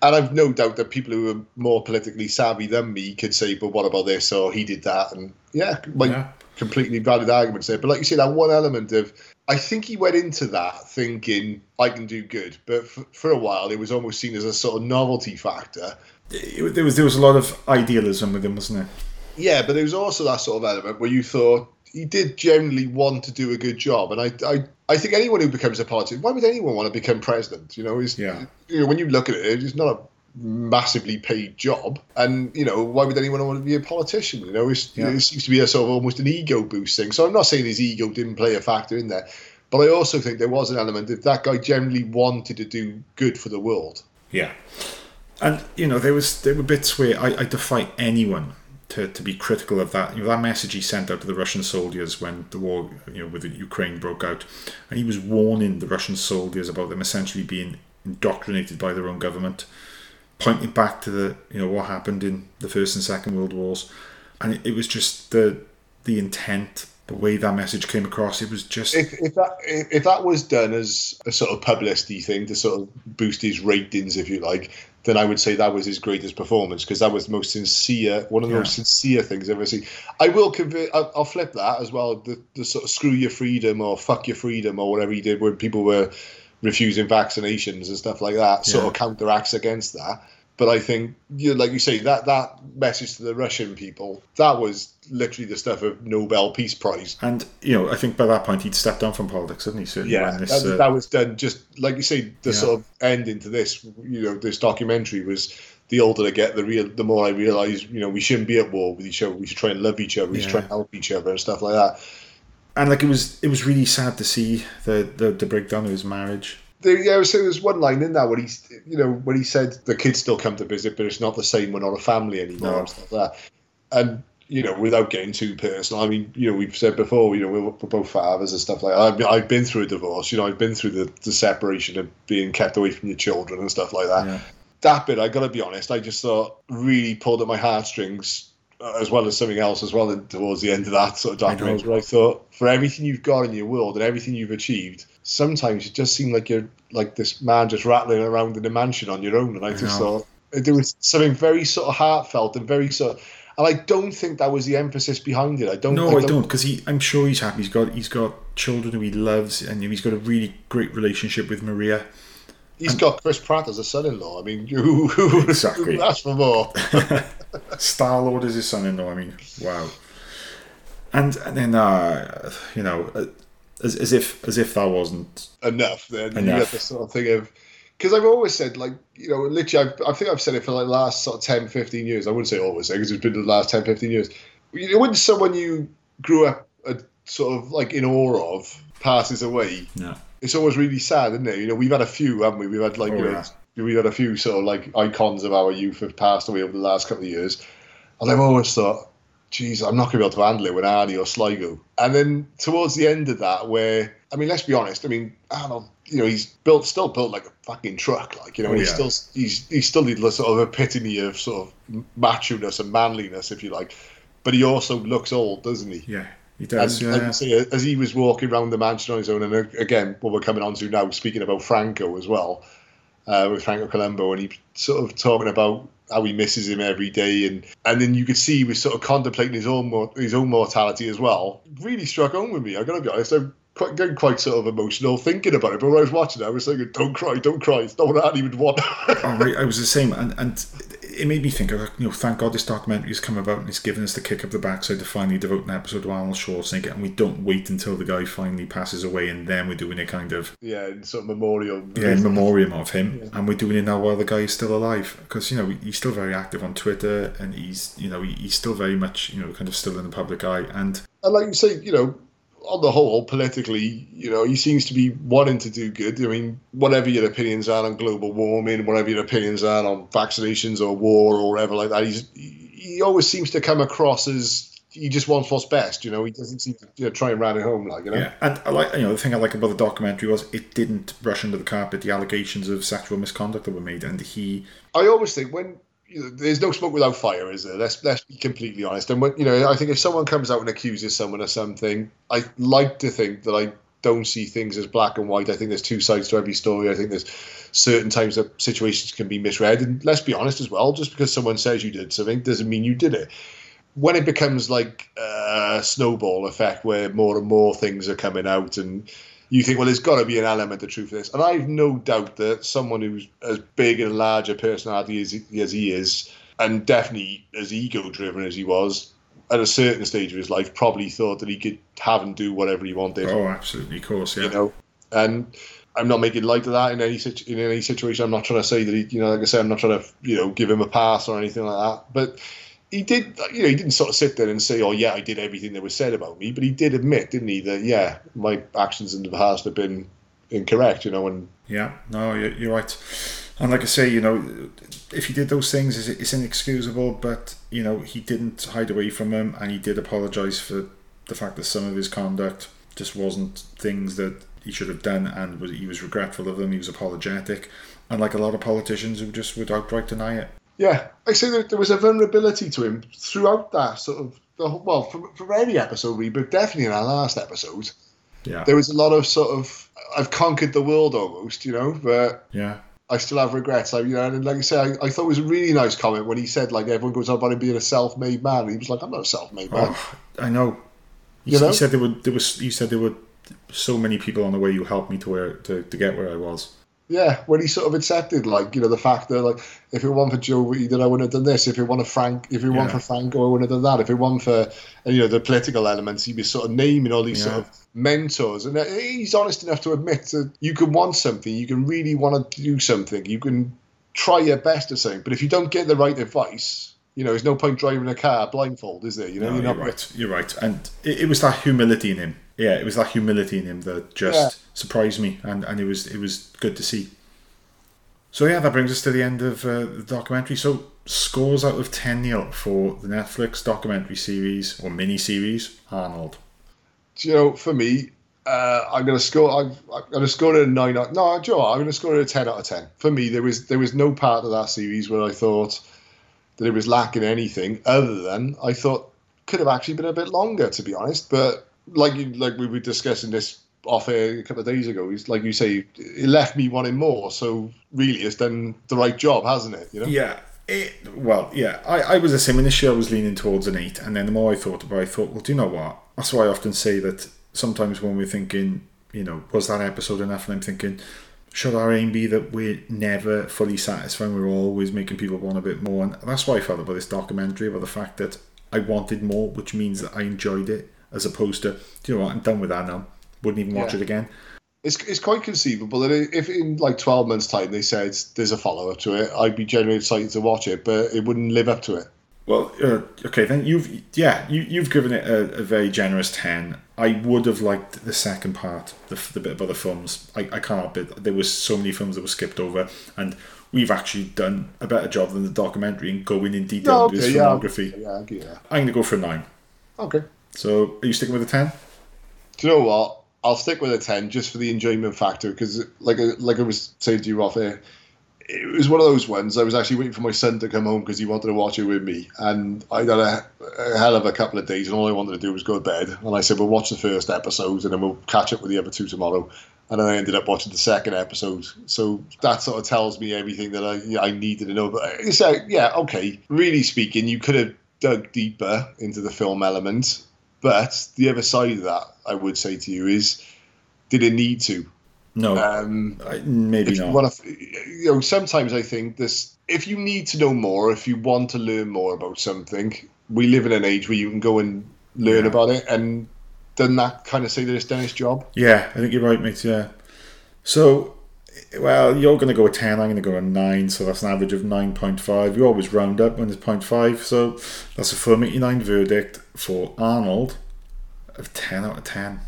[SPEAKER 5] And I've no doubt that people who are more politically savvy than me could say, "But what about this?" or "He did that," and yeah, like
[SPEAKER 9] Yeah.
[SPEAKER 5] completely valid arguments there. But like you say, that one element of, I think he went into that thinking, "I can do good," but for, for a while, it was almost seen as a sort of novelty factor.
[SPEAKER 9] It- there was there was a lot of idealism with him, wasn't there?
[SPEAKER 5] Yeah, but there was also that sort of element where you thought he did generally want to do a good job, and I, I, I think anyone who becomes a politician, why would anyone want to become president? You know, is
[SPEAKER 9] Yeah.
[SPEAKER 5] you know when you look at it, it's not a massively paid job. And, you know, why would anyone want to be a politician? You know, it's,
[SPEAKER 9] Yeah.
[SPEAKER 5] it seems to be a sort of almost an ego boost thing. So I'm not saying his ego didn't play a factor in there, but I also think there was an element that that guy generally wanted to do good for the world.
[SPEAKER 9] Yeah, and you know there was there were bits where I, I defy anyone to, to be critical of that. You know that message he sent out to the Russian soldiers when the war you know with the Ukraine broke out, and he was warning the Russian soldiers about them essentially being indoctrinated by their own government, pointing back to the you know what happened in the First and Second World Wars, and it, it was just the the intent. The way that message came across, it was just
[SPEAKER 5] If, if that if, if that was done as a sort of publicity thing to sort of boost his ratings, if you like, then I would say that was his greatest performance because that was the most sincere, one of the
[SPEAKER 9] Yeah.
[SPEAKER 5] most sincere things I've ever seen. I will convert. I'll, I'll flip that as well. The, the sort of screw your freedom or fuck your freedom or whatever he did when people were refusing vaccinations and stuff like that sort
[SPEAKER 9] Yeah.
[SPEAKER 5] of counteracts against that. But I think, you know, like you say, that that message to the Russian people, that was literally the stuff of Nobel Peace Prize.
[SPEAKER 9] and you know I think by that point he'd stepped down from politics, hadn't he? Certainly
[SPEAKER 5] Yeah,
[SPEAKER 9] this,
[SPEAKER 5] that,
[SPEAKER 9] uh,
[SPEAKER 5] that was done just like you say. The
[SPEAKER 9] Yeah.
[SPEAKER 5] sort of ending to this, you know, this documentary was the older I get, the real, the more I realise, you know, we shouldn't be at war with each other. We should try and love each other. We should
[SPEAKER 9] Yeah.
[SPEAKER 5] try and help each other and stuff like that.
[SPEAKER 9] And like it was it was really sad to see the the, the breakdown of his marriage.
[SPEAKER 5] There, yeah, so there's one line in there where he's, you know, when he said the kids still come to visit, but it's not the same. We're not a family anymore
[SPEAKER 9] No.
[SPEAKER 5] and stuff like that. And you know, without getting too personal, I mean, you know, we've said before, you know, we're, we're both fathers and stuff like that. I've, I've been through a divorce. You know, I've been through the, the separation of being kept away from your children and stuff like that.
[SPEAKER 9] Yeah.
[SPEAKER 5] That bit, I got to be honest, I just thought really pulled at my heartstrings. Uh, As well as something else, as well, and towards the end of that sort of documentary, I, thought for everything you've got in your world and everything you've achieved, sometimes it just seemed like you're like this man just rattling around in a mansion on your own. And I, just
[SPEAKER 9] know.
[SPEAKER 5] thought there was something very sort of heartfelt and very sort. Of, and I don't think that was the emphasis behind it. I don't.
[SPEAKER 9] No, I don't, because he. I'm sure he's happy. He's got he's got children who he loves, and he's got a really great relationship with Maria.
[SPEAKER 5] He's got Chris Pratt as a son-in-law. I mean, [laughs] who, who,
[SPEAKER 9] Exactly.
[SPEAKER 5] who asked for more? [laughs]
[SPEAKER 9] Star Lord is his son-in-law. I mean, wow. And and then uh, you know, uh, as, as if as if that wasn't
[SPEAKER 5] enough, then you
[SPEAKER 9] Enough.
[SPEAKER 5] get this sort of thing of because I've always said like you know literally I've, I think I've said it for like the last sort of 10 15 years I wouldn't say always because it's been the last 10 15 years when someone you grew up uh, sort of like in awe of passes away
[SPEAKER 9] no.
[SPEAKER 5] it's always really sad isn't it you know we've had a few haven't we we've had like
[SPEAKER 9] Oh,
[SPEAKER 5] you know
[SPEAKER 9] yeah.
[SPEAKER 5] We've had a few sort of like icons of our youth have passed away over the last couple of years and I've always thought geez, I'm not going to be able to handle it with Arnie or Sly go. And then towards the end of that, where I mean, let's be honest. I mean, Arnold, you know, he's built still built like a fucking truck, like you know,
[SPEAKER 9] Oh,
[SPEAKER 5] and he's
[SPEAKER 9] yeah.
[SPEAKER 5] still he's he's still the sort of epitome of sort of macho-ness and manliness, if you like. But he also looks old, doesn't he?
[SPEAKER 9] Yeah, he does.
[SPEAKER 5] like
[SPEAKER 9] yeah.
[SPEAKER 5] as he was walking around the mansion on his own, and again, what we're coming on to now, speaking about Franco as well, uh, with Franco Columbu, and he sort of talking about how he misses him every day, and and then you could see he was sort of contemplating his own his own mortality as well. Really struck home with me. I got to be honest, I'm quite getting quite sort of emotional thinking about it. But when I was watching it, I was thinking, "Don't cry, don't cry." It's not what I even want.
[SPEAKER 9] Oh, right, I was the same, and and it made me think of you know, thank God this documentary has come about and it's given us the kick up the backside to finally devote an episode to Arnold Schwarzenegger, and we don't wait until the guy finally passes away and then we're doing a kind of
[SPEAKER 5] yeah, in sort of memorial.
[SPEAKER 9] yeah in memoriam of him, and we're doing it now while the guy is still alive because you know he's still very active on Twitter and he's you know he's still very much you know kind of still in the public eye, and
[SPEAKER 5] and like you say, you know, on the whole, politically, you know, he seems to be wanting to do good. I mean, whatever your opinions are on global warming, whatever your opinions are on vaccinations or war or whatever like that, he's he always seems to come across as he just wants what's best. You know, he doesn't seem to you know, try and ran it home like you know.
[SPEAKER 9] yeah, and I like you know the thing I like about the documentary was it didn't brush under the carpet the allegations of sexual misconduct that were made, and he
[SPEAKER 5] I always think when there's no smoke without fire, is there? Let's let's be completely honest. And when you know, I think if someone comes out and accuses someone of something, I like to think that I don't see things as black and white. I think there's two sides to every story. I think there's certain times that situations can be misread. And let's be honest as well, just because someone says you did something doesn't mean you did it. When it becomes like a snowball effect where more and more things are coming out and you think, well, there's got to be an element of truth to this. And I've no doubt that someone who's as big and large a personality as he, as he is, and definitely as ego driven as he was, at a certain stage of his life, probably thought that he could have and do whatever he wanted
[SPEAKER 9] oh absolutely of course yeah
[SPEAKER 5] you know. And I'm not making light of that in any situ- in any situation. I'm not trying to say that he, you know, like I said, I'm not trying to, you know, give him a pass or anything like that. But he did, you know, he didn't sort of sit there and say, "Oh yeah, I did everything that was said about me," but he did admit, didn't he, that yeah, my actions in the past have been incorrect, you know, and
[SPEAKER 9] Yeah, no, you're, right. And like I say, you know, if he did those things, it's, inexcusable. But you know, he didn't hide away from them, and he did apologise for the fact that some of his conduct just wasn't things that he should have done, and he was regretful of them. He was apologetic, and like a lot of politicians who just would outright deny it.
[SPEAKER 5] Yeah, I say that there was a vulnerability to him throughout that sort of the whole, well, from, from any episode, really, but definitely in our last episode,
[SPEAKER 9] Yeah,
[SPEAKER 5] there was a lot of sort of I've conquered the world almost, you know, but
[SPEAKER 9] yeah,
[SPEAKER 5] I still have regrets. I, you know, and like I say, I, I thought it was a really nice comment when he said like everyone goes on about him being a self-made man, and he was like, I'm not a self-made man.
[SPEAKER 9] Oh, I know. He,
[SPEAKER 5] You know?
[SPEAKER 9] he said there were there was he said there were so many people on the way who helped me to where to, to get where I was.
[SPEAKER 5] Yeah, when he sort of accepted, like you know, the fact that like if it weren't for Joe, then I wouldn't have done this. If it weren't for Frank, if it weren't for Franco, I wouldn't have done that. If it weren't for you know the political elements, he'd be sort of naming all these
[SPEAKER 9] Yeah.
[SPEAKER 5] sort of mentors, and uh, he's honest enough to admit that you can want something, you can really want to do something, you can try your best at something, but if you don't get the right advice, you know, there's no point driving a car blindfold, is there? You know,
[SPEAKER 9] No,
[SPEAKER 5] you're
[SPEAKER 9] you're
[SPEAKER 5] not
[SPEAKER 9] right. You're right. And it, it was that humility in him. Yeah, it was that humility in him that just
[SPEAKER 5] Yeah.
[SPEAKER 9] surprised me, and, and it was it was good to see. So yeah, that brings us to the end of uh, the documentary. So scores out of ten Neil for the Netflix documentary series or mini series Arnold.
[SPEAKER 5] Do you know, for me, uh, I'm going to score. I'm, I'm going to score it a nine. Out, no, do you know what? I'm going to score it a ten out of ten. For me, there was there was no part of that series where I thought that it was lacking anything other than I thought could have actually been a bit longer, to be honest. But like you, like we were discussing this off air a couple of days ago, He's like you say, it left me wanting more. So really, it's done the right job, hasn't it? You know.
[SPEAKER 9] Yeah. It, well, yeah, I, I was the same. I was leaning towards an eight, and then the more I thought about it, I thought, well, do you know what? That's why I often say that sometimes when we're thinking, you know, was that episode enough? And I'm thinking, should our aim be that we're never fully satisfied? We're always making people want a bit more, and that's why I felt about this documentary about the fact that I wanted more, which means that I enjoyed it, as opposed to, you know what? I'm done with that now. Wouldn't even watch
[SPEAKER 5] Yeah.
[SPEAKER 9] it again.
[SPEAKER 5] It's, it's quite conceivable that if in like 12 months' time they said there's a follow up to it, I'd be genuinely excited to watch it, but it wouldn't live up to it.
[SPEAKER 9] Well, uh, okay, then you've yeah you you've given it a, a very generous ten. I would have liked the second part, the, the bit about the films. I, I can't bit. There was so many films that were skipped over, and we've actually done a better job than the documentary in going in detail into his
[SPEAKER 5] yeah,
[SPEAKER 9] filmography.
[SPEAKER 5] yeah, I'll give you that.
[SPEAKER 9] I'm going to go for a nine.
[SPEAKER 5] Okay.
[SPEAKER 9] So are you sticking with a ten?
[SPEAKER 5] Do you know what? I'll stick with a 10 just for the enjoyment factor because, like, I- like I was saying to you off air, it was one of those ones. I was actually waiting for my son to come home because he wanted to watch it with me, and I had a, a hell of a couple of days, and all I wanted to do was go to bed. And I said, "We'll watch the first episode, and then we'll catch up with the other two tomorrow." And then I ended up watching the second episode. So that sort of tells me everything that I I needed to know. But uh, it's like, yeah, okay. Really speaking, you could have dug deeper into the film element, but the other side of that, I would say to you, is did it need to?
[SPEAKER 9] No,
[SPEAKER 5] Um,
[SPEAKER 9] I, maybe
[SPEAKER 5] you
[SPEAKER 9] not.
[SPEAKER 5] to, you know, sometimes I think this. If you need to know more, if you want to learn more about something, we live in an age where you can go and learn
[SPEAKER 9] Yeah.
[SPEAKER 5] about it, and doesn't that kind of say that it's done its job?
[SPEAKER 9] Yeah, I think you're right, mate. Yeah. So, well, you're going to go a 10, I'm going to go a 9, so that's an average of 9.5. You always round up when it's 0.5, so that's a 489 verdict for Arnold of 10 out of 10.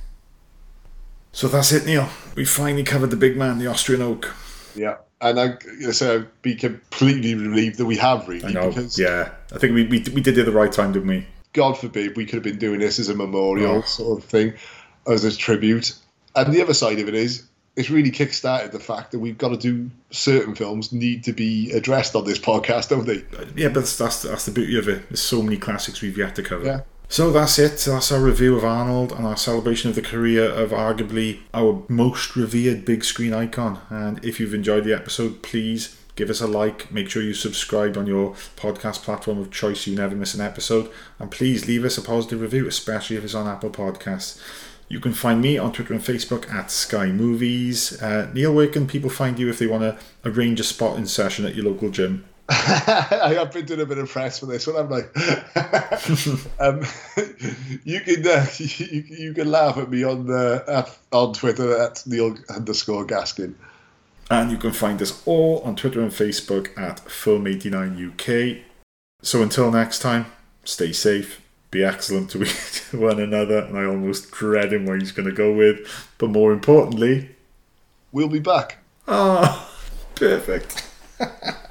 [SPEAKER 9] So that's it, Neil. We finally covered the big man, the Austrian oak.
[SPEAKER 5] Yeah, and I, you so I'd be completely relieved that we have really,
[SPEAKER 9] I know.
[SPEAKER 5] because
[SPEAKER 9] Yeah, I think we, we, we did it the right time, didn't we?
[SPEAKER 5] God forbid we could have been doing this as a memorial
[SPEAKER 9] Oh.
[SPEAKER 5] sort of thing, as a tribute. And the other side of it is, it's really kick-started the fact that we've got to do certain films need to be addressed on this podcast, don't they?
[SPEAKER 9] Yeah, but that's, that's, the beauty of it. There's so many classics we've yet to cover.
[SPEAKER 5] Yeah.
[SPEAKER 9] So that's it. That's our review of Arnold and our celebration of the career of arguably our most revered big screen icon. And if you've enjoyed the episode, please give us a like. Make sure you subscribe on your podcast platform of choice so you never miss an episode. And please leave us a positive review, especially if it's on Apple Podcasts. You can find me on Twitter and Facebook at Sky Movies. Uh, Neil, where can people find you if they want to arrange a spot in session at your local gym? [laughs]
[SPEAKER 5] I have been doing a bit of press for this one. I'm like, [laughs] um, [laughs] you can uh, you, you can laugh at me on the at, on Twitter at Neil underscore Gaskin.
[SPEAKER 9] And you can find us all on Twitter and Facebook at Film89UK. So until next time, stay safe, be excellent to [laughs] each one another, and I almost dread him where he's going to go with. But more importantly,
[SPEAKER 5] we'll be back.
[SPEAKER 9] Ah, oh, perfect. [laughs]